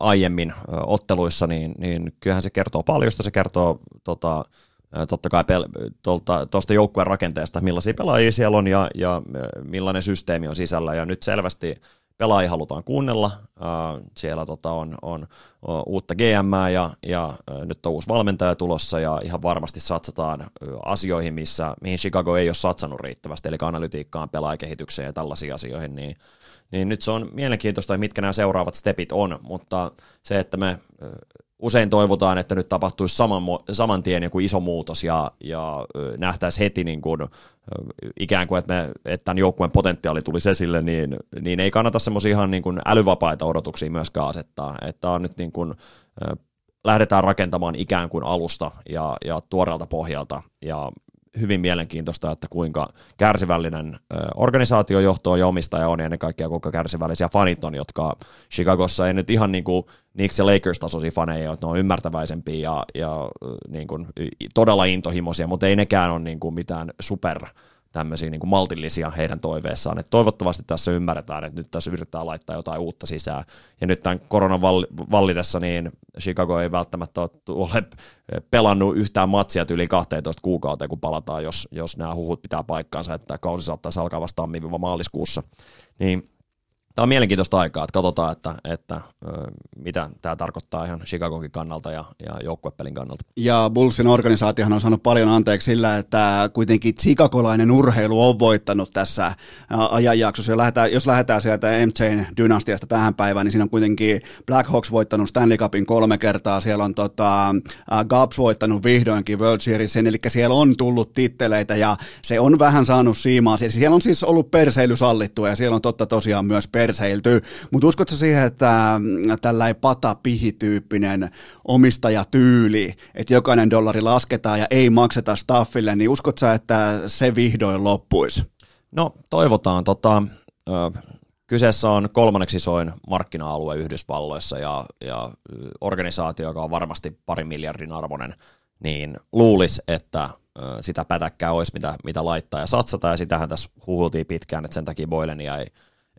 aiemmin otteluissa, niin, niin kyllähän se kertoo paljon, se kertoo tota, totta kai pel- tuosta joukkueen rakenteesta, millaisia pelaajia siellä on ja, ja millainen systeemi on sisällä. Ja nyt selvästi pelaajia halutaan kuunnella. Siellä tota on, on, uutta GM ja, ja nyt on uusi valmentaja tulossa ja ihan varmasti satsataan asioihin, missä, mihin Chicago ei ole satsannut riittävästi, eli analytiikkaan, pelaajakehitykseen ja tällaisiin asioihin, niin, niin nyt se on mielenkiintoista, mitkä nämä seuraavat stepit on, mutta se, että me usein toivotaan, että nyt tapahtuisi saman, saman tien joku iso muutos ja, ja nähtäisi heti niin kuin, ikään kuin, että, me, että tämän joukkueen potentiaali tulisi esille, niin, niin ei kannata semmoisia ihan niin kuin älyvapaita odotuksia myöskään asettaa. Että on nyt niin kuin, lähdetään rakentamaan ikään kuin alusta ja, ja tuoreelta pohjalta ja hyvin mielenkiintoista, että kuinka kärsivällinen organisaatiojohto ja omistaja on ja ennen kaikkea kuinka kärsivällisiä fanit on, jotka Chicagossa ei nyt ihan niin kuin Knicks ja Lakers-tasoisia faneja, että ne on ymmärtäväisempiä ja, ja niin kuin, todella intohimoisia, mutta ei nekään ole niin kuin mitään super tämmöisiä niin kuin maltillisia heidän toiveessaan. Et toivottavasti tässä ymmärretään, että nyt tässä yritetään laittaa jotain uutta sisään. Ja nyt tämän koronan vallitessa, niin Chicago ei välttämättä ole pelannut yhtään matsia yli 12 kuukauteen, kun palataan, jos, jos nämä huhut pitää paikkaansa, että kausi saattaisi alkaa vasta tammi-maaliskuussa. Niin tämä on mielenkiintoista aikaa, että katsotaan, että, että mitä tämä tarkoittaa ihan Chicagokin kannalta ja, ja joukkuepelin kannalta. Ja Bullsin organisaatiohan on saanut paljon anteeksi sillä, että kuitenkin chicagolainen urheilu on voittanut tässä ajanjaksossa. Jos lähdetään, jos lähdetään sieltä MJn dynastiasta tähän päivään, niin siinä on kuitenkin Black Hawks voittanut Stanley Cupin kolme kertaa, siellä on tota, Gabs voittanut vihdoinkin World Seriesin, eli siellä on tullut titteleitä ja se on vähän saanut siimaa. Siellä on siis ollut perseily sallittua ja siellä on totta tosiaan myös perseilty, mutta uskotko siihen, että tällainen pata-pihi-tyyppinen omistajatyyli, että jokainen dollari lasketaan ja ei makseta staffille, niin uskotko että se vihdoin loppuisi? No toivotaan. Tota, ö, kyseessä on kolmanneksi isoin markkina-alue Yhdysvalloissa ja, ja organisaatio, joka on varmasti pari miljardin arvoinen, niin luulisi, että sitä pätäkkää olisi mitä, mitä laittaa ja satsata, ja sitähän tässä huhultiin pitkään, että sen takia Boylenia ei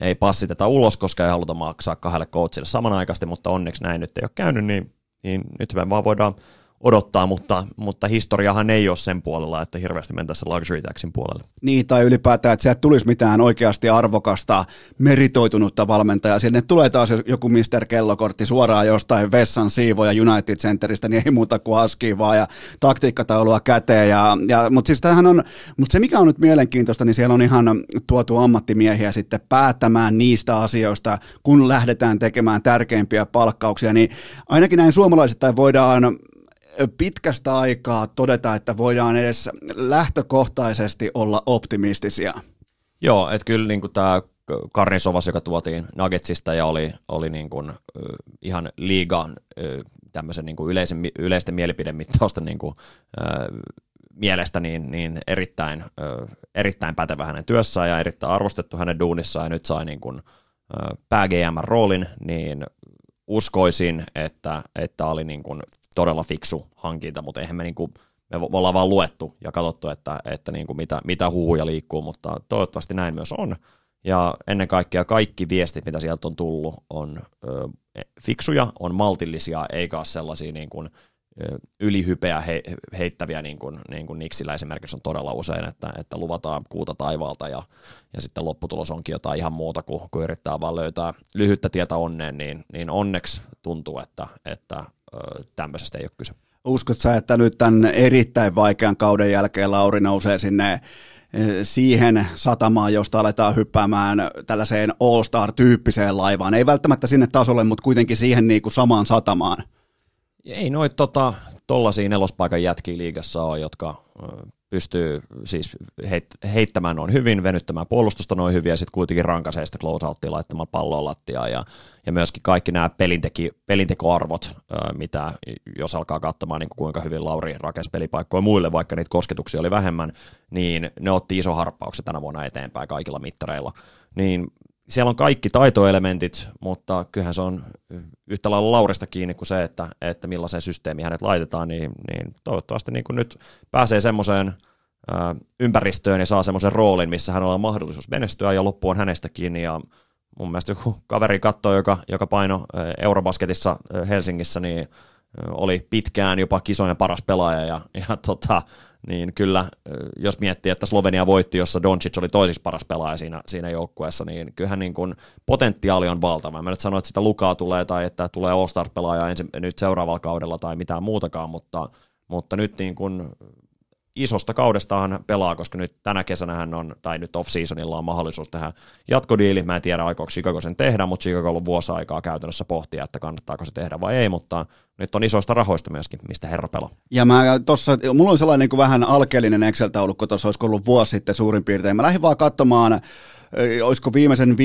ei passiteta ulos, koska ei haluta maksaa kahdelle coachille samanaikaisesti, mutta onneksi näin nyt ei ole käynyt, niin, niin nyt me vaan voidaan odottaa, mutta, mutta historiahan ei ole sen puolella, että hirveästi mentäisiin luxury taxin puolelle. Niin, tai ylipäätään, että sieltä tulisi mitään oikeasti arvokasta, meritoitunutta valmentajaa. Sinne tulee taas joku Mr. Kellokortti suoraan jostain vessan siivoja United Centeristä, niin ei muuta kuin askii vaan ja taktiikkataulua käteen. Ja, ja, mutta siis on, mutta se mikä on nyt mielenkiintoista, niin siellä on ihan tuotu ammattimiehiä sitten päättämään niistä asioista, kun lähdetään tekemään tärkeimpiä palkkauksia, niin ainakin näin suomalaisittain voidaan pitkästä aikaa todeta, että voidaan edes lähtökohtaisesti olla optimistisia. Joo, että kyllä niin tämä Karni Sovas, joka tuotiin Nuggetsista ja oli, oli niin kuin, ihan liigan tämmöisen niin kuin yleisen, yleisten mielipidemittausten niin kuin, mielestä niin, niin erittäin, erittäin pätevä hänen työssään ja erittäin arvostettu hänen duunissaan ja nyt sai niin kuin, pää GM-roolin, niin uskoisin, että, että oli niin kuin todella fiksu hankinta, mutta eihän me, niin kuin, me ollaan vaan luettu ja katsottu, että, että niin kuin mitä, mitä huhuja liikkuu, mutta toivottavasti näin myös on. Ja ennen kaikkea kaikki viestit, mitä sieltä on tullut, on ö, fiksuja, on maltillisia, eikä ole sellaisia niin kuin ylihypeä he, heittäviä, niin kuin, niin kuin Nixillä esimerkiksi on todella usein, että, että luvataan kuuta taivaalta ja, ja sitten lopputulos onkin jotain ihan muuta kuin, kuin yrittää vaan löytää lyhyttä tietä onneen, niin, niin onneksi tuntuu, että, että tämmöisestä ei ole kyse. Uskotko sä, että nyt tämän erittäin vaikean kauden jälkeen Lauri nousee sinne siihen satamaan, josta aletaan hyppäämään tällaiseen All-Star-tyyppiseen laivaan. Ei välttämättä sinne tasolle, mutta kuitenkin siihen niin kuin samaan satamaan. Ei noit tota, tollaisia nelospaikan jätkiä liigassa on, jotka pystyy siis heittämään noin hyvin, venyttämään puolustusta noin hyvin ja sitten kuitenkin rankaisee sitä closeouttia laittamaan palloa lattiaan ja, ja myöskin kaikki nämä pelinteki, pelintekoarvot, mitä jos alkaa katsomaan niin kuinka hyvin Lauri rakensi pelipaikkoja muille, vaikka niitä kosketuksia oli vähemmän, niin ne otti iso harppauksen tänä vuonna eteenpäin kaikilla mittareilla. Niin siellä on kaikki taitoelementit, mutta kyllähän se on yhtä lailla Laurista kiinni kuin se, että, että millaiseen systeemiin hänet laitetaan, niin, niin toivottavasti niin kuin nyt pääsee semmoiseen ympäristöön ja saa semmoisen roolin, missä hänellä on mahdollisuus menestyä ja loppu on hänestä kiinni. Ja mun mielestä joku kaveri katsoi, joka, joka paino Eurobasketissa Helsingissä, niin oli pitkään jopa kisojen paras pelaaja ja, ja tota, niin kyllä jos miettii, että Slovenia voitti, jossa Doncic oli toisiksi paras pelaaja siinä, siinä joukkueessa, niin kyllähän niin kuin potentiaali on valtava. Mä nyt sanoin, että sitä Lukaa tulee tai että tulee All-Star-pelaaja ensin, nyt seuraavalla kaudella tai mitään muutakaan, mutta, mutta nyt niin kuin isosta kaudesta hän pelaa, koska nyt tänä kesänä hän on, tai nyt off-seasonilla on mahdollisuus tehdä jatkodiili. Mä en tiedä, aikooko Chicago sen tehdä, mutta Chicago on ollut vuosi aikaa käytännössä pohtia, että kannattaako se tehdä vai ei, mutta nyt on isoista rahoista myöskin, mistä herra pelaa. Ja mä tossa, mulla on sellainen niin kuin vähän alkeellinen Excel-taulukko tuossa, olisiko ollut vuosi sitten suurin piirtein. Mä lähdin vaan katsomaan olisiko viimeisen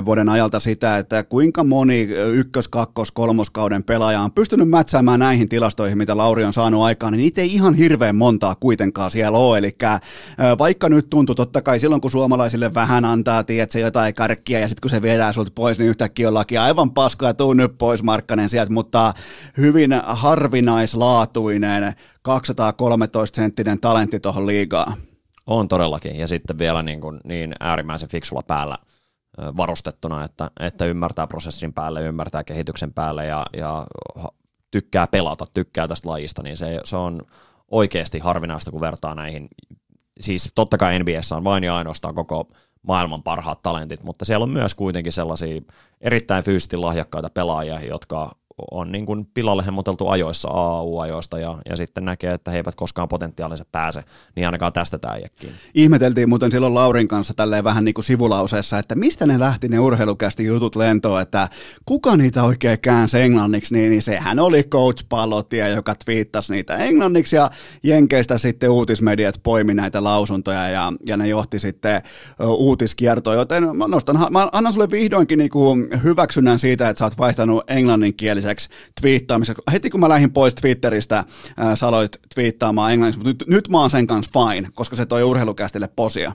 15-10 vuoden ajalta sitä, että kuinka moni ykkös-, kakkos-, kolmoskauden pelaaja on pystynyt mätsäämään näihin tilastoihin, mitä Lauri on saanut aikaan, niin niitä ei ihan hirveän montaa kuitenkaan siellä ole. Eli vaikka nyt tuntuu totta kai silloin, kun suomalaisille vähän antaa, tiedät se jotain karkkia ja sitten kun se viedään sulta pois, niin yhtäkkiä ollaankin aivan paska ja tuu nyt pois Markkanen sieltä, mutta hyvin harvinaislaatuinen 213-senttinen talentti tuohon liigaan. On todellakin, ja sitten vielä niin, kuin niin äärimmäisen fiksulla päällä varustettuna, että, että ymmärtää prosessin päälle, ymmärtää kehityksen päälle ja, ja tykkää pelata, tykkää tästä lajista, niin se, se on oikeasti harvinaista, kun vertaa näihin. Siis totta kai NBS on vain ja ainoastaan koko maailman parhaat talentit, mutta siellä on myös kuitenkin sellaisia erittäin fyysisesti lahjakkaita pelaajia, jotka on niin kuin pilalle hemmoteltu ajoissa AAU-ajoista ja, ja sitten näkee, että he eivät koskaan potentiaalinsa pääse, niin ainakaan tästä tämä jäkkiin. Ihmeteltiin muuten silloin Laurin kanssa tälleen vähän niin kuin sivulauseessa, että mistä ne lähti ne urheilukästi jutut lentoon, että kuka niitä oikein käänsi englanniksi, niin, niin sehän oli Coach Palotia, joka twiittasi niitä englanniksi ja Jenkeistä sitten uutismediat poimi näitä lausuntoja ja, ja ne johti sitten uutiskiertoon, joten mä, nostan, mä annan sulle vihdoinkin niin kuin hyväksynnän siitä, että sä oot vaihtanut englanninkielisen englanniksi twiittaamiseksi. Heti kun mä lähdin pois Twitteristä, äh, sä aloit twiittaamaan englanniksi, mutta nyt, nyt mä oon sen kanssa fine, koska se toi urheilukästille posia.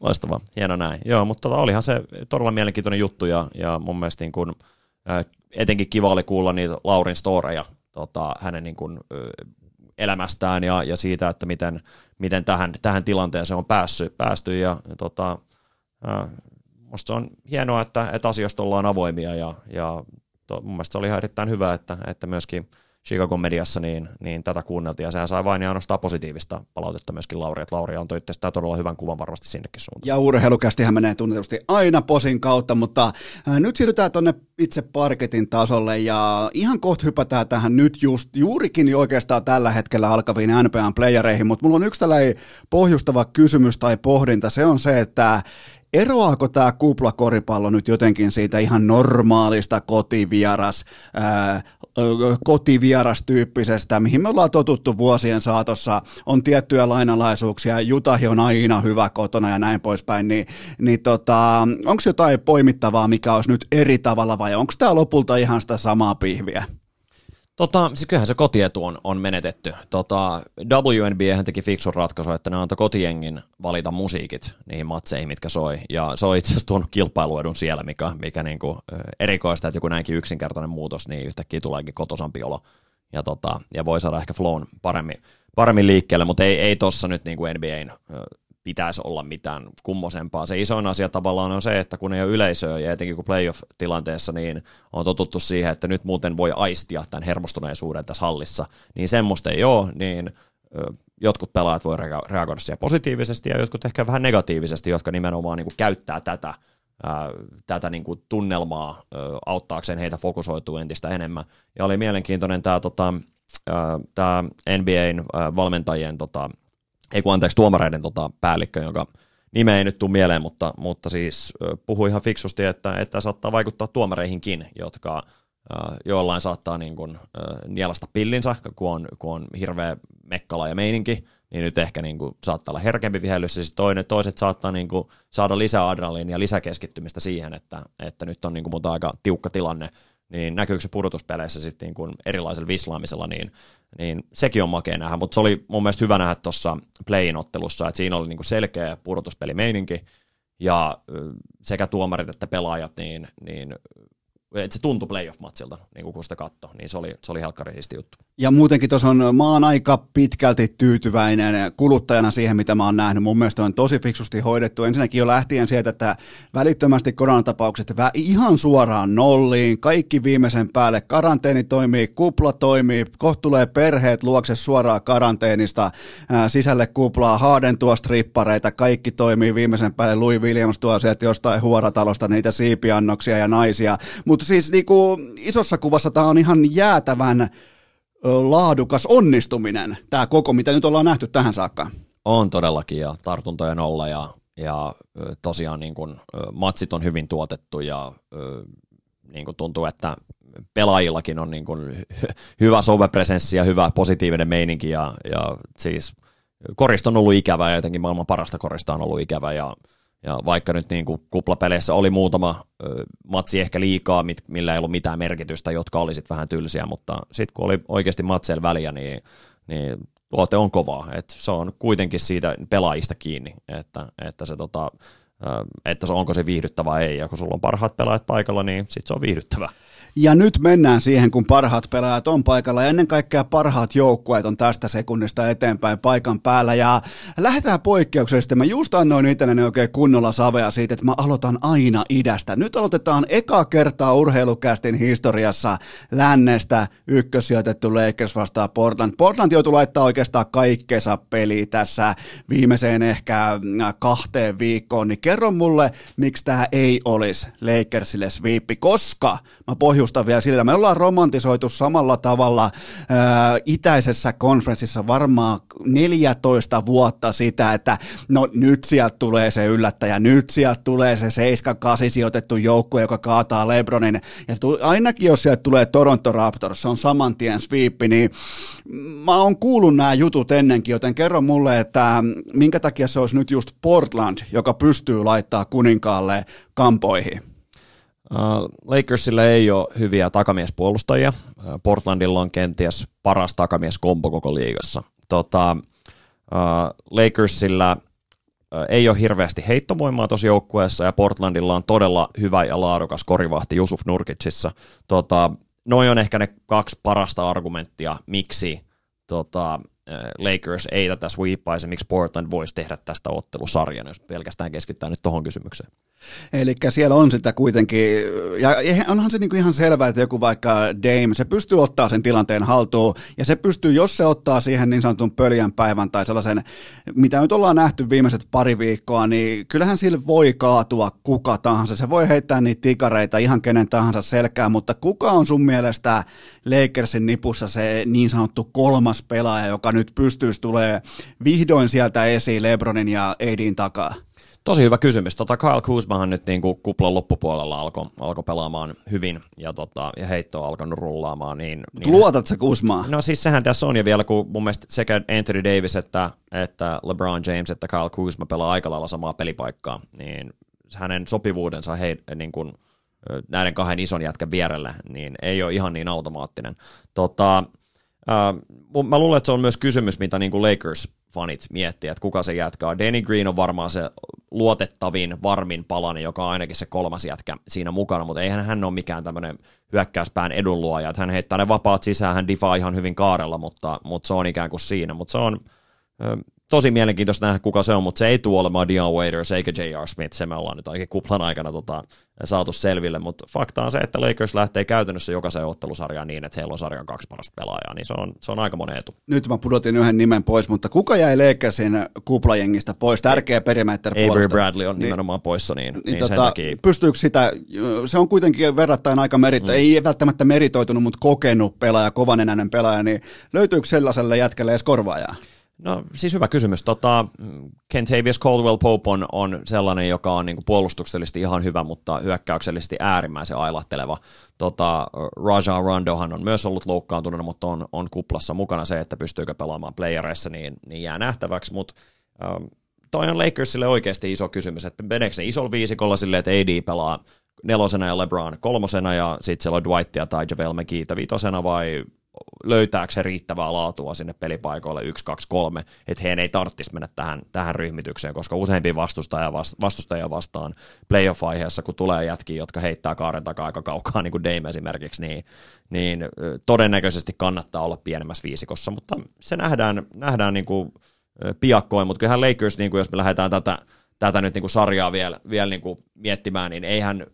Loistavaa, hieno näin. Joo, mutta tota, olihan se todella mielenkiintoinen juttu ja, ja mun mielestä niin kun, äh, etenkin kiva oli kuulla niitä Laurin storeja tota, hänen niin kun, elämästään ja, ja siitä, että miten, miten tähän, tähän tilanteeseen on päässyt, päästy ja, ja tota, äh, musta se on hienoa, että, että asioista ollaan avoimia ja, ja to, mun mielestä se oli ihan erittäin hyvä, että, että myöskin Chicago mediassa niin, niin tätä kuunneltiin, ja sehän sai vain ja ainoastaan positiivista palautetta myöskin Lauri, että Lauri antoi itse todella hyvän kuvan varmasti sinnekin suuntaan. Ja urheilukästihän menee tunnetusti aina posin kautta, mutta äh, nyt siirrytään tuonne itse parketin tasolle, ja ihan kohta hypätään tähän nyt just, juurikin oikeastaan tällä hetkellä alkaviin NBAn playereihin, mutta mulla on yksi tällainen pohjustava kysymys tai pohdinta, se on se, että eroaako tämä kuplakoripallo nyt jotenkin siitä ihan normaalista kotivieras, ää, kotivierastyyppisestä, mihin me ollaan totuttu vuosien saatossa, on tiettyjä lainalaisuuksia, Jutahi on aina hyvä kotona ja näin poispäin, niin, niin tota, onko jotain poimittavaa, mikä olisi nyt eri tavalla vai onko tämä lopulta ihan sitä samaa pihviä? Tota, siis kyllähän se kotietu on, on menetetty. Tota, WNBA teki fiksun ratkaisu, että ne antoi kotiengin valita musiikit niihin matseihin, mitkä soi. Ja se on itse asiassa tuonut kilpailuedun siellä, mikä, mikä niinku, erikoista, että joku näinkin yksinkertainen muutos, niin yhtäkkiä tuleekin kotosampi olo. Ja, tota, ja voi saada ehkä flown paremmin, paremmin liikkeelle, mutta ei, ei tossa nyt niinku NBAn pitäisi olla mitään kummosempaa. Se isoin asia tavallaan on se, että kun ei ole yleisöä ja etenkin kun playoff-tilanteessa, niin on totuttu siihen, että nyt muuten voi aistia tämän hermostuneisuuden tässä hallissa, niin semmoista ei ole, niin jotkut pelaajat voi reagoida siihen positiivisesti ja jotkut ehkä vähän negatiivisesti, jotka nimenomaan niin kuin käyttää tätä, ää, tätä niin kuin tunnelmaa ää, auttaakseen heitä fokusoitua entistä enemmän. Ja oli mielenkiintoinen tämä tota, tämä NBAn valmentajien, tota, ei kun anteeksi, tuomareiden tota, päällikkö, joka nimeä ei nyt tule mieleen, mutta, mutta siis puhui ihan fiksusti, että, että saattaa vaikuttaa tuomareihinkin, jotka jollain saattaa niin kuin, nielasta pillinsä, kun on, kun on hirveä mekkala ja meininki, niin nyt ehkä niin kuin, saattaa olla herkempi vihellys, ja toinen, toiset saattaa niin kuin, saada lisää adrenaliinia lisäkeskittymistä siihen, että, että nyt on niin kuin, aika tiukka tilanne, niin näkyykö se pudotuspeleissä sitten niin erilaisella vislaamisella, niin, niin sekin on makea nähdä, mutta se oli mun mielestä hyvä nähdä tuossa play ottelussa, että siinä oli niin kuin selkeä pudotuspelimeininki, ja sekä tuomarit että pelaajat, niin, niin että se tuntui playoff-matsilta, niin kun sitä katsoi, niin se oli, se oli helkkari juttu. Ja muutenkin tuossa on, mä oon aika pitkälti tyytyväinen kuluttajana siihen, mitä mä oon nähnyt. Mun mielestä on tosi fiksusti hoidettu. Ensinnäkin jo lähtien sieltä, että välittömästi koronatapaukset vä- ihan suoraan nolliin, kaikki viimeisen päälle, karanteeni toimii, kupla toimii, kohta tulee perheet luokse suoraan karanteenista, sisälle kuplaa, haadentua strippareita, kaikki toimii viimeisen päälle, Louis Williams tuo sieltä jostain huoratalosta niitä siipiannoksia ja naisia, mutta siis niinku, isossa kuvassa tämä on ihan jäätävän laadukas onnistuminen, tämä koko, mitä nyt ollaan nähty tähän saakka. On todellakin, ja tartuntojen olla, ja, ja tosiaan niin kun, matsit on hyvin tuotettu, ja niin kun tuntuu, että pelaajillakin on niin kun, hyvä sovepresenssi ja hyvä positiivinen meininki, ja, ja siis korista on ollut ikävä, ja jotenkin maailman parasta korista on ollut ikävä, ja ja vaikka nyt niin kuin kuplapeleissä oli muutama ö, matsi ehkä liikaa, mit, millä ei ollut mitään merkitystä, jotka olisit vähän tylsiä, mutta sitten kun oli oikeasti matseilla väliä, niin, niin tuote on kovaa. Et se on kuitenkin siitä pelaajista kiinni, että, että, se, tota, että se, onko se viihdyttävä ei. Ja kun sulla on parhaat pelaajat paikalla, niin sitten se on viihdyttävä. Ja nyt mennään siihen, kun parhaat pelaajat on paikalla ja ennen kaikkea parhaat joukkueet on tästä sekunnista eteenpäin paikan päällä. Ja lähdetään poikkeuksellisesti. Mä just annoin itselleni oikein kunnolla savea siitä, että mä aloitan aina idästä. Nyt aloitetaan eka kertaa urheilukästin historiassa lännestä ykkössijoitettu Lakers vastaan Portland. Portland joutui laittaa oikeastaan kaikkeensa peli tässä viimeiseen ehkä kahteen viikkoon, niin kerro mulle, miksi tämä ei olisi Lakersille sweepi, koska mä pohjustan pohjusta vielä sillä. Me ollaan romantisoitu samalla tavalla ää, itäisessä konferenssissa varmaan 14 vuotta sitä, että no nyt sieltä tulee se yllättäjä, nyt sieltä tulee se 7-8 sijoitettu joukkue, joka kaataa Lebronin. Ja ainakin jos sieltä tulee Toronto Raptors, se on saman tien sweep, niin mä oon kuullut nämä jutut ennenkin, joten kerro mulle, että minkä takia se olisi nyt just Portland, joka pystyy laittaa kuninkaalle kampoihin. Uh, Lakersilla ei ole hyviä takamiespuolustajia. Uh, Portlandilla on kenties paras takamieskompo koko liigassa. Tota, uh, Lakersilla ei ole hirveästi heittovoimaa tuossa joukkueessa ja Portlandilla on todella hyvä ja laadukas korivahti Jusuf Nurkicissa. Tota, noin on ehkä ne kaksi parasta argumenttia, miksi tota, Lakers ei tätä sweepaisi, miksi Portland voisi tehdä tästä ottelusarjan, jos pelkästään keskittää nyt tuohon kysymykseen. Eli siellä on sitä kuitenkin, ja onhan se niinku ihan selvää, että joku vaikka Dame, se pystyy ottaa sen tilanteen haltuun, ja se pystyy, jos se ottaa siihen niin sanotun pöljän päivän tai sellaisen, mitä nyt ollaan nähty viimeiset pari viikkoa, niin kyllähän sille voi kaatua kuka tahansa. Se voi heittää niitä tikareita ihan kenen tahansa selkää, mutta kuka on sun mielestä Lakersin nipussa se niin sanottu kolmas pelaaja, joka nyt pystyisi tulee vihdoin sieltä esiin Lebronin ja Eidin takaa? Tosi hyvä kysymys. Tota Kyle Kuzmahan nyt niin kuin kuplan loppupuolella alkoi alko pelaamaan hyvin ja, tota, ja heitto on alkanut rullaamaan. Niin, niin Luotat sä Kuzmaa? No siis sehän tässä on ja vielä kun mun mielestä sekä Anthony Davis että, että LeBron James että Kyle Kuzma pelaa aika lailla samaa pelipaikkaa, niin hänen sopivuudensa hei, niin kuin, näiden kahden ison jätkän vierellä niin ei ole ihan niin automaattinen. Tota, Uh, mä luulen, että se on myös kysymys, mitä niin kuin Lakers-fanit miettii, että kuka se jatkaa. Danny Green on varmaan se luotettavin, varmin palani, joka on ainakin se kolmas jätkä siinä mukana, mutta eihän hän ole mikään tämmöinen hyökkäyspään edunluoja, että hän heittää ne vapaat sisään, hän difaa ihan hyvin kaarella, mutta, mutta se on ikään kuin siinä, mutta se on, tosi mielenkiintoista nähdä, kuka se on, mutta se ei tule olemaan Dion Waiters eikä J.R. Smith, se me ollaan nyt ainakin kuplan aikana tota, saatu selville, mutta fakta on se, että Lakers lähtee käytännössä jokaisen ottelusarjaan niin, että heillä on sarjan kaksi parasta pelaajaa, niin se on, se on aika monen etu. Nyt mä pudotin yhden nimen pois, mutta kuka jäi Lakersin kuplajengistä pois? Tärkeä perimeter Avery Bradley on niin, nimenomaan poissa, niin, niin, niin tota, sen takia... Pystyykö sitä, se on kuitenkin verrattain aika merit, mm. ei välttämättä meritoitunut, mutta kokenut pelaaja, kovanenäinen pelaaja, niin löytyykö sellaiselle jätkelle edes korvaajaa? No siis hyvä kysymys. Tota, Kentavious Caldwell Pope on, on sellainen, joka on niin puolustuksellisesti ihan hyvä, mutta hyökkäyksellisesti äärimmäisen ailahteleva. Tota, Raja Rondohan on myös ollut loukkaantunut, mutta on, on kuplassa mukana se, että pystyykö pelaamaan playereissa, niin, niin jää nähtäväksi, mutta ähm, toi on Lakersille oikeasti iso kysymys, että meneekö ne isolla viisikolla silleen, että AD pelaa nelosena ja LeBron kolmosena ja sitten siellä on Dwightia tai JaVale McGeetä viitosena vai löytääkö se riittävää laatua sinne pelipaikoille 1, 2, 3, että heidän ei tarvitsisi mennä tähän, tähän ryhmitykseen, koska useampi vastustaja, vastustaja vastaan playoff-aiheessa, kun tulee jätkiä, jotka heittää kaaren takaa aika kaukaa, niin kuin Dame esimerkiksi, niin, niin todennäköisesti kannattaa olla pienemmässä viisikossa, mutta se nähdään, nähdään niin kuin piakkoin, mutta kyllähän Lakers, niin kuin jos me lähdetään tätä, tätä nyt niin kuin sarjaa vielä, vielä niin kuin miettimään, niin eihän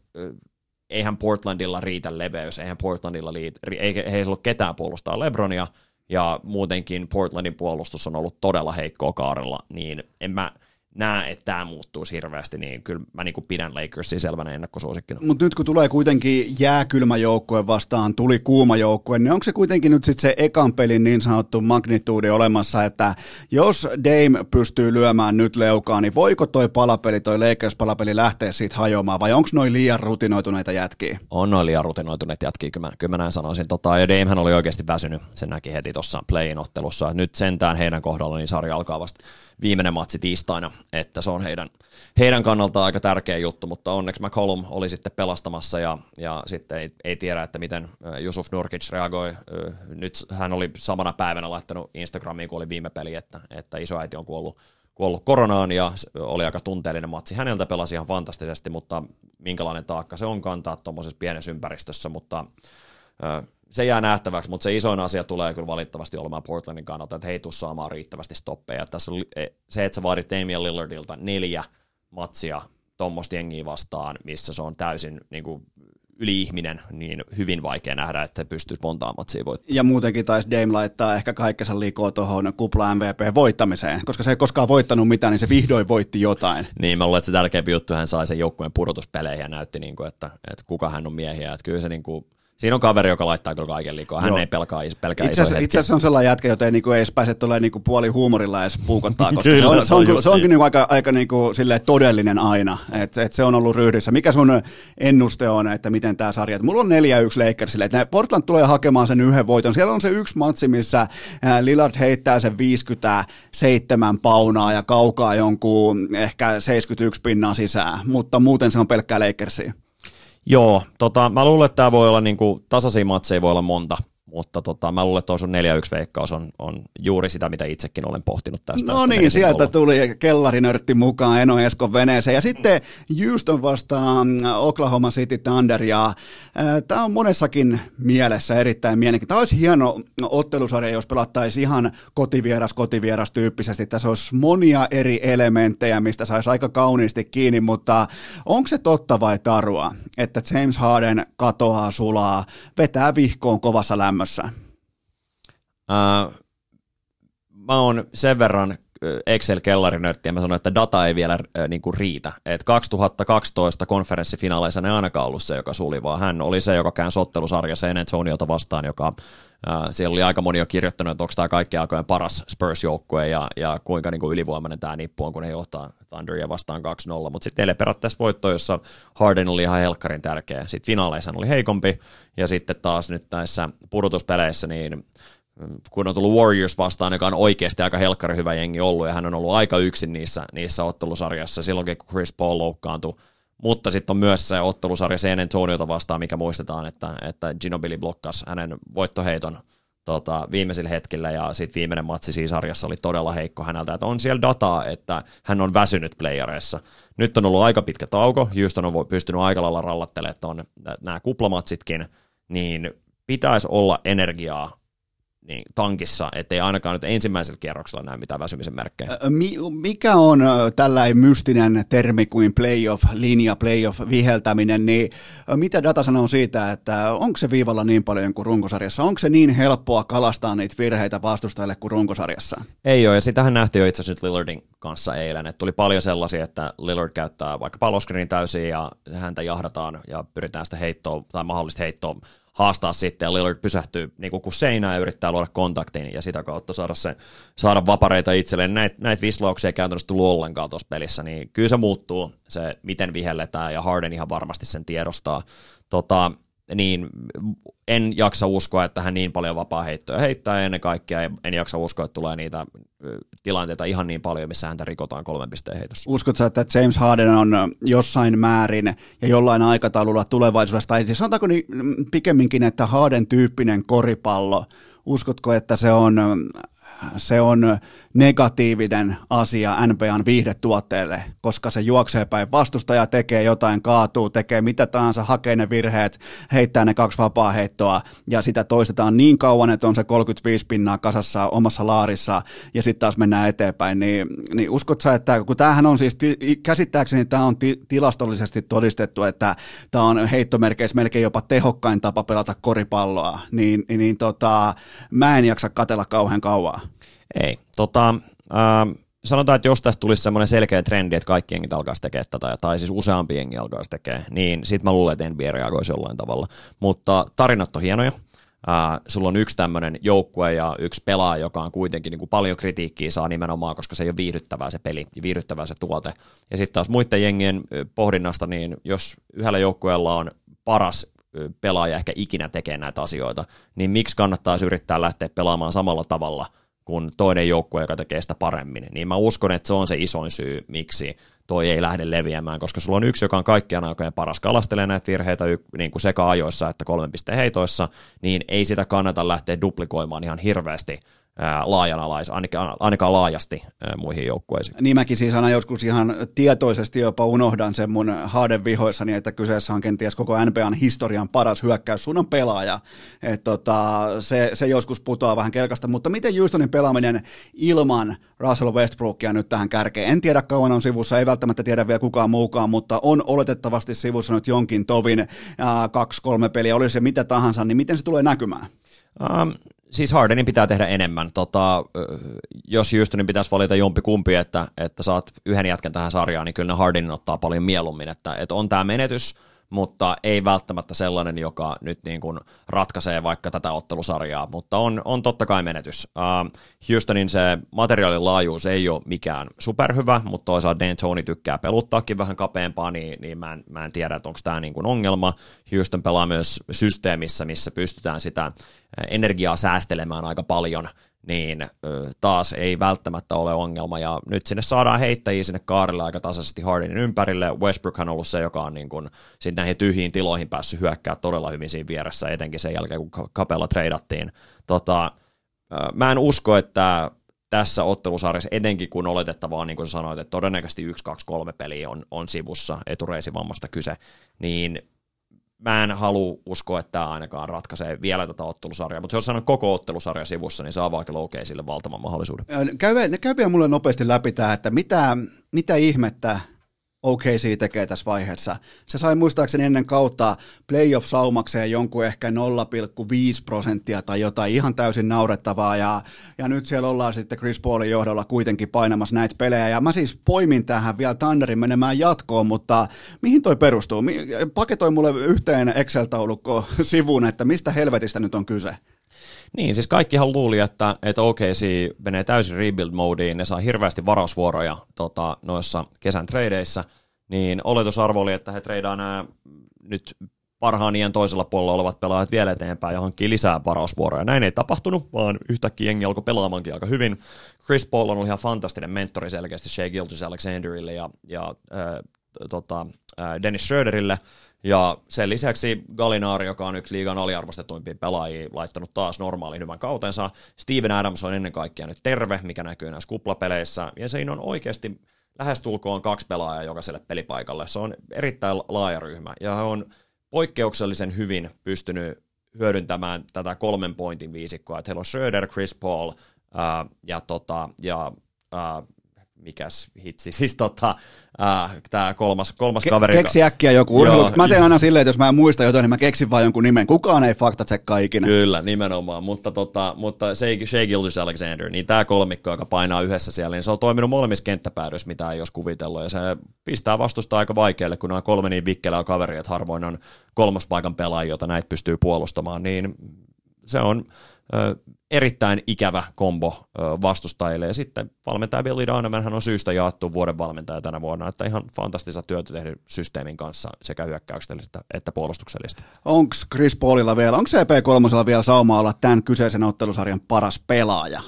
eihän Portlandilla riitä leveys, eihän Portlandilla liitä, ei, ei ollut ketään puolustaa Lebronia, ja muutenkin Portlandin puolustus on ollut todella heikkoa kaarella, niin en mä, näe, että tämä muuttuu hirveästi, niin kyllä mä niin pidän Lakersin selvänä ennakkosuosikkina. Mutta nyt kun tulee kuitenkin jääkylmä joukkue vastaan, tuli kuuma joukkue, niin onko se kuitenkin nyt sitten se ekan pelin niin sanottu magnituudi olemassa, että jos Dame pystyy lyömään nyt leukaa, niin voiko toi palapeli, toi Lakers-palapeli lähteä siitä hajoamaan, vai onko noin liian rutinoituneita jätkiä? On noin liian rutinoituneita jätkiä, kyllä mä, kyllä mä näin sanoisin. Tota, ja Damehän oli oikeasti väsynyt, sen näki heti tuossa play ottelussa. Nyt sentään heidän kohdalla niin sarja alkaa vasta viimeinen matsi tiistaina, että se on heidän, heidän kannaltaan aika tärkeä juttu, mutta onneksi McCollum oli sitten pelastamassa ja, ja sitten ei, ei tiedä, että miten Jusuf Nurkic reagoi. Nyt hän oli samana päivänä laittanut Instagramiin, kun oli viime peli, että, että isoäiti on kuollut, kuollut koronaan ja oli aika tunteellinen matsi. Häneltä pelasi ihan fantastisesti, mutta minkälainen taakka se on kantaa tuommoisessa pienessä ympäristössä, mutta se jää nähtäväksi, mutta se isoin asia tulee kyllä valitettavasti olemaan Portlandin kannalta, että he ei tule saamaan riittävästi stoppeja. Tässä on e, se, että sä vaadit Damian Lillardilta neljä matsia tuommoista jengiä vastaan, missä se on täysin niin kuin, yli-ihminen, niin hyvin vaikea nähdä, että pystyisi montaa matsia voittamaan. Ja muutenkin taisi Dame laittaa ehkä kaikkensa liikoa tuohon kupla MVP voittamiseen, koska se ei koskaan voittanut mitään, niin se vihdoin voitti jotain. Niin, mä luulen, että se tärkeämpi juttu, hän sai sen joukkueen pudotuspeleihin ja näytti, niin kuin, että, että kuka hän on miehiä. Että kyllä se niin kuin, Siinä on kaveri, joka laittaa kyllä kaiken liikoa. Hän Joo. ei pelkää, pelkää itse asiassa, itse asiassa on sellainen jätkä, jota ei niinku edes pääse tulee niinku puoli huumorilla edes puukottaa, koska kyllä, se on, se on, se onkin niinku aika, aika niinku todellinen aina. Et, et se on ollut ryhdissä. Mikä sun ennuste on, että miten tämä sarja? Mulla on 4-1 Lakersille. Että Portland tulee hakemaan sen yhden voiton. Siellä on se yksi matsi, missä Lillard heittää sen 57 paunaa ja kaukaa jonkun ehkä 71 pinnaa sisään, mutta muuten se on pelkkää Lakersia. Joo, tota, mä luulen, että tämä voi olla niinku, tasaisia matseja voi olla monta, mutta tota, mä luulen, että tuo sun 4-1 veikkaus on, on juuri sitä, mitä itsekin olen pohtinut tästä. No niin, sieltä olla. tuli kellarinörtti mukaan Eno Eskon veneeseen. Ja sitten Houston vastaan Oklahoma City Thunder. Ja äh, tämä on monessakin mielessä erittäin mielenkiintoinen. Tämä olisi hieno ottelusarja, jos pelattaisiin ihan kotivieras, kotivieras tyyppisesti. Tässä olisi monia eri elementtejä, mistä saisi aika kauniisti kiinni, mutta onko se totta vai tarua, että James Harden katoaa, sulaa, vetää vihkoon kovassa lämmössä? Tämmössä? Uh, mä oon sen verran Excel-kellarinörtti ja mä sanoin, että data ei vielä äh, niin kuin riitä. Et 2012 konferenssifinaaleissa ne ainakaan ollut se, joka suli, vaan hän oli se, joka käänsi ottelusarjassa San Antoniota vastaan, joka äh, siellä oli aika moni jo kirjoittanut, että onko tämä kaikki aikojen paras Spurs-joukkue ja, ja kuinka niin kuin ylivoimainen tämä nippu on, kun he johtaa Thunderia vastaan 2-0. Mutta sitten teille periaatteessa voitto, jossa Harden oli ihan helkkarin tärkeä. Sitten finaaleissa oli heikompi ja sitten taas nyt näissä pudotuspeleissä niin kun on tullut Warriors vastaan, joka on oikeasti aika helkkari hyvä jengi ollut, ja hän on ollut aika yksin niissä, niissä ottelusarjassa silloinkin, kun Chris Paul loukkaantui. Mutta sitten on myös se ottelusarja San Antoniota vastaan, mikä muistetaan, että, että Ginobili blokkasi hänen voittoheiton tota, viimeisillä hetkillä, ja sitten viimeinen matsi siinä sarjassa oli todella heikko häneltä. Että on siellä dataa, että hän on väsynyt playereissa. Nyt on ollut aika pitkä tauko, Houston on pystynyt aika lailla rallattelemaan nämä kuplamatsitkin, niin pitäisi olla energiaa niin tankissa, ettei ainakaan nyt ensimmäisellä kierroksella näe mitään väsymisen merkkejä. Mikä on tällainen mystinen termi kuin playoff, linja, playoff, viheltäminen, niin mitä data sanoo siitä, että onko se viivalla niin paljon kuin runkosarjassa? Onko se niin helppoa kalastaa niitä virheitä vastustajille kuin runkosarjassa? Ei ole, ja sitähän nähtiin jo itse asiassa nyt Lillardin kanssa eilen, että tuli paljon sellaisia, että Lillard käyttää vaikka paloskriinin täysin ja häntä jahdataan ja pyritään sitä heittoa tai mahdollista heittoa haastaa sitten ja Lillard pysähtyy niin kuin seinään ja yrittää luoda kontaktin ja sitä kautta saada, sen, saada vapareita itselleen. Näitä näit vislauksia ei käytännössä tullut ollenkaan tuossa pelissä, niin kyllä se muuttuu, se miten vihelletään ja Harden ihan varmasti sen tiedostaa. Tota, niin en jaksa uskoa, että hän niin paljon vapaa-heittoja heittää ja ennen kaikkea en jaksa uskoa, että tulee niitä tilanteita ihan niin paljon, missä häntä rikotaan kolmen pisteen heitossa. Uskotko että James Harden on jossain määrin ja jollain aikataululla tulevaisuudessa, tai siis sanotaanko niin pikemminkin, että Harden tyyppinen koripallo, uskotko, että se on se on negatiivinen asia NBAn viihdetuotteelle, koska se juoksee päin vastustaja, tekee jotain, kaatuu, tekee mitä tahansa, hakee ne virheet, heittää ne kaksi vapaa heittoa ja sitä toistetaan niin kauan, että on se 35 pinnaa kasassa omassa laarissa ja sitten taas mennään eteenpäin, niin, niin uskot sä, että kun tämähän on siis, käsittääkseni tämä on ti- tilastollisesti todistettu, että tämä on heittomerkeissä melkein jopa tehokkain tapa pelata koripalloa, niin, niin, tota, mä en jaksa katella kauhean kauan. Ei. Tota, äh, sanotaan, että jos tästä tulisi semmoinen selkeä trendi, että kaikki jengit alkaisi tekemään tätä, tai siis useampi jengi alkaisi tekemään, niin sit mä luulen, että NBA reagoisi jollain tavalla. Mutta tarinat on hienoja. Äh, sulla on yksi tämmöinen joukkue ja yksi pelaaja, joka on kuitenkin niin kuin paljon kritiikkiä saa nimenomaan, koska se ei ole viihdyttävää se peli ja viihdyttävää se tuote. Ja sitten taas muiden jengien pohdinnasta, niin jos yhdellä joukkueella on paras pelaaja ehkä ikinä tekee näitä asioita, niin miksi kannattaisi yrittää lähteä pelaamaan samalla tavalla – kuin toinen joukkue, joka tekee sitä paremmin. Niin mä uskon, että se on se isoin syy, miksi toi ei lähde leviämään, koska sulla on yksi, joka on kaikkien aikojen paras kalastelee näitä virheitä niin kuin sekä ajoissa että kolmen pisteen heitoissa, niin ei sitä kannata lähteä duplikoimaan ihan hirveästi laajanalais, ainakaan, ainakaan laajasti muihin joukkueisiin. Niin mäkin siis aina joskus ihan tietoisesti jopa unohdan sen mun haaden vihoissani, että kyseessä on kenties koko NBAn historian paras hyökkäyssuunnan pelaaja. Et tota, se, se, joskus putoaa vähän kelkasta, mutta miten Houstonin pelaaminen ilman Russell Westbrookia nyt tähän kärkeen? En tiedä kauan on sivussa, ei välttämättä tiedä vielä kukaan muukaan, mutta on oletettavasti sivussa nyt jonkin tovin kaksi-kolme peliä, olisi se mitä tahansa, niin miten se tulee näkymään? Um, siis Hardenin pitää tehdä enemmän. Tota, jos Houstonin pitäisi valita jompi kumpi, että, että saat yhden jätken tähän sarjaan, niin kyllä ne Hardenin ottaa paljon mieluummin. Että, että on tämä menetys, mutta ei välttämättä sellainen, joka nyt niin kuin ratkaisee vaikka tätä ottelusarjaa, mutta on, on totta kai menetys. Uh, Houstonin se materiaalin laajuus ei ole mikään superhyvä, mutta toisaalta Dan Tony tykkää peluttaakin vähän kapeampaa, niin, niin mä, en, mä en tiedä, että onko tämä niin kuin ongelma. Houston pelaa myös systeemissä, missä pystytään sitä energiaa säästelemään aika paljon, niin taas ei välttämättä ole ongelma. Ja nyt sinne saadaan heittäjiä sinne kaarille aika tasaisesti Hardenin ympärille. Westbrook on ollut se, joka on niin kuin, näihin tyhjiin tiloihin päässyt hyökkää todella hyvin siinä vieressä, etenkin sen jälkeen, kun kapella treidattiin. Tota, mä en usko, että tässä ottelusarjassa, etenkin kun oletettavaa, niin kuin sanoit, että todennäköisesti 1, 2, 3 peliä on, on sivussa etureisivammasta kyse, niin mä en halua uskoa, että tämä ainakaan ratkaisee vielä tätä ottelusarjaa, mutta jos sanon koko ottelusarja sivussa, niin saa vaikka sille valtavan mahdollisuuden. Käy, käy vielä mulle nopeasti läpi tämä, että mitä, mitä ihmettä OKC tekee tässä vaiheessa. Se sai muistaakseni ennen kautta playoff-saumakseen jonkun ehkä 0,5 prosenttia tai jotain ihan täysin naurettavaa, ja, ja nyt siellä ollaan sitten Chris Paulin johdolla kuitenkin painamassa näitä pelejä, ja mä siis poimin tähän vielä Thunderin menemään jatkoon, mutta mihin toi perustuu? Paketoi mulle yhteen Excel-taulukko sivuun, että mistä helvetistä nyt on kyse? Niin, siis kaikkihan luuli, että, että OKC menee täysin rebuild-moodiin, ne saa hirveästi varausvuoroja tota, noissa kesän treideissä, niin oletusarvo oli, että he treidaa nämä nyt parhaan iän toisella puolella olevat pelaajat vielä eteenpäin ja hankkii lisää varausvuoroja. Näin ei tapahtunut, vaan yhtäkkiä jengi alkoi pelaamankin aika hyvin. Chris Paul on ollut ihan fantastinen mentori selkeästi Shea Gilgis Alexanderille ja, ja äh, tota, äh, Dennis Schröderille, ja sen lisäksi Galinaari, joka on yksi liigan aliarvostetuimpia pelaajia, laittanut taas normaalin hyvän kautensa. Steven Adams on ennen kaikkea nyt terve, mikä näkyy näissä kuplapeleissä. Ja siinä on oikeasti lähestulkoon kaksi pelaajaa jokaiselle pelipaikalle. Se on erittäin laaja ryhmä ja he on poikkeuksellisen hyvin pystynyt hyödyntämään tätä kolmen pointin viisikkoa, että heillä on Schröder, Chris Paul ää, ja, tota, ja ää, mikäs hitsi, siis tota, äh, tämä kolmas, kolmas Ke- kaveri. Keksi äkkiä joku urheilu. Joo, mä teen aina silleen, että jos mä en muista jotain, niin mä keksin vaan jonkun nimen. Kukaan ei faktatsekkaa ikinä. Kyllä, nimenomaan. Mutta, tota, mutta Shea Gilders Alexander, niin tämä kolmikko, joka painaa yhdessä siellä, niin se on toiminut molemmissa kenttäpäädyissä, mitä ei olisi kuvitellut. Ja se pistää vastusta aika vaikealle, kun nämä kolme niin vikkelää kaveri, että harvoin on kolmospaikan pelaajia, jota näitä pystyy puolustamaan. Niin se on erittäin ikävä kombo vastustajille. Ja sitten valmentaja Billy Donovan on syystä jaettu vuoden valmentaja tänä vuonna, että ihan fantastista työtä tehnyt systeemin kanssa sekä hyökkäyksellistä että puolustuksellista. Onko Chris Paulilla vielä, onko CP3 vielä sauma olla tämän kyseisen ottelusarjan paras pelaaja?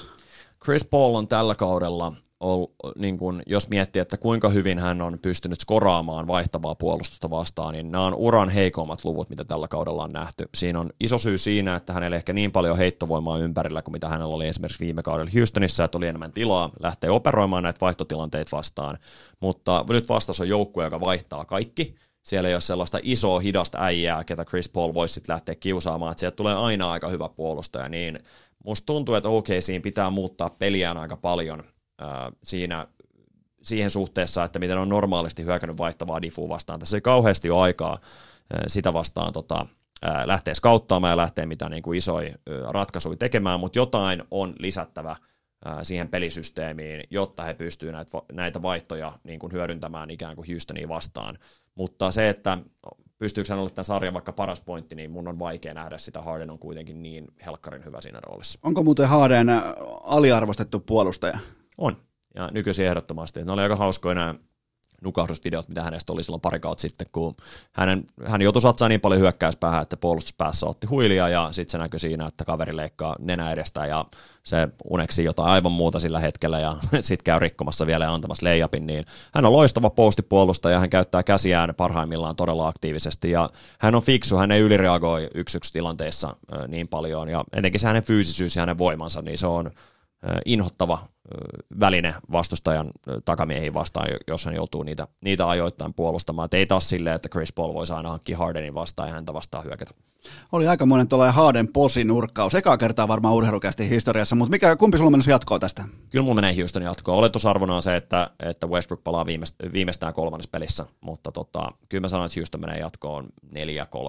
Chris Paul on tällä kaudella ol, niin kun, jos miettii, että kuinka hyvin hän on pystynyt skoraamaan vaihtavaa puolustusta vastaan, niin nämä on uran heikommat luvut, mitä tällä kaudella on nähty. Siinä on iso syy siinä, että hänellä ehkä niin paljon heittovoimaa ympärillä kuin mitä hänellä oli esimerkiksi viime kaudella Houstonissa, että oli enemmän tilaa lähteä operoimaan näitä vaihtotilanteita vastaan. Mutta nyt vastas on joukkue, joka vaihtaa kaikki. Siellä ei ole sellaista isoa hidasta äijää, ketä Chris Paul voisi sitten lähteä kiusaamaan, että sieltä tulee aina aika hyvä puolustaja, niin musta tuntuu, että okei, siinä pitää muuttaa peliään aika paljon siinä siihen suhteessa, että miten on normaalisti hyökännyt vaihtavaa diffua vastaan. Tässä ei kauheasti ole aikaa sitä vastaan tota, lähteä skauttaamaan ja lähteä mitään niin kuin isoja ratkaisuja tekemään, mutta jotain on lisättävä siihen pelisysteemiin, jotta he pystyvät näitä, vaihtoja niin kuin hyödyntämään ikään kuin Houstonia vastaan. Mutta se, että pystyykö hän olemaan tämän sarjan vaikka paras pointti, niin mun on vaikea nähdä sitä. Harden on kuitenkin niin helkkarin hyvä siinä roolissa. Onko muuten Harden aliarvostettu puolustaja? On. Ja nykyisin ehdottomasti. Ne oli aika hauskoja nämä nukahdusvideot, mitä hänestä oli silloin pari kautta sitten, kun hänen, hän joutui satsaa niin paljon hyökkäyspäähän, että puolustuspäässä otti huilia ja sitten se näkyi siinä, että kaveri leikkaa nenä edestä ja se uneksi jotain aivan muuta sillä hetkellä ja sitten käy rikkomassa vielä ja antamassa leijapin, niin hän on loistava postipuolustaja, hän käyttää käsiään parhaimmillaan todella aktiivisesti ja hän on fiksu, hän ei ylireagoi yksi yksi niin paljon ja etenkin se hänen fyysisyys ja hänen voimansa, niin se on inhottava väline vastustajan takamiehiin vastaan, jos hän joutuu niitä, niitä ajoittain puolustamaan. Et ei taas silleen, että Chris Paul voisi aina hankkia Hardenin vastaan ja häntä vastaan hyökätä. Oli aika monen tuollainen Harden posinurkkaus. Ekaa kertaa varmaan urheilukästi historiassa, mutta mikä, kumpi sulla menisi jatkoa tästä? Kyllä mulla menee Houston jatkoa. Oletusarvona on se, että, että Westbrook palaa viimeistään kolmannessa pelissä, mutta tota, kyllä mä sanoin, että Houston menee jatkoon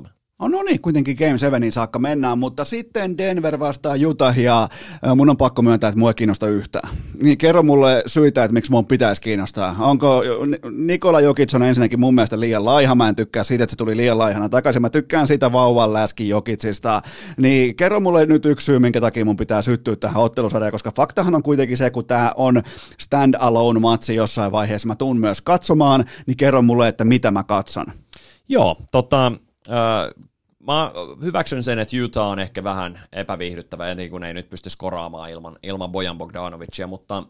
4-3. Oh, no niin, kuitenkin Game 7 saakka mennään, mutta sitten Denver vastaa Utah ja mun on pakko myöntää, että mua ei kiinnosta yhtään. Niin kerro mulle syitä, että miksi mun pitäisi kiinnostaa. Onko Nikola Jokic on ensinnäkin mun mielestä liian laiha, mä en tykkää siitä, että se tuli liian laihana takaisin, mä tykkään siitä vauvan läski Jokicista. Niin kerro mulle nyt yksi syy, minkä takia mun pitää syttyä tähän ottelusarjaan, koska faktahan on kuitenkin se, kun tämä on stand-alone matsi jossain vaiheessa, mä tuun myös katsomaan, niin kerro mulle, että mitä mä katson. Joo, tota, Mä hyväksyn sen, että Utah on ehkä vähän epäviihdyttävä, etenkin kun ei nyt pysty skoraamaan ilman, ilman Bojan Bogdanovicia, mutta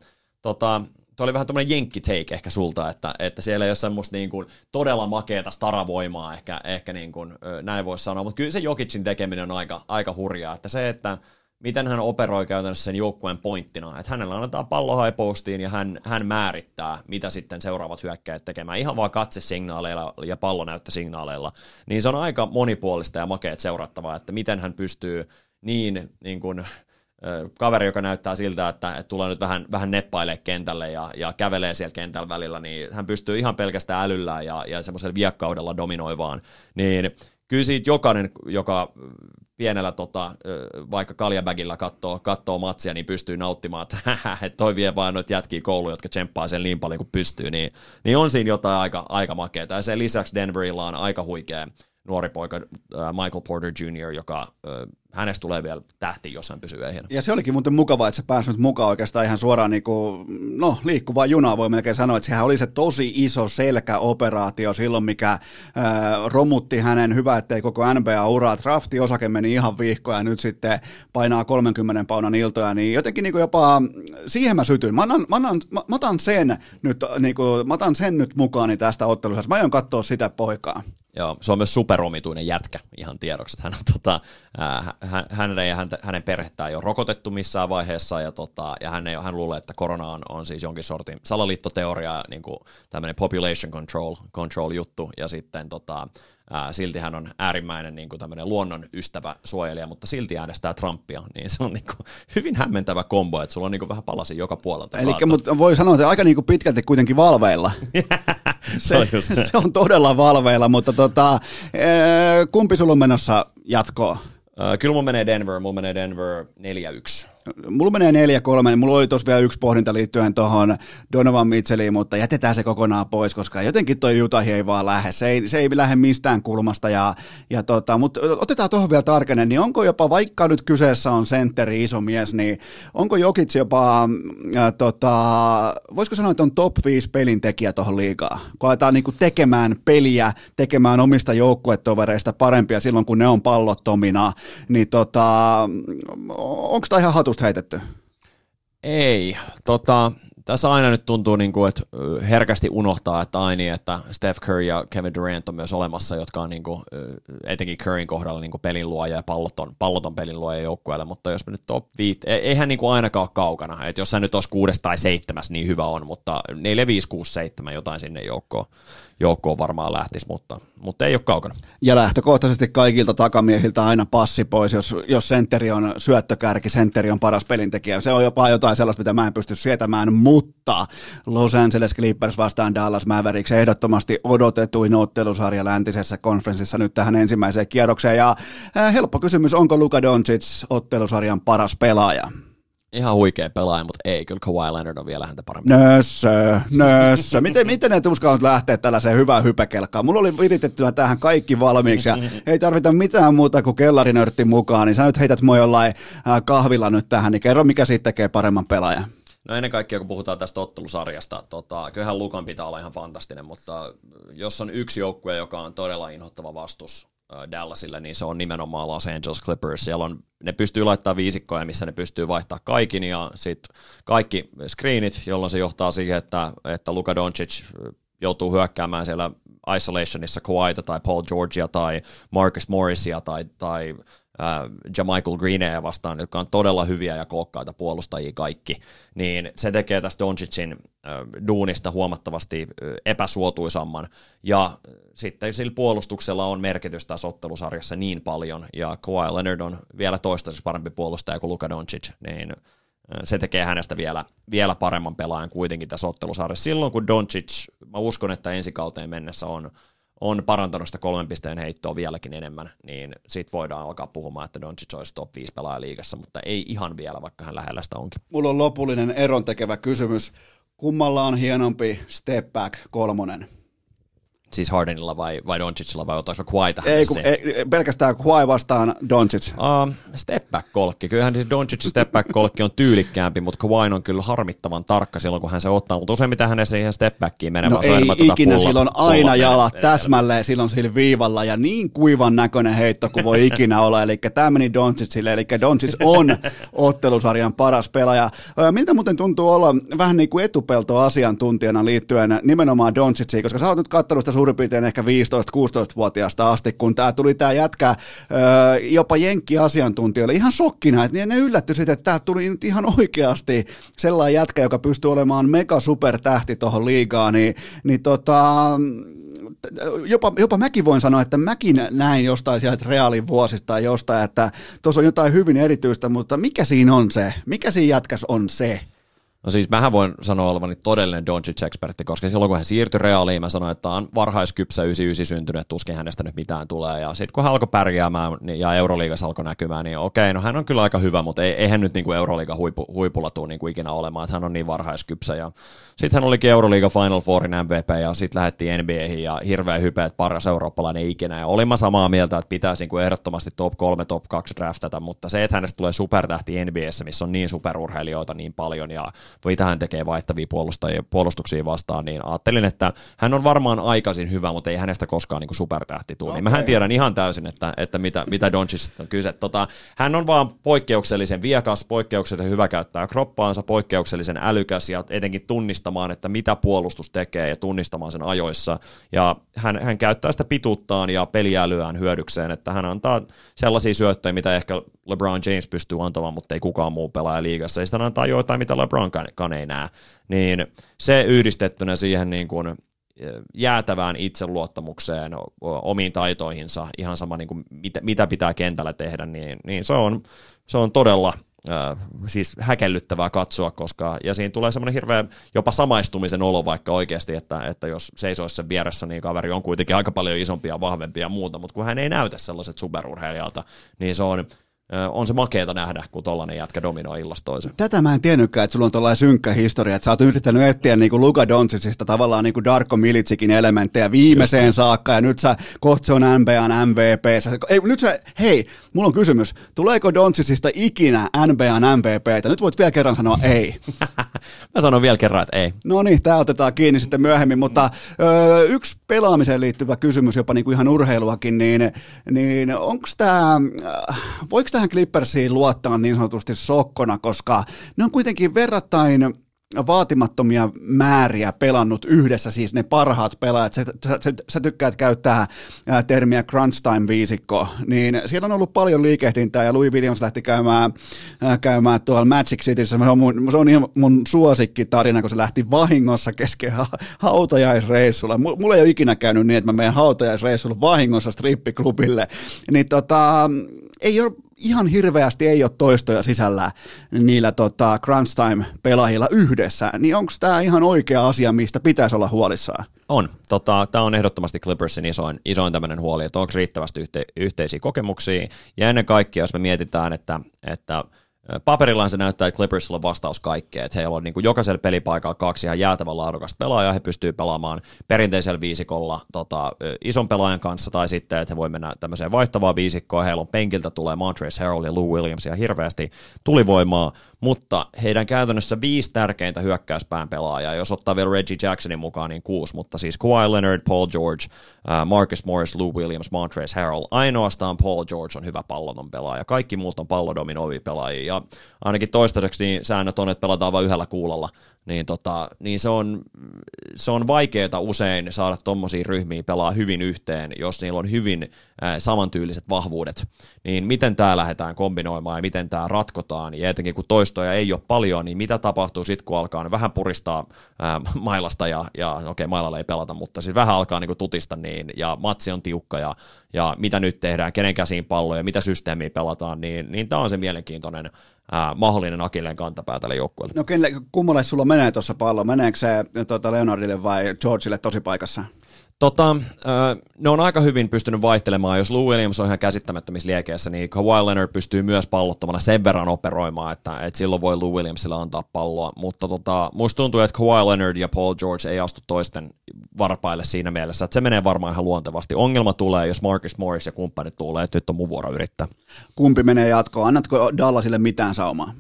tota, Tuo oli vähän jenkki take ehkä sulta, että, että siellä ei ole semmoista niin kuin todella makeata staravoimaa, ehkä, ehkä niin kuin, näin voisi sanoa, mutta kyllä se Jokicin tekeminen on aika, aika hurjaa, että se, että miten hän operoi käytännössä sen joukkueen pointtina, että hänellä annetaan pallo high postiin ja hän, hän määrittää, mitä sitten seuraavat hyökkäjät tekemään, ihan vaan katsesignaaleilla ja pallonäyttösignaaleilla, niin se on aika monipuolista ja makeet seurattavaa, että miten hän pystyy niin, niin kuin, kaveri, joka näyttää siltä, että, että tulee nyt vähän, vähän neppailee kentälle ja, ja kävelee siellä kentällä välillä, niin hän pystyy ihan pelkästään älyllä ja, ja semmoisella viekkaudella dominoivaan, niin kyllä siitä jokainen, joka pienellä tota, vaikka kaljabägillä katsoo, katsoo matsia, niin pystyy nauttimaan, että toi vie vaan noita jätkiä kouluun, jotka tsemppaa sen niin paljon kuin pystyy, niin, niin on siinä jotain aika, aika makeaa. Ja sen lisäksi Denverilla on aika huikea nuori poika Michael Porter Jr., joka hänestä tulee vielä tähti, jos hän pysyy ehjänä. Ja se olikin muuten mukava, että se pääsi nyt mukaan oikeastaan ihan suoraan niin kuin, no, liikkuvaa junaa, voi melkein sanoa, että sehän oli se tosi iso selkäoperaatio silloin, mikä äh, romutti hänen, hyvä, ettei koko NBA-uraa, drafti-osake meni ihan vihkoja ja nyt sitten painaa 30 paunan iltoja, niin jotenkin niin kuin jopa siihen mä sytyin. Mä, annan, mä, annan, mä, mä otan sen nyt, niin kuin, mä otan sen nyt mukaani tästä ottelussa. Mä aion katsoa sitä poikaa. Joo, se on myös superomituinen jätkä ihan tiedoksi, että hän on tota, äh, hän, hän ei häntä, hänen perhettään ei ole rokotettu missään vaiheessa, ja, tota, ja hän, ei, hän luulee, että korona on, on siis jonkin sortin salaliittoteoria, niin kuin tämmöinen population control, control juttu, ja sitten tota, ää, silti hän on äärimmäinen niin kuin tämmöinen luonnon ystävä suojelija, mutta silti äänestää Trumpia, niin se on niin kuin hyvin hämmentävä kombo, että sulla on niin kuin vähän palasi joka puolelta. Eli mutta voi sanoa, että aika niin kuin pitkälti kuitenkin valveilla. se, on se. on todella valveilla, mutta tota, kumpi sulla on menossa jatkoa? Kyllä mulla menee Denver, mulla menee Denver 4-1. Mulla menee neljä kolme, mulla oli tuossa vielä yksi pohdinta liittyen tuohon Donovan Mitchelliin, mutta jätetään se kokonaan pois, koska jotenkin toi Utah ei vaan lähde, se ei, se ei lähde mistään kulmasta, ja, ja tota, mutta otetaan tuohon vielä tarkenen, niin onko jopa, vaikka nyt kyseessä on sentteri iso mies, niin onko Jokic jopa, äh, tota, voisiko sanoa, että on top 5 pelintekijä tuohon liikaa, kun aletaan niinku tekemään peliä, tekemään omista joukkuetovereista parempia silloin, kun ne on pallottomina, niin tota, onko tämä ihan hatu hatusta heitetty? Ei. Tota, tässä aina nyt tuntuu, niin kuin, että herkästi unohtaa, että aini, että Steph Curry ja Kevin Durant on myös olemassa, jotka on niin kuin, etenkin Curryn kohdalla niin kuin pelin luoja ja palloton, palloton pelin luoja joukkueelle, mutta jos me nyt top 5, e, eihän niin kuin ainakaan ole kaukana, että jos sä nyt olisi kuudes tai seitsemäs, niin hyvä on, mutta 4, 5, 6, 7 jotain sinne joukkoon joukkoon varmaan lähtisi, mutta, mutta ei ole kaukana. Ja lähtökohtaisesti kaikilta takamiehiltä aina passi pois, jos, jos sentteri on syöttökärki, sentteri on paras pelintekijä. Se on jopa jotain sellaista, mitä mä en pysty sietämään, mutta Los Angeles Clippers vastaan Dallas Mavericks ehdottomasti odotetuin ottelusarja läntisessä konferenssissa nyt tähän ensimmäiseen kierrokseen. Ja äh, helppo kysymys, onko Luka Doncic ottelusarjan paras pelaaja? ihan huikea pelaaja, mutta ei, kyllä Kawhi Leonard on vielä häntä parempi. Nössö, nössö. Miten, miten ne uskallat lähteä tällaiseen hyvään hypekelkaan? Mulla oli viritettynä tähän kaikki valmiiksi ja ei tarvita mitään muuta kuin kellarinörtti mukaan, niin sä nyt heität mua jollain äh, kahvilla nyt tähän, niin kerro mikä siitä tekee paremman pelaajan. No ennen kaikkea, kun puhutaan tästä ottelusarjasta, tota, kyllähän Lukan pitää olla ihan fantastinen, mutta jos on yksi joukkue, joka on todella inhottava vastus Dallasille, niin se on nimenomaan Los Angeles Clippers. Siellä on, ne pystyy laittamaan viisikkoja, missä ne pystyy vaihtaa kaikin ja sitten kaikki screenit, jolloin se johtaa siihen, että, että Luka Doncic joutuu hyökkäämään siellä isolationissa Kawhita tai Paul Georgia tai Marcus Morrisia tai, tai äh, Jamichael Greeneä vastaan, jotka on todella hyviä ja kookkaita puolustajia kaikki, niin se tekee tästä Doncicin duunista huomattavasti epäsuotuisamman. Ja sitten sillä puolustuksella on merkitys tässä ottelusarjassa niin paljon, ja Kawhi Leonard on vielä toistaiseksi parempi puolustaja kuin Luka Doncic, niin se tekee hänestä vielä, vielä paremman pelaajan kuitenkin tässä ottelusarjassa. Silloin kun Doncic, mä uskon, että ensi kauteen mennessä on on parantanut sitä kolmen pisteen heittoa vieläkin enemmän, niin sit voidaan alkaa puhumaan, että Doncic olisi top 5 pelaaja liigassa, mutta ei ihan vielä, vaikka hän lähellä sitä onkin. Mulla on lopullinen eron tekevä kysymys. Kummalla on hienompi step back kolmonen? Siis Hardenilla vai, vai Doncicilla vai ottaisiko Kawhi Ei, kun, ei, pelkästään Kawhi vastaan Doncic. Uh, step back kolkki. Kyllähän siis Doncic step back kolkki on tyylikkäämpi, mutta Kawhi on kyllä harmittavan tarkka silloin, kun hän se ottaa. Mutta useimmiten hän siihen step backiin menee. No ei ei ikinä, pulla, silloin aina jalat täsmälleen, silloin sillä viivalla ja niin kuivan näköinen heitto kuin voi ikinä olla. Eli tämä meni Doncicille, eli Doncic on ottelusarjan paras pelaaja. Miltä muuten tuntuu olla vähän niin kuin etupelto-asiantuntijana liittyen nimenomaan Donciciin, koska sä oot nyt katsonut sitä suurin piirtein ehkä 15-16-vuotiaasta asti, kun tämä tuli tämä jätkä jopa jenkki-asiantuntijoille ihan shokkina, että ne yllätty sitten, että tämä tuli nyt ihan oikeasti sellainen jätkä, joka pystyy olemaan mega supertähti tuohon liigaan, niin, niin tota, jopa, jopa mäkin voin sanoa, että mäkin näin jostain sieltä reaalin vuosista tai jostain, että tuossa on jotain hyvin erityistä, mutta mikä siinä on se? Mikä siinä jätkäs on se? No siis mähän voin sanoa olevani todellinen Doncic-ekspertti, koska silloin kun hän siirtyi reaaliin, mä sanoin, että on varhaiskypsä 99 syntynyt, tuskin hänestä nyt mitään tulee. Ja sitten kun hän alkoi pärjäämään niin, ja Euroliigassa alkoi näkymään, niin okei, no hän on kyllä aika hyvä, mutta ei, eihän nyt niin kuin Euroliigan huipu, huipulla tule niin kuin ikinä olemaan, että hän on niin varhaiskypsä. Ja sitten hän olikin Euroliiga Final Fourin MVP ja sitten lähdettiin NBAihin ja hirveä hype, että paras eurooppalainen ikinä. Ja olin mä samaa mieltä, että pitäisi niin kuin ehdottomasti top 3, top 2 draftata, mutta se, että hänestä tulee supertähti NBAssä, missä on niin superurheilijoita niin paljon ja mitä hän tekee vaihtavia puolustajia, puolustuksia vastaan, niin ajattelin, että hän on varmaan aikaisin hyvä, mutta ei hänestä koskaan niin kuin supertähti tule. Okay. Niin mähän tiedän ihan täysin, että, että mitä, mitä Doncic on kyse. Tota, hän on vaan poikkeuksellisen viekas, poikkeuksellisen hyvä käyttää kroppaansa, poikkeuksellisen älykäs ja etenkin tunnistamaan, että mitä puolustus tekee ja tunnistamaan sen ajoissa. Ja hän, hän käyttää sitä pituuttaan ja peliälyään hyödykseen, että hän antaa sellaisia syöttöjä, mitä ehkä LeBron James pystyy antamaan, mutta ei kukaan muu pelaaja liigassa. Ja sitten antaa joitain, mitä LeBron ei näe. Niin se yhdistettynä siihen niin kuin jäätävään itseluottamukseen, omiin taitoihinsa, ihan sama niin kuin mitä, mitä pitää kentällä tehdä, niin, niin se, on, se on todella äh, siis häkellyttävää katsoa, koska, ja siinä tulee semmoinen hirveä jopa samaistumisen olo vaikka oikeasti, että, että jos seisoisi sen vieressä, niin kaveri on kuitenkin aika paljon isompi ja vahvempi ja muuta, mutta kun hän ei näytä sellaiset superurheilijalta, niin se on, on se makeeta nähdä, kun tollanen jätkä dominoi illasta toisen. Tätä mä en tiennytkään, että sulla on tollainen synkkä historia, että sä oot yrittänyt etsiä niin kuin Luka Doncicista tavallaan niin kuin Darko Militsikin elementtejä viimeiseen Just. saakka, ja nyt sä kohta se on NBAn MVP. Sä, ei, nyt sä, hei, mulla on kysymys, tuleeko Doncicista ikinä NBAn MVPtä? Nyt voit vielä kerran sanoa ei. mä sanon vielä kerran, että ei. No niin, tää otetaan kiinni sitten myöhemmin, mutta ö, yksi pelaamiseen liittyvä kysymys, jopa niin kuin ihan urheiluakin, niin, niin onko tämä, voiko tämä tähän Clippersiin luottaa niin sanotusti sokkona, koska ne on kuitenkin verrattain vaatimattomia määriä pelannut yhdessä, siis ne parhaat pelaajat, sä, sä, sä tykkäät käyttää ää, termiä crunch time viisikko, niin siellä on ollut paljon liikehdintää ja Louis Williams lähti käymään, ää, käymään tuolla Magic Cityssä, se on, mun, se on ihan mun suosikkitarina, kun se lähti vahingossa kesken ha- hautajaisreissulla. Mulla ei ole ikinä käynyt niin, että mä menen hautajaisreissulla vahingossa strippiklubille, niin tota, ei ole ihan hirveästi ei ole toistoja sisällä niillä tota, crunch time-pelaajilla yhdessä, niin onko tämä ihan oikea asia, mistä pitäisi olla huolissaan? On. Tota, tämä on ehdottomasti Clippersin isoin, isoin tämmöinen huoli, että onko riittävästi yhte, yhteisiä kokemuksia, ja ennen kaikkea, jos me mietitään, että, että – Paperillaan se näyttää, että Clippersilla on vastaus kaikkeen, että heillä on niin kuin jokaisella pelipaikalla kaksi ihan jäätävän laadukasta pelaajaa, he pystyy pelaamaan perinteisellä viisikolla tota, ison pelaajan kanssa, tai sitten, että he voi mennä tämmöiseen vaihtavaan viisikkoon, heillä on penkiltä tulee Montrezl Harrell ja Lou Williams ja hirveästi tulivoimaa, mutta heidän käytännössä viisi tärkeintä hyökkäyspään pelaajaa, jos ottaa vielä Reggie Jacksonin mukaan, niin kuusi, mutta siis Kawhi Leonard, Paul George, Marcus Morris, Lou Williams, Montrezl Harrell, ainoastaan Paul George on hyvä palloton pelaaja, kaikki muut on pallodominoivia pelaajia, ja ainakin toistaiseksi niin säännöt on, että pelataan vain yhdellä kuulolla, niin, tota, niin se on, se on vaikeaa usein saada tuommoisia ryhmiä pelaa hyvin yhteen, jos niillä on hyvin äh, samantyyliset vahvuudet. Niin miten tämä lähdetään kombinoimaan ja miten tämä ratkotaan, ja etenkin kun toistoja ei ole paljon, niin mitä tapahtuu sitten, kun alkaa vähän puristaa äh, mailasta, ja, ja okei, okay, mailalla ei pelata, mutta siis vähän alkaa niin tutista niin, ja matsi on tiukka, ja, ja mitä nyt tehdään, kenen käsiin pallo ja mitä systeemiä pelataan, niin, niin tämä on se mielenkiintoinen ää, mahdollinen akilleen kantapää tälle joukkueelle. No kenelle, kummalle sulla menee tuossa pallo? Meneekö se tuota Leonardille vai Georgeille tosi paikassa? Tota, ne on aika hyvin pystynyt vaihtelemaan. Jos Lou Williams on ihan käsittämättömissä liekeissä, niin Kawhi Leonard pystyy myös pallottomana sen verran operoimaan, että, että silloin voi Lou Williamsille antaa palloa. Mutta tota, musta tuntuu, että Kawhi Leonard ja Paul George ei astu toisten varpaille siinä mielessä, että se menee varmaan ihan luontevasti. Ongelma tulee, jos Marcus Morris ja kumppanit tulee, että nyt on mun vuoro yrittää. Kumpi menee jatkoon? Annatko Dallasille mitään saumaa?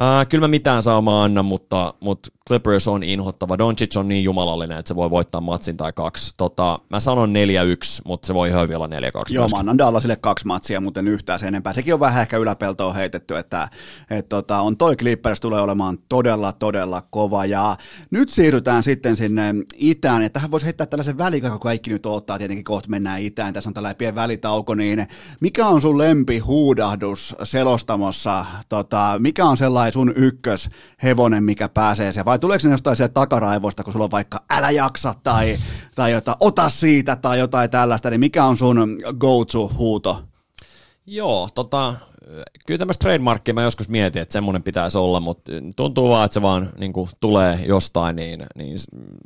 Äh, kyllä mä mitään saamaan anna, mutta, mutta Clippers on inhottava. Doncic on niin jumalallinen, että se voi voittaa matsin tai kaksi. Tota, mä sanon 4-1, mutta se voi ihan vielä 4-2. Joo, mä annan Dallasille kaksi matsia, mutta en yhtään sen enempää. Sekin on vähän ehkä yläpeltoon heitetty, että et, tota, on toi Clippers tulee olemaan todella, todella kova. Ja nyt siirrytään sitten sinne itään, ja tähän voisi heittää tällaisen välikaan, kun kaikki nyt ottaa, tietenkin kohta mennään itään, tässä on tällainen pieni välitauko, niin mikä on sun lempi huudahdus selostamossa? Tota, mikä on sellainen sun ykköshevonen, mikä pääsee se vai tuleeko ne jostain sieltä takaraivoista, kun sulla on vaikka älä jaksa tai, tai jotain, ota siitä tai jotain tällaista, niin mikä on sun go-to-huuto? Joo, tota, kyllä tämmöistä trademarkia mä joskus mietin, että semmoinen pitäisi olla, mutta tuntuu vaan, että se vaan niin kuin, tulee jostain niin, niin,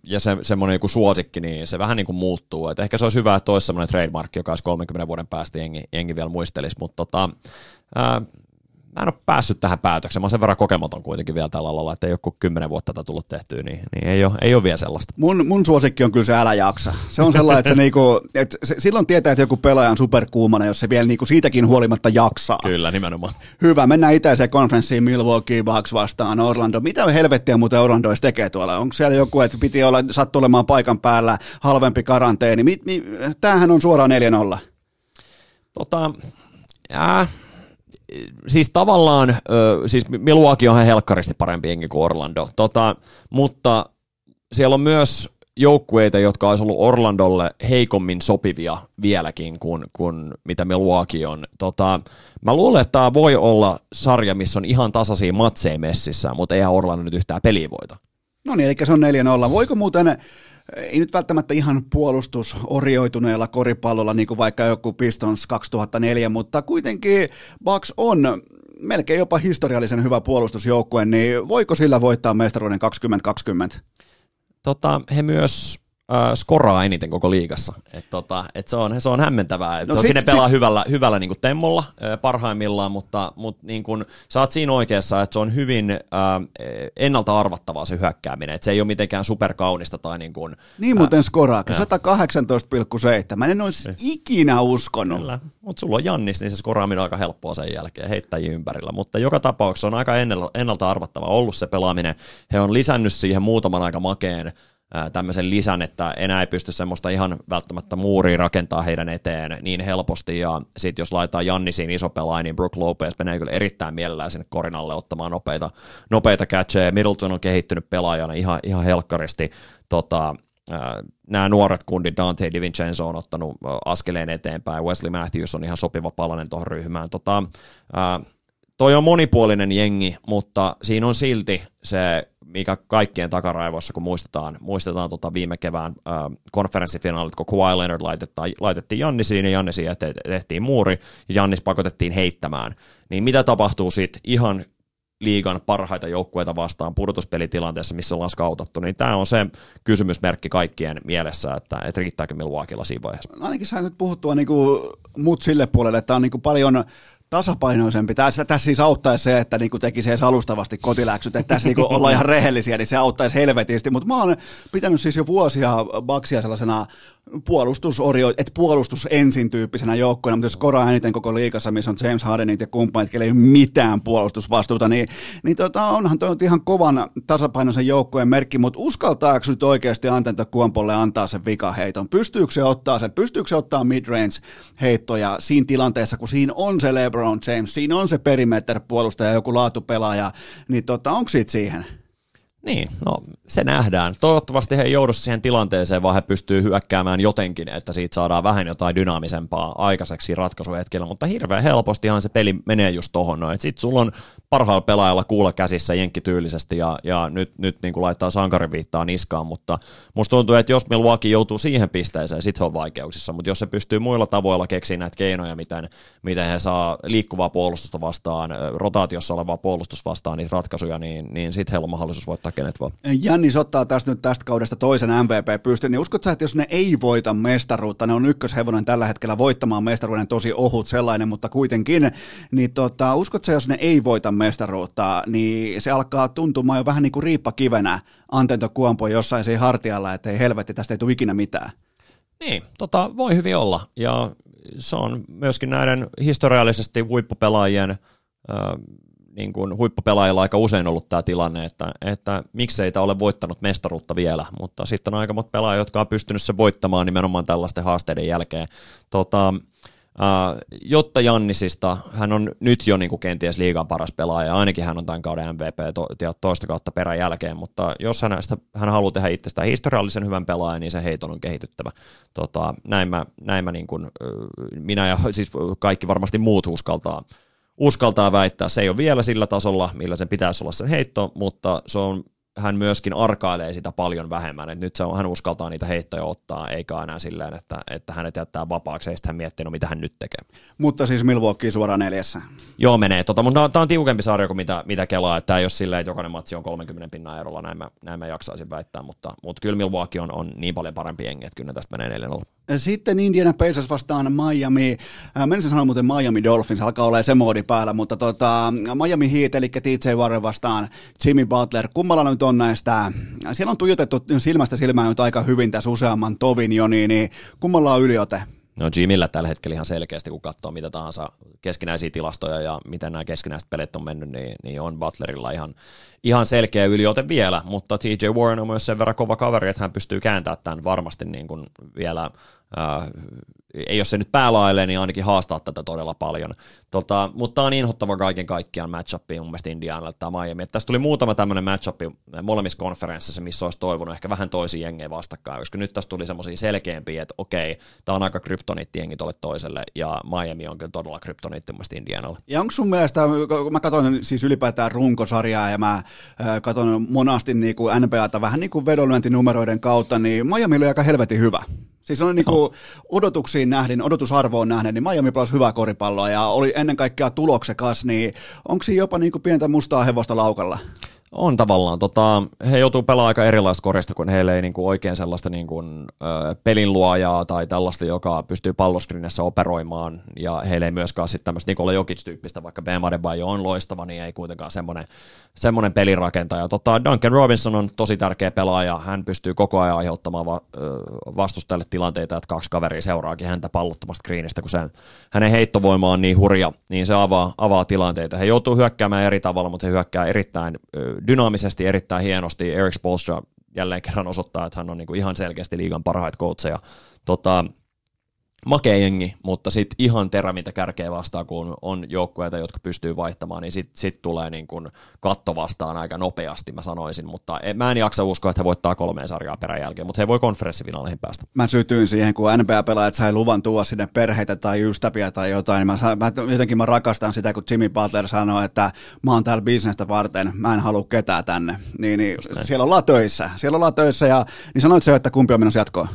ja se, semmoinen joku suosikki, niin se vähän niin kuin muuttuu. Et ehkä se olisi hyvä, että olisi semmoinen trademark, joka olisi 30 vuoden päästä jengi, jengi vielä muistelisi, mutta tota, ää, mä en ole päässyt tähän päätökseen. Mä oon sen verran kokematon kuitenkin vielä tällä alalla, että ei ole kuin kymmenen vuotta tätä tullut tehtyä, niin, niin ei, ole, ei ole vielä sellaista. Mun, mun suosikki on kyllä se älä jaksa. Se on sellainen, että, se niinku, että se, silloin tietää, että joku pelaaja on superkuumana, jos se vielä niinku siitäkin huolimatta jaksaa. Kyllä, nimenomaan. Hyvä, mennään itäiseen konferenssiin Milwaukee Bucks vastaan Orlando. Mitä helvettiä muuten Orlando edes tekee tuolla? Onko siellä joku, että piti olla, sattu olemaan paikan päällä, halvempi karanteeni? Mi, mi, tämähän on suoraan 4-0. Tota, äh, siis tavallaan, ö, siis Milwaukee on helkkaristi parempi jengi kuin Orlando, tota, mutta siellä on myös joukkueita, jotka olisi ollut Orlandolle heikommin sopivia vieläkin kuin, kuin mitä Milwaukee on. Tota, mä luulen, että tämä voi olla sarja, missä on ihan tasaisia matseja messissä, mutta ei Orlando nyt yhtään peliä voita. No niin, eli se on 4-0. Voiko muuten ei nyt välttämättä ihan puolustusorioi.tuneella koripallolla, niin kuin vaikka joku Pistons 2004, mutta kuitenkin Bucks on melkein jopa historiallisen hyvä puolustusjoukkue, niin voiko sillä voittaa mestaruuden 2020? Tota, he myös äh, skoraa eniten koko liigassa. Et tota, et se, on, se on hämmentävää. No Toki sit, ne pelaa sit... hyvällä, hyvällä niin temmolla äh, parhaimmillaan, mutta, mutta niin kuin, sä oot siinä oikeassa, että se on hyvin äh, ennalta arvattavaa se hyökkääminen. Et se ei ole mitenkään superkaunista. Tai niin, kuin, niin muuten skoraa, 118,7. Mä en olisi niin. ikinä uskonut. Kyllä, mutta sulla on Jannis, niin se skoraaminen on aika helppoa sen jälkeen heittäjiä ympärillä. Mutta joka tapauksessa on aika ennalta arvattava ollut se pelaaminen. He on lisännyt siihen muutaman aika makeen tämmöisen lisän, että enää ei pysty semmoista ihan välttämättä muuria rakentaa heidän eteen niin helposti, ja sitten jos laitetaan Jannisiin iso pelaaja, niin Brook Lopez menee kyllä erittäin mielellään sinne korinalle ottamaan nopeita, nopeita catcheja, Middleton on kehittynyt pelaajana ihan, ihan helkkaristi, tota, nämä nuoret kundit, Dante DiVincenzo on ottanut askeleen eteenpäin, Wesley Matthews on ihan sopiva palanen tuohon ryhmään, tota, toi on monipuolinen jengi, mutta siinä on silti se mikä kaikkien takaraivoissa, kun muistetaan, muistetaan tota viime kevään äh, konferenssifinaalit, kun Kawhi Leonard laitettiin Jannisiin ja Jannisiin tehtiin muuri ja Jannis pakotettiin heittämään. Niin mitä tapahtuu sitten ihan liigan parhaita joukkueita vastaan pudotuspelitilanteessa, missä ollaan skautattu, niin tämä on se kysymysmerkki kaikkien mielessä, että, että riittääkö Milwaukeella siinä vaiheessa. Ainakin sä nyt puhuttua niin kuin, mut sille puolelle, että on niin kuin paljon tasapainoisempi. Tässä, tässä siis auttaisi se, että niinku tekisi edes alustavasti kotiläksyt, että tässä niinku ollaan ihan rehellisiä, niin se auttaisi helvetisti. Mutta mä oon pitänyt siis jo vuosia Baksia sellaisena puolustusorio, että puolustus ensin tyyppisenä joukkoina, mutta jos koraa eniten koko liikassa, missä on James Hardenit ja kumppanit, ei ole mitään puolustusvastuuta, niin, niin tota, onhan toi ihan kovan tasapainoisen joukkojen merkki, mutta uskaltaako nyt oikeasti Antento Kuompolle antaa sen vikaheiton? Pystyykö se ottaa sen? Pystyykö se ottaa midrange heittoja siinä tilanteessa, kun siinä on se LeBron James, siinä on se perimeter-puolustaja, joku laatupelaaja, niin tota, onko siitä siihen? Niin, no se nähdään. Toivottavasti he ei joudu siihen tilanteeseen, vaan he pystyy hyökkäämään jotenkin, että siitä saadaan vähän jotain dynaamisempaa aikaiseksi ratkaisuhetkellä, mutta hirveän helpostihan se peli menee just tohon noin. Sitten sulla on parhaalla pelaajalla kuulla käsissä jenkkityylisesti ja, ja nyt, nyt niin kuin laittaa viittaa niskaan, mutta musta tuntuu, että jos Milwaukee joutuu siihen pisteeseen, he on vaikeuksissa, mutta jos se pystyy muilla tavoilla keksiä näitä keinoja, miten, miten he saa liikkuvaa puolustusta vastaan, rotaatiossa olevaa puolustus vastaan niitä ratkaisuja, niin, niin sitten heillä on mahdollisuus voittaa kenet vaan. Jannis ottaa tästä nyt tästä kaudesta toisen MVP pystyn, niin uskot sä, että jos ne ei voita mestaruutta, ne on ykköshevonen tällä hetkellä voittamaan mestaruuden, tosi ohut sellainen, mutta kuitenkin, niin tota, uskot sä, jos ne ei voita mestaruutta, niin se alkaa tuntumaan jo vähän niin kuin riippakivenä Antento Kuompo jossain siinä hartialla, että ei helvetti, tästä ei tule ikinä mitään. Niin, tota, voi hyvin olla. Ja se on myöskin näiden historiallisesti huippupelaajien äh, niin kuin huippupelaajilla aika usein ollut tämä tilanne, että, että miksei tämä ole voittanut mestaruutta vielä, mutta sitten on aika monta pelaajia, jotka on pystynyt se voittamaan nimenomaan tällaisten haasteiden jälkeen. Tota, jotta Jannisista, hän on nyt jo niin kuin kenties liigan paras pelaaja, ainakin hän on tämän kauden MVP to, toista kautta perän jälkeen, mutta jos hänestä, hän haluaa tehdä itsestään historiallisen hyvän pelaajan, niin se heiton on kehityttävä. Tota, näin mä, näin mä niin kuin, minä ja siis kaikki varmasti muut uskaltaa, uskaltaa väittää. Se ei ole vielä sillä tasolla, millä sen pitäisi olla sen heitto, mutta se on hän myöskin arkailee sitä paljon vähemmän. Et nyt se on, hän uskaltaa niitä heittoja ottaa, eikä enää silleen, että, että hänet jättää vapaaksi, ja sitten hän miettii, no mitä hän nyt tekee. Mutta siis Milwaukee suoraan neljässä. Joo, menee. Tota, mutta tämä on tiukempi sarja kuin mitä, mitä kelaa, että tämä ei ole silleen, että jokainen matsi on 30 pinnan erolla, näin mä, näin mä jaksaisin väittää, mutta, mutta kyllä Milwaukee on, on niin paljon parempi jengi, että kyllä tästä menee 4 Sitten Indiana Pacers vastaan Miami, äh, menisin sanoa muuten Miami Dolphins, alkaa olla se moodi päällä, mutta tota, Miami Heat, eli TJ Warren vastaan Jimmy Butler, kummalla nyt on näistä, siellä on tuijotettu silmästä silmään nyt aika hyvin tässä useamman tovin jo, niin, niin kummalla on yliote? No Jimillä tällä hetkellä ihan selkeästi, kun katsoo mitä tahansa keskinäisiä tilastoja ja miten nämä keskinäiset pelit on mennyt, niin, niin on Butlerilla ihan, ihan selkeä yliote vielä, mutta TJ Warren on myös sen verran kova kaveri, että hän pystyy kääntämään tämän varmasti niin kuin vielä äh, ei jos se nyt päälailee, niin ainakin haastaa tätä todella paljon. Tota, mutta tämä on inhottava kaiken kaikkiaan matchupi mun mielestä Indianalle tämä Miami. Et tässä tuli muutama tämmöinen matchupi molemmissa konferenssissa, missä olisi toivonut ehkä vähän toisia jengejä vastakkain, koska nyt tässä tuli semmoisia selkeämpiä, että okei, tämä on aika kryptoniitti tuolle toiselle, ja Miami on kyllä todella kryptoniitti mun mielestä Indianalle. Ja onko sun mielestä, kun mä katson siis ylipäätään runkosarjaa, ja mä katson monasti niin kuin NBAta vähän niin kuin vedonlyöntinumeroiden kautta, niin Miami oli aika helvetin hyvä. Siis on niin kuin odotuksiin nähden, odotusarvoon nähden, niin Miami pelasi hyvää koripalloa ja oli ennen kaikkea tuloksekas, niin onko siinä jopa niin kuin pientä mustaa hevosta laukalla? On tavallaan. Tota, he joutuu pelaamaan aika erilaista korista, kun heillä ei niinku oikein sellaista niinku, ö, pelinluojaa tai tällaista, joka pystyy palloskrinessä operoimaan. Ja heillä ei myöskään sitten tämmöistä Nikola Jokic-tyyppistä, vaikka Ben Adebayo on loistava, niin ei kuitenkaan semmoinen, semmoinen pelirakentaja. Tota, Duncan Robinson on tosi tärkeä pelaaja. Hän pystyy koko ajan aiheuttamaan va- vastustajalle tilanteita, että kaksi kaveria seuraakin häntä pallottomasta screenistä, kun sen, hänen heittovoima on niin hurja, niin se avaa, avaa tilanteita. He joutuu hyökkäämään eri tavalla, mutta he hyökkää erittäin dynaamisesti erittäin hienosti. Eric Spolstra jälleen kerran osoittaa, että hän on niin kuin ihan selkeästi liigan parhaita coacheja. Tota, makea jengi, mutta sitten ihan terävintä kärkeä vastaan, kun on joukkueita, jotka pystyy vaihtamaan, niin sitten sit tulee niin kun katto vastaan aika nopeasti, mä sanoisin, mutta en, mä en jaksa uskoa, että he voittaa kolmeen sarjaa perän jälkeen, mutta he voi konferenssifinaaleihin päästä. Mä sytyin siihen, kun NBA-pelaajat sai luvan tuoda sinne perheitä tai ystäviä tai jotain, niin mä, mä, jotenkin mä rakastan sitä, kun Jimmy Butler sanoi, että mä oon täällä bisnestä varten, mä en halua ketään tänne. Niin, niin siellä ollaan töissä, siellä ollaan töissä ja niin sanoit se, että kumpi on menossa jatkoon?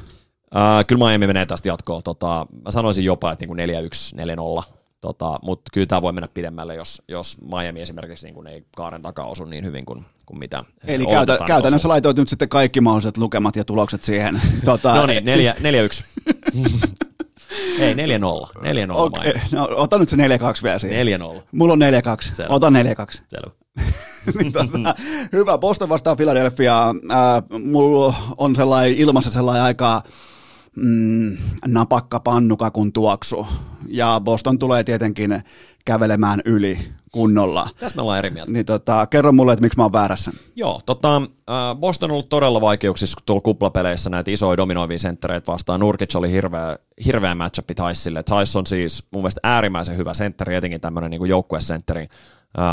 Uh, kyllä Miami menee tästä jatkoon. Tota, mä sanoisin jopa, että niin 4-1, 4-0. Tota, mutta kyllä tämä voi mennä pidemmälle, jos, jos Miami esimerkiksi niin ei kaaren takaa osu niin hyvin kuin, kuin mitä Eli käytä, käytännössä laitoit nyt sitten kaikki mahdolliset lukemat ja tulokset siihen. Tota, no niin, 4-1. Ei, 4-0. 4-0 okay. no, ota nyt se 4-2 vielä siihen. 4-0. Mulla on 4-2. Selvä. Ota 4-2. Selvä. niin, tota, hyvä, Boston vastaa Philadelphia. Äh, mulla on sellainen ilmassa sellainen aika mm, napakka pannukakun tuoksu. Ja Boston tulee tietenkin kävelemään yli kunnolla. Tässä me ollaan eri mieltä. Niin tota, kerro mulle, että miksi mä oon väärässä. Joo, tota, Boston on ollut todella vaikeuksissa tuolla kuplapeleissä näitä isoja dominoivia senttereitä vastaan. Nurkic oli hirveä, hirveä matchup Taissille. Taiss on siis mun mielestä äärimmäisen hyvä sentteri, etenkin tämmöinen niin joukkuesentteri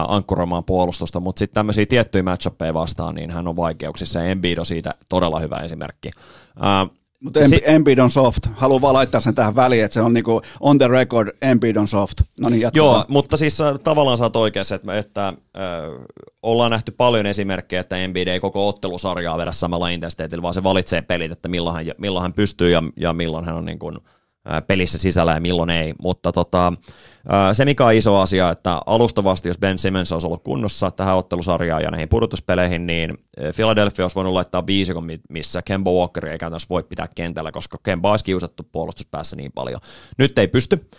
ankkuroimaan puolustusta, mutta sitten tämmöisiä tiettyjä matchappeja vastaan, niin hän on vaikeuksissa, ja Embiid on siitä todella hyvä esimerkki. Mutta si- Embiid on soft. Haluan vaan laittaa sen tähän väliin, että se on niinku on the record, Embiid on soft. No niin, Joo, mutta siis äh, tavallaan sä oot oikeassa, että, että äh, ollaan nähty paljon esimerkkejä, että Embiid ei koko ottelusarjaa vedä samalla intensiteetillä, vaan se valitsee pelit, että milloin hän, milloin hän pystyy ja, ja milloin hän on niin kuin, pelissä sisällä ja milloin ei, mutta tota, se mikä on iso asia, että alustavasti jos Ben Simmons olisi ollut kunnossa tähän ottelusarjaan ja näihin pudotuspeleihin, niin Philadelphia olisi voinut laittaa viisikon, missä Kemba Walker ei käytännössä voi pitää kentällä, koska Kemba olisi kiusattu puolustuspäässä niin paljon. Nyt ei pysty,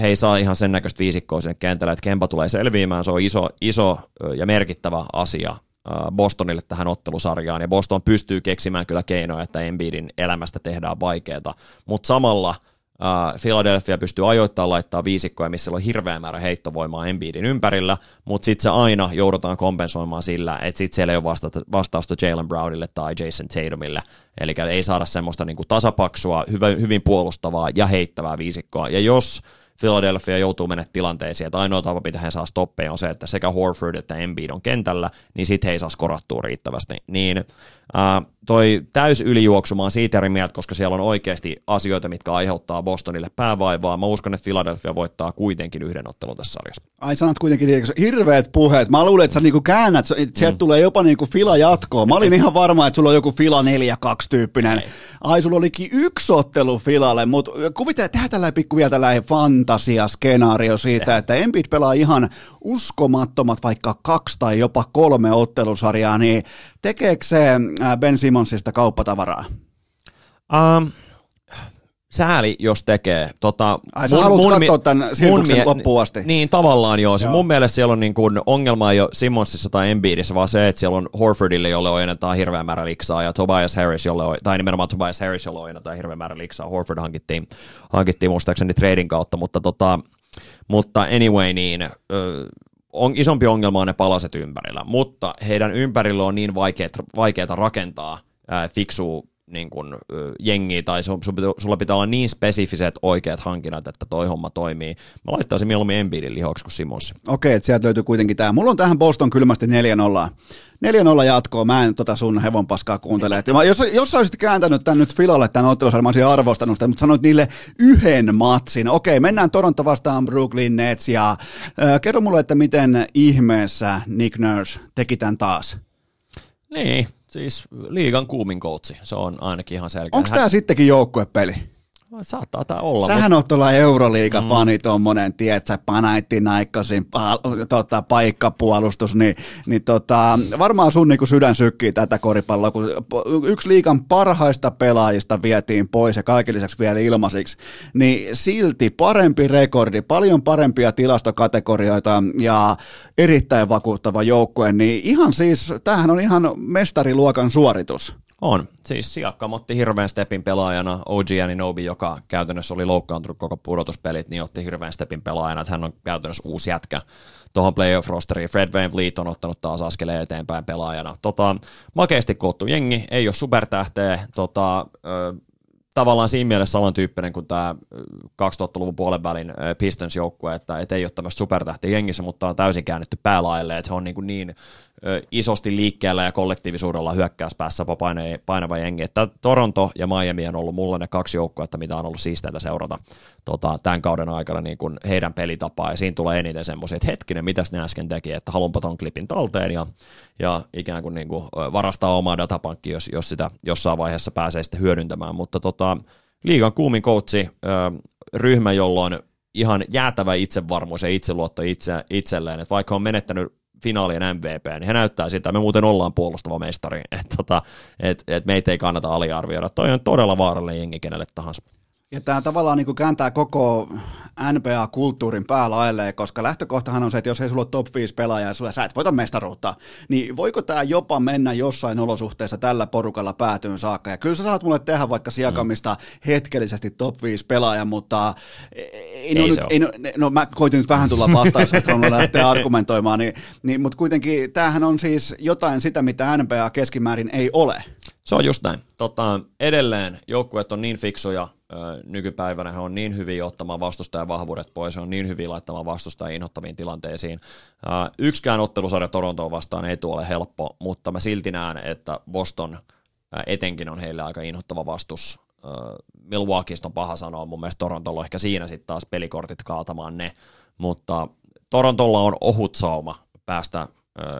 he ei saa ihan sen näköistä viisikkoa sinne kentällä, että Kemba tulee selviämään, se on iso, iso ja merkittävä asia Bostonille tähän ottelusarjaan, ja Boston pystyy keksimään kyllä keinoja, että Embiidin elämästä tehdään vaikeaa, mutta samalla – Uh, Philadelphia pystyy ajoittain laittaa viisikkoja, missä on hirveä määrä heittovoimaa Embiidin ympärillä, mutta sitten se aina joudutaan kompensoimaan sillä, että sitten siellä ei ole vastausta, vastausta Jalen Brownille tai Jason Tatumille. Eli ei saada semmoista niinku tasapaksua, hyvin puolustavaa ja heittävää viisikkoa. Ja jos Philadelphia joutuu mennä tilanteisiin, että ainoa tapa, mitä he saa stoppeja on se, että sekä Horford että Embiid on kentällä, niin sitten he ei saa skorattua riittävästi. Niin äh, toi täys ylijuoksumaan siitä eri mieltä, koska siellä on oikeasti asioita, mitkä aiheuttaa Bostonille päävaivaa. Mä uskon, että Philadelphia voittaa kuitenkin yhden ottelun tässä sarjassa. Ai sanot kuitenkin hirveät puheet. Mä luulen, että sä niinku käännät, sieltä mm. tulee jopa niinku Fila jatkoa. Mä olin ihan varma, että sulla on joku Fila 4-2 tyyppinen. Ei. Ai sulla olikin yksi ottelu Filalle, mutta kuvitella, tehdään tällä pikku vielä tällainen fantasia-skenaario siitä, että Embiid pelaa ihan uskomattomat vaikka kaksi tai jopa kolme ottelusarjaa, niin tekeekö se Ben Simonsista kauppatavaraa? Um, sääli, jos tekee. Tota, Ai sä haluat katsoa tämän sirkuksen mie- loppuun asti? Niin, tavallaan joo. Joo. mun mielestä siellä on niin kuin ongelma ei ole Simmonsissa tai Embiidissä, vaan se, että siellä on Horfordille, jolle ojennetaan hirveän määrä liksaa, ja Tobias Harris, jolle, on- tai nimenomaan Tobias Harris, jolle ojennetaan hirveän määrä liksaa. Horford hankittiin, hankittiin muistaakseni trading kautta, mutta, tota, mutta anyway, niin ö, on, isompi ongelma on ne palaset ympärillä, mutta heidän ympärillä on niin vaikeat, vaikeata rakentaa ää, fiksua niin kun, ö, jengiä, tai sun, sulla pitää olla niin spesifiset oikeat hankinnat, että toi homma toimii. Mä laittaisin mieluummin Embiidin lihoksi kuin Simons. Okei, että sieltä löytyy kuitenkin tämä. Mulla on tähän Boston kylmästi 4-0. 4-0 jatkoa, mä en tota sun hevon paskaa kuuntele. Mä- Jos, jos sä olisit kääntänyt tän nyt Filalle tämän ottelusarjan, mä olisin arvostanut sitä, mutta sanoit niille yhden matsin. Okei, mennään Toronto vastaan Brooklyn Nets ja äh, kerro mulle, että miten ihmeessä Nick Nurse teki tämän taas. Niin, siis liigan kuumin koutsi, se on ainakin ihan selkeä. Onko tämä sittenkin joukkuepeli? Saattaa tämä olla, Sähän oot tuolla Euroliiga-fani mm. tuommoinen, tiedätkö, panaitti naikkasin pa, tota, paikkapuolustus, niin, niin tota, varmaan sun niinku sydän sykkii tätä koripalloa, kun yksi liigan parhaista pelaajista vietiin pois ja kaiken lisäksi vielä ilmaisiksi, niin silti parempi rekordi, paljon parempia tilastokategorioita ja erittäin vakuuttava joukkue, niin ihan siis, tämähän on ihan mestariluokan suoritus. On. Siis Siakam otti hirveän stepin pelaajana. OG Aninobi, joka käytännössä oli loukkaantunut koko pudotuspelit, niin otti hirveän stepin pelaajana, että hän on käytännössä uusi jätkä tuohon playoff-rosteriin. Fred Van Vliet on ottanut taas askeleen eteenpäin pelaajana. Tota, makeasti koottu jengi, ei ole supertähteä. Tota, ö, tavallaan siinä mielessä samantyyppinen kuin tämä 2000-luvun puolen välin Pistons-joukkue, että et ei ole tämmöistä supertähtiä jengissä, mutta on täysin käännetty päälaille, että se on niin, kuin niin isosti liikkeellä ja kollektiivisuudella hyökkäyspäässä painava jengi. Että Toronto ja Miami on ollut mulle ne kaksi joukkuetta, mitä on ollut siisteintä seurata tota, tämän kauden aikana niin kuin heidän pelitapaa, ja siinä tulee eniten semmoisia, että hetkinen, mitäs ne äsken teki, että haluanpa ton klipin talteen ja, ja ikään kuin, niin kuin varastaa omaa datapankkia, jos, jos sitä jossain vaiheessa pääsee sitten hyödyntämään, mutta tota, liigan kuumin ö, ryhmä, jolla on ihan jäätävä itsevarmuus ja itseluotto itse, itselleen, että vaikka on menettänyt finaalien MVP, niin he näyttää sitä, me muuten ollaan puolustava mestari, että tota, et, et meitä ei kannata aliarvioida. Toi on todella vaarallinen jengi kenelle tahansa. Ja tämä tavallaan niin kääntää koko NBA-kulttuurin päälailleen, koska lähtökohtahan on se, että jos ei sulla ole top 5 pelaajaa ja sulla, sä et voita mestaruutta, niin voiko tämä jopa mennä jossain olosuhteessa tällä porukalla päätyyn saakka? Ja kyllä sä saat mulle tehdä vaikka Siakamista hetkellisesti top 5 pelaaja, mutta ei, no, Ei nyt, ei no, no, mä koitin nyt vähän tulla vastaus, että haluan lähteä argumentoimaan, niin, niin, mutta kuitenkin tämähän on siis jotain sitä, mitä NBA keskimäärin ei ole. Se on just näin. Tota, edelleen joukkueet on niin fiksuja nykypäivänä, he on niin hyviä ottamaan vastustajan vahvuudet pois, he on niin hyviä laittamaan vastustajan inhottaviin tilanteisiin. Yksikään ottelusarja Torontoon vastaan ei tule helppo, mutta mä silti näen, että Boston etenkin on heille aika inhottava vastus. Milwaukeeista on paha sanoa, mun mielestä Torontolla on ehkä siinä sitten taas pelikortit kaatamaan ne, mutta Torontolla on ohut sauma päästä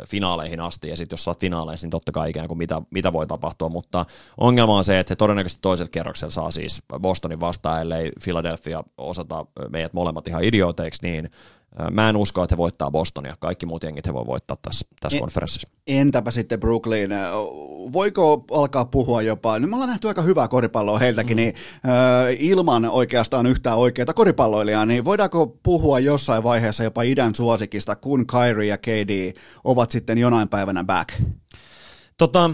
finaaleihin asti, ja sitten jos saat finaaleissa, niin totta kai ikään kuin mitä, mitä voi tapahtua, mutta ongelma on se, että he todennäköisesti toisella kierroksella saa siis Bostonin vastaan, ellei Philadelphia osata meidät molemmat ihan idiooteiksi, niin mä en usko, että he voittaa Bostonia. Kaikki muut jengit he voi voittaa tässä, tässä E- konferenssissa. Entäpä sitten Brooklyn? Voiko alkaa puhua jopa, nyt me ollaan nähty aika hyvää koripalloa heiltäkin, mm. niin äh, ilman oikeastaan yhtään oikeaa koripalloilijaa, niin voidaanko puhua jossain vaiheessa jopa idän suosikista, kun Kyrie ja KD ovat sitten jonain päivänä back? Tota,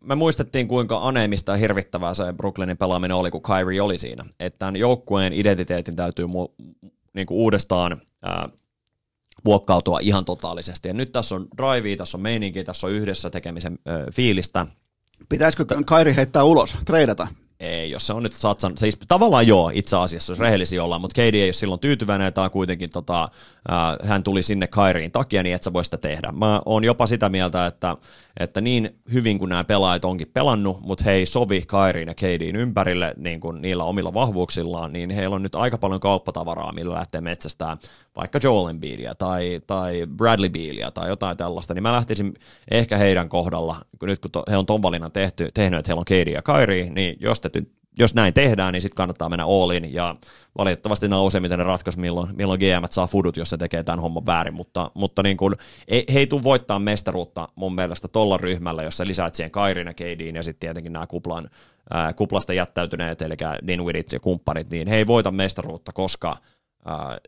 me muistettiin, kuinka aneemista ja hirvittävää se Brooklynin pelaaminen oli, kun Kyrie oli siinä. Että tämän joukkueen identiteetin täytyy mu- niin kuin uudestaan ää, muokkautua ihan totaalisesti. Ja nyt tässä on drivea, tässä on meininki, tässä on yhdessä tekemisen ö, fiilistä. Pitäisikö Kyrie heittää ulos, treidata? Ei, jos se on nyt satsan, siis tavallaan joo itse asiassa, jos rehellisiä ollaan, mutta KD ei ole silloin tyytyväinen, ja tämä on kuitenkin, tota, hän tuli sinne Kairiin takia, niin et sä voi sitä tehdä. Mä oon jopa sitä mieltä, että, että niin hyvin kuin nämä pelaajat onkin pelannut, mutta he ei sovi Kairiin ja KDin ympärille niin kuin niillä omilla vahvuuksillaan, niin heillä on nyt aika paljon kauppatavaraa, millä lähtee metsästää vaikka Joel Embiidia tai, tai Bradley Bealia tai jotain tällaista, niin mä lähtisin ehkä heidän kohdalla, kun nyt kun to, he on ton valinnan tehty, tehnyt, että heillä on KD ja Kyrie, niin jos te ty- jos näin tehdään, niin sitten kannattaa mennä all ja valitettavasti nousee, miten ne ratkaisi, milloin, milloin GM saa fudut, jos se tekee tämän homman väärin, mutta, mutta niin kuin, ei, he ei tule voittaa mestaruutta mun mielestä tuolla ryhmällä, jos sä lisäät siihen Kairin ja Keidin ja sitten tietenkin nämä kuplan, ää, kuplasta jättäytyneet, eli Dinwidit ja kumppanit, niin he ei voita mestaruutta, koska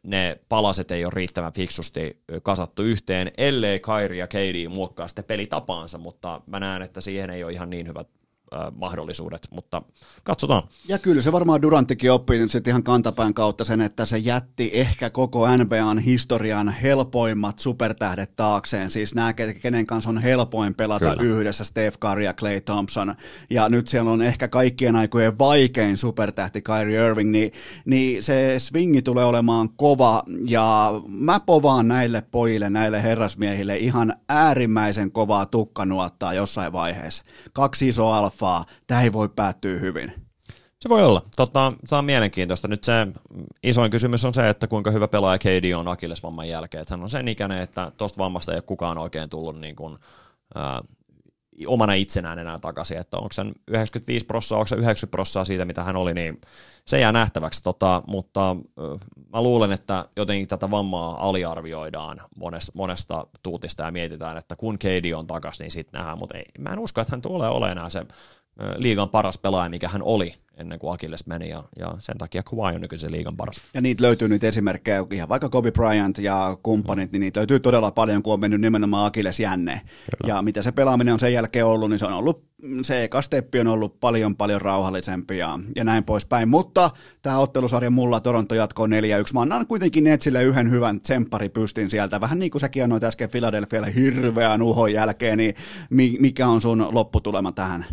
ne palaset ei ole riittävän fiksusti kasattu yhteen, ellei Kairi ja Keidi muokkaa sitten pelitapaansa, mutta mä näen, että siihen ei ole ihan niin hyvät mahdollisuudet, mutta katsotaan. Ja kyllä se varmaan Duranttikin oppii nyt sitten ihan kantapään kautta sen, että se jätti ehkä koko NBAn historian helpoimmat supertähdet taakseen, siis nämä, kenen kanssa on helpoin pelata kyllä. yhdessä, Steph Curry ja Clay Thompson, ja nyt siellä on ehkä kaikkien aikojen vaikein supertähti Kyrie Irving, niin, niin se swingi tulee olemaan kova, ja mä povaan näille pojille, näille herrasmiehille ihan äärimmäisen kovaa tukkanuottaa jossain vaiheessa. Kaksi isoa alfa alfaa, tämä ei voi päättyä hyvin. Se voi olla. Tota, se on mielenkiintoista. Nyt se isoin kysymys on se, että kuinka hyvä pelaaja KD on Akilles-vamman jälkeen. Että hän on sen ikäinen, että tuosta vammasta ei ole kukaan oikein tullut niin kuin, ää, omana itsenään enää takaisin, että onko sen 95 prossaa, onko se 90 prossaa siitä, mitä hän oli, niin se jää nähtäväksi, tota, mutta mä luulen, että jotenkin tätä vammaa aliarvioidaan monesta, monesta tuutista ja mietitään, että kun KD on takaisin, niin sitten nähdään, mutta ei, mä en usko, että hän tulee olemaan enää se liigan paras pelaaja, mikä hän oli ennen kuin Akilles meni, ja, ja sen takia Kawhi on nykyisin liigan paras. Ja niitä löytyy nyt esimerkkejä, ihan vaikka Kobe Bryant ja kumppanit, niin niitä löytyy todella paljon, kun on mennyt nimenomaan Akilles jänne. Kyllä. Ja mitä se pelaaminen on sen jälkeen ollut, niin se on ollut, se eka steppi on ollut paljon paljon rauhallisempi ja, ja näin poispäin. Mutta tämä ottelusarja mulla Toronto jatkoo 4-1. Mä annan kuitenkin Netsille yhden hyvän tsemppari pystin sieltä. Vähän niin kuin säkin annoit äsken Philadelphialle hirveän uhon jälkeen, niin mikä on sun lopputulema tähän?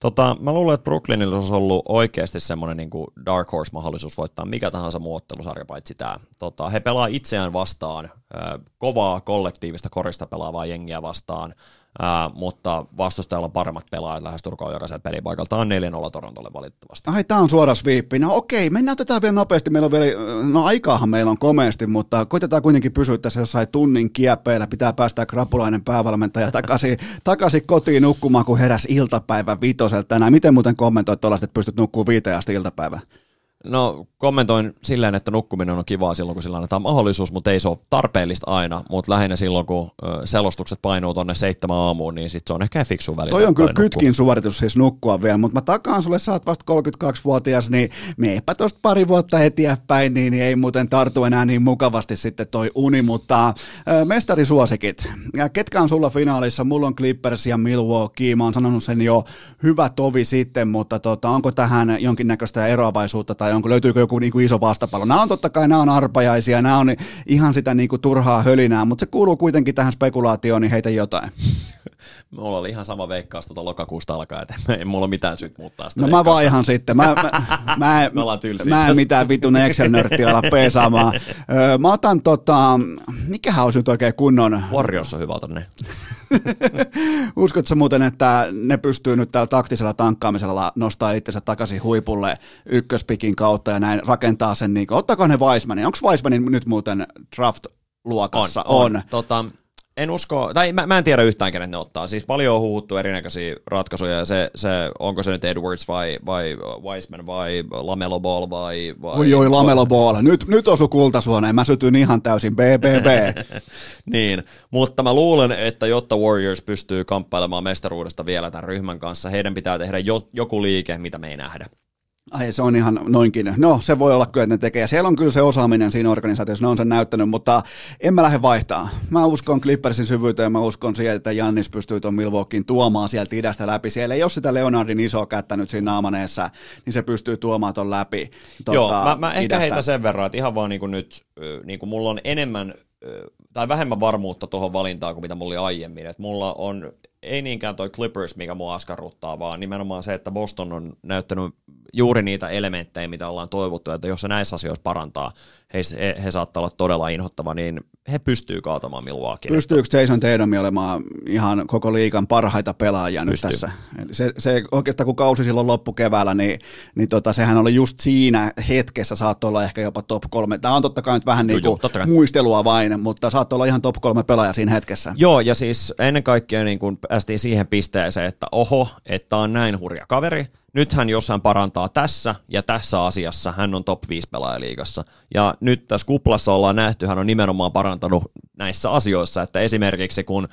Tota, mä luulen, että Brooklynilla olisi ollut oikeasti semmoinen niin dark horse-mahdollisuus voittaa mikä tahansa muu ottelusarja paitsi tämä. Tota, he pelaa itseään vastaan, kovaa kollektiivista korista pelaavaa jengiä vastaan, Ää, mutta vastustajalla on paremmat pelaajat lähes Turkoon jokaisen pelipaikalla. Tämä on 4-0 Torontolle valitettavasti. Ai, tämä on suora sviippi. No okei, mennään otetaan vielä nopeasti. Meillä on vielä, no aikaahan meillä on komeasti, mutta koitetaan kuitenkin pysyä tässä jossain tunnin kieppeillä. Pitää päästä krapulainen päävalmentaja takaisin, takaisin kotiin nukkumaan, kun heräs iltapäivä viitoselta tänään. Miten muuten kommentoit tuollaista, että pystyt nukkumaan viiteen asti iltapäivää? No kommentoin silleen, että nukkuminen on kivaa silloin, kun sillä annetaan mahdollisuus, mutta ei se ole tarpeellista aina, mutta lähinnä silloin, kun selostukset painuu tuonne seitsemän aamuun, niin sit se on ehkä fiksu välillä. Toi on kyllä kytkin suoritus siis nukkua vielä, mutta mä takaan sulle, sä oot vasta 32-vuotias, niin meepä tosta pari vuotta eteenpäin, niin, niin ei muuten tartu enää niin mukavasti sitten toi uni, mutta äh, mestarisuosikit. Ja ketkä on sulla finaalissa? Mulla on Clippers ja Milwaukee, mä oon sanonut sen jo hyvä tovi sitten, mutta tota, onko tähän jonkinnäköistä eroavaisuutta tai onko, löytyykö joku niin kuin iso vastapallo. Nämä on totta kai, nämä on arpajaisia, nämä on ihan sitä niin kuin turhaa hölinää, mutta se kuuluu kuitenkin tähän spekulaatioon, niin heitä jotain. Mulla oli ihan sama veikkaus tuota lokakuusta alkaen, että ei mulla ole mitään syyt muuttaa sitä No mä vaihan sitten. Mä, mä, mä, en, mä en mitään vitun Excel-nörttiä ala peesaamaan. Mä otan tota, mikähän olisi nyt oikein kunnon... Warriors on hyvä, otan ne. Uskotko muuten, että ne pystyy nyt tällä taktisella tankkaamisella nostaa itsensä takaisin huipulle ykköspikin kautta ja näin rakentaa sen, niin ottakaa ne Weissmanin. Onko Weissmanin nyt muuten draft-luokassa? On. on. on. Tota, en usko, tai mä, mä en tiedä yhtään kenet ne ottaa. Siis paljon on huhuttu erinäköisiä ratkaisuja, ja se, se, onko se nyt Edwards vai, vai Wiseman vai Lamelo Ball vai... vai oi oi, Lamelo Ball. Nyt, nyt osu kultasuoneen, mä sytyn ihan täysin BBB. niin, mutta mä luulen, että jotta Warriors pystyy kamppailemaan mestaruudesta vielä tämän ryhmän kanssa, heidän pitää tehdä jo, joku liike, mitä me ei nähdä. Ai se on ihan noinkin. No se voi olla kyllä, että ne tekee. Ja siellä on kyllä se osaaminen siinä organisaatiossa, ne on sen näyttänyt, mutta en mä lähde vaihtaa. Mä uskon Clippersin syvyyteen, mä uskon siihen, että Jannis pystyy tuon Milwaukeein tuomaan sieltä idästä läpi. Siellä ei ole sitä Leonardin isoa kättä nyt siinä naamaneessa, niin se pystyy tuomaan ton läpi. Tuota, Joo, mä, mä ehkä heitä sen verran, että ihan vaan niin kuin nyt, niin kuin mulla on enemmän tai vähemmän varmuutta tuohon valintaan kuin mitä mulla oli aiemmin. Et mulla on ei niinkään toi Clippers, mikä mua askarruttaa, vaan nimenomaan se, että Boston on näyttänyt juuri niitä elementtejä, mitä ollaan toivottu, että jos se näissä asioissa parantaa, he, he, he saattaa olla todella inhottava, niin he pystyy kaatamaan Milwaukee. Pystyykö Jason Tatum olemaan ihan koko liikan parhaita pelaajia Pystyy. nyt tässä? Eli se, se oikeastaan kun kausi silloin loppukeväällä, niin, niin tota, sehän oli just siinä hetkessä saattoi olla ehkä jopa top kolme. Tämä on totta kai nyt vähän niin kuin muistelua vain, mutta saattoi olla ihan top kolme pelaaja siinä hetkessä. Joo, ja siis ennen kaikkea niin kuin päästiin siihen pisteeseen, että oho, että on näin hurja kaveri, jos hän parantaa tässä ja tässä asiassa, hän on top 5 pelaajaliigassa. Ja nyt tässä kuplassa ollaan nähty, hän on nimenomaan parantanut näissä asioissa, että esimerkiksi kun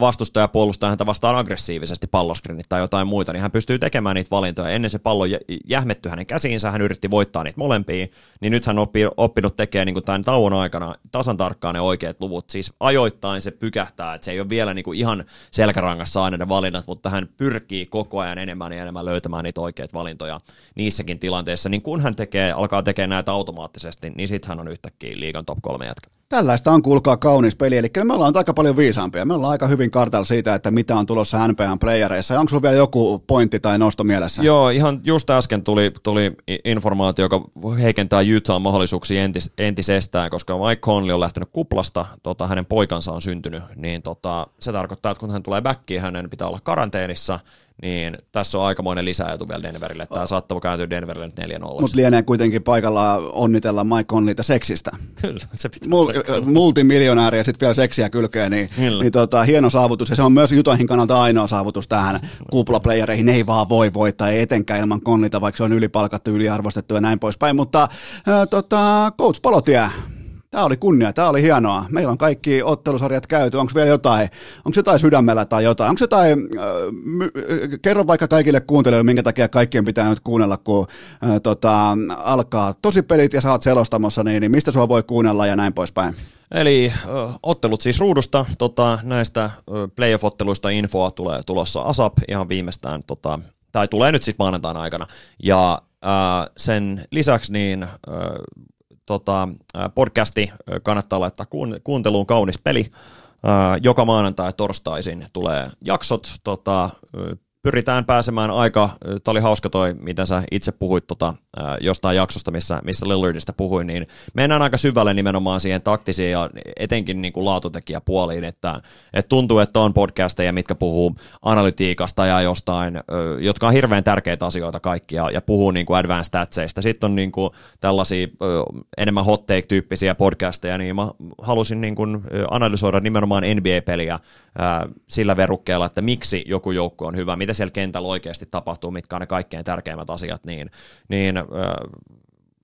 vastustaja puolustaa häntä vastaan aggressiivisesti palloskrinit tai jotain muita, niin hän pystyy tekemään niitä valintoja. Ennen se pallo jähmetty hänen käsiinsä, hän yritti voittaa niitä molempia, niin nyt hän on oppinut tekemään niin tämän tauon aikana tasan tarkkaan ne oikeat luvut. Siis ajoittain se pykähtää, että se ei ole vielä niin kuin ihan selkärangassa aina ne valinnat, mutta hän pyrkii koko ajan enemmän ja enemmän löytämään niitä oikeita valintoja niissäkin tilanteissa. Niin kun hän tekee, alkaa tekemään näitä automaattisesti, niin sitten hän on yhtäkkiä liigan top kolme jätkä. Tällaista on kuulkaa kaunis peli, eli me ollaan aika paljon viisaampia. Me ollaan aika hyvin kartalla siitä, että mitä on tulossa NPAn playereissa. Onko sulla vielä joku pointti tai nosto mielessä? Joo, ihan just äsken tuli, tuli informaatio, joka heikentää Utah mahdollisuuksia entis, entisestään, koska Mike Conley on lähtenyt kuplasta, tota, hänen poikansa on syntynyt, niin tota, se tarkoittaa, että kun hän tulee backiin, hänen pitää olla karanteenissa, niin tässä on aikamoinen lisäetu vielä Denverille. Tämä saattaa kääntyä Denverille nyt 4-0. Mutta lienee kuitenkin paikalla onnitella Mike Conleyta seksistä. Kyllä, se pitää Mul- Multimiljonääri ja sitten vielä seksiä kylkeen, niin, niin tota, hieno saavutus. Ja se on myös Jutahin kannalta ainoa saavutus tähän kuplaplayereihin. Ei vaan voi voittaa, ei etenkään ilman Conleyta, vaikka se on ylipalkattu, yliarvostettu ja näin poispäin. Mutta äh, tota, Coach Palotie, Tämä oli kunnia, tämä oli hienoa. Meillä on kaikki ottelusarjat käyty. Onko vielä jotain, onko jotain sydämellä tai jotain? Onko jotain, äh, my, kerro vaikka kaikille kuuntelijoille, minkä takia kaikkien pitää nyt kuunnella, kun äh, tota, alkaa tosi pelit ja saat selostamossa, niin, niin mistä sua voi kuunnella ja näin poispäin? Eli ö, ottelut siis ruudusta, tota, näistä ö, playoff-otteluista infoa tulee tulossa ASAP ihan viimeistään, tota, tai tulee nyt sitten maanantaina aikana. Ja ö, sen lisäksi niin tota, podcasti kannattaa laittaa kuunteluun kaunis peli. Joka maanantai torstaisin tulee jaksot. Tota, pyritään pääsemään aika, tämä oli hauska toi, mitä sä itse puhuit tota, jostain jaksosta, missä, missä Lillardista puhuin, niin mennään aika syvälle nimenomaan siihen taktisiin ja etenkin niin kuin laatutekijäpuoliin, että, että tuntuu, että on podcasteja, mitkä puhuu analytiikasta ja jostain, jotka on hirveän tärkeitä asioita kaikki ja, puhuu niin kuin advanced statseista. Sitten on niin kuin tällaisia enemmän hot take-tyyppisiä podcasteja, niin mä halusin niin kuin analysoida nimenomaan NBA-peliä sillä verukkeella, että miksi joku joukko on hyvä, mitä siellä kentällä oikeasti tapahtuu, mitkä on ne kaikkein tärkeimmät asiat, niin, niin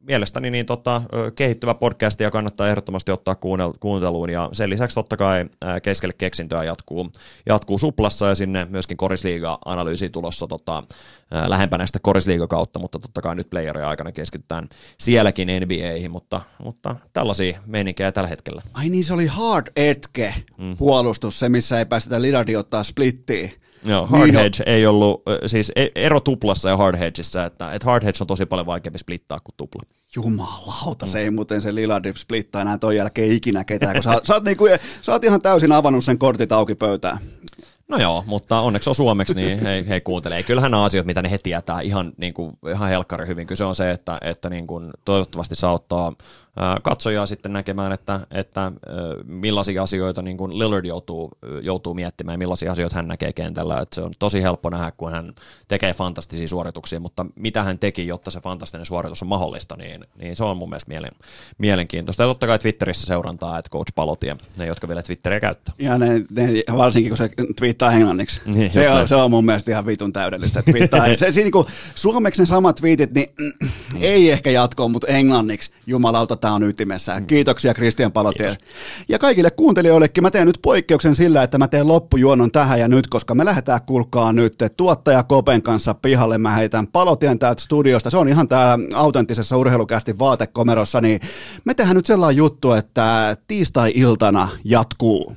mielestäni niin tota, kehittyvä podcast ja kannattaa ehdottomasti ottaa kuunteluun ja sen lisäksi totta kai keskelle keksintöä jatkuu, jatkuu suplassa ja sinne myöskin korisliiga-analyysi tulossa tota, lähempänä sitä korisliiga-kautta, mutta totta kai nyt playerin aikana keskitytään sielläkin NBAihin, mutta, mutta tällaisia meininkiä tällä hetkellä. Ai niin, se oli hard etke mm. puolustus, se missä ei päästetä Lillardi ottaa splittiin. Joo, hard niin hedge ei ollut, siis e- ero tuplassa ja hard hedgeissä, että, että hard hedge on tosi paljon vaikeampi splittaa kuin tupla. Jumalauta, se ei muuten se Lillard splittaa enää ton jälkeen ikinä ketään, kun sä, sä, oot niinku, sä oot ihan täysin avannut sen kortit auki pöytään. No joo, mutta onneksi on suomeksi, niin he, he kuuntelee. Kyllähän nämä asiat, mitä ne he tietää ihan, niin kuin, ihan helkkari hyvin. Kyse on se, että, että niin kuin, toivottavasti saa ottaa katsojaa sitten näkemään, että, että millaisia asioita niin kuin Lillard joutuu, joutuu miettimään ja millaisia asioita hän näkee kentällä. Että se on tosi helppo nähdä, kun hän tekee fantastisia suorituksia, mutta mitä hän teki, jotta se fantastinen suoritus on mahdollista, niin, niin se on mun mielestä mielen, mielenkiintoista. Ja totta kai Twitterissä seurantaa, että Coach Palotie, ne jotka vielä Twitteriä käyttää. Ja ne, ne, varsinkin kun se twiittaa englanniksi. Niin, se, on, se on mun mielestä ihan vitun täydellistä. Twiittaa, se, se, niin kuin, suomeksi ne samat twiitit, niin mm, ei ehkä jatkoa, mutta englanniksi, jumalauta, tämä on ytimessä. Mm. Kiitoksia Christian Palotier. Ja kaikille kuuntelijoillekin mä teen nyt poikkeuksen sillä, että mä teen loppujuonon tähän ja nyt, koska me lähdetään kulkaa nyt tuottaja Kopen kanssa pihalle. Mä heitän Palotien täältä studiosta. Se on ihan täällä autenttisessa urheilukästi vaatekomerossa, niin me tehdään nyt sellainen juttu, että tiistai-iltana jatkuu.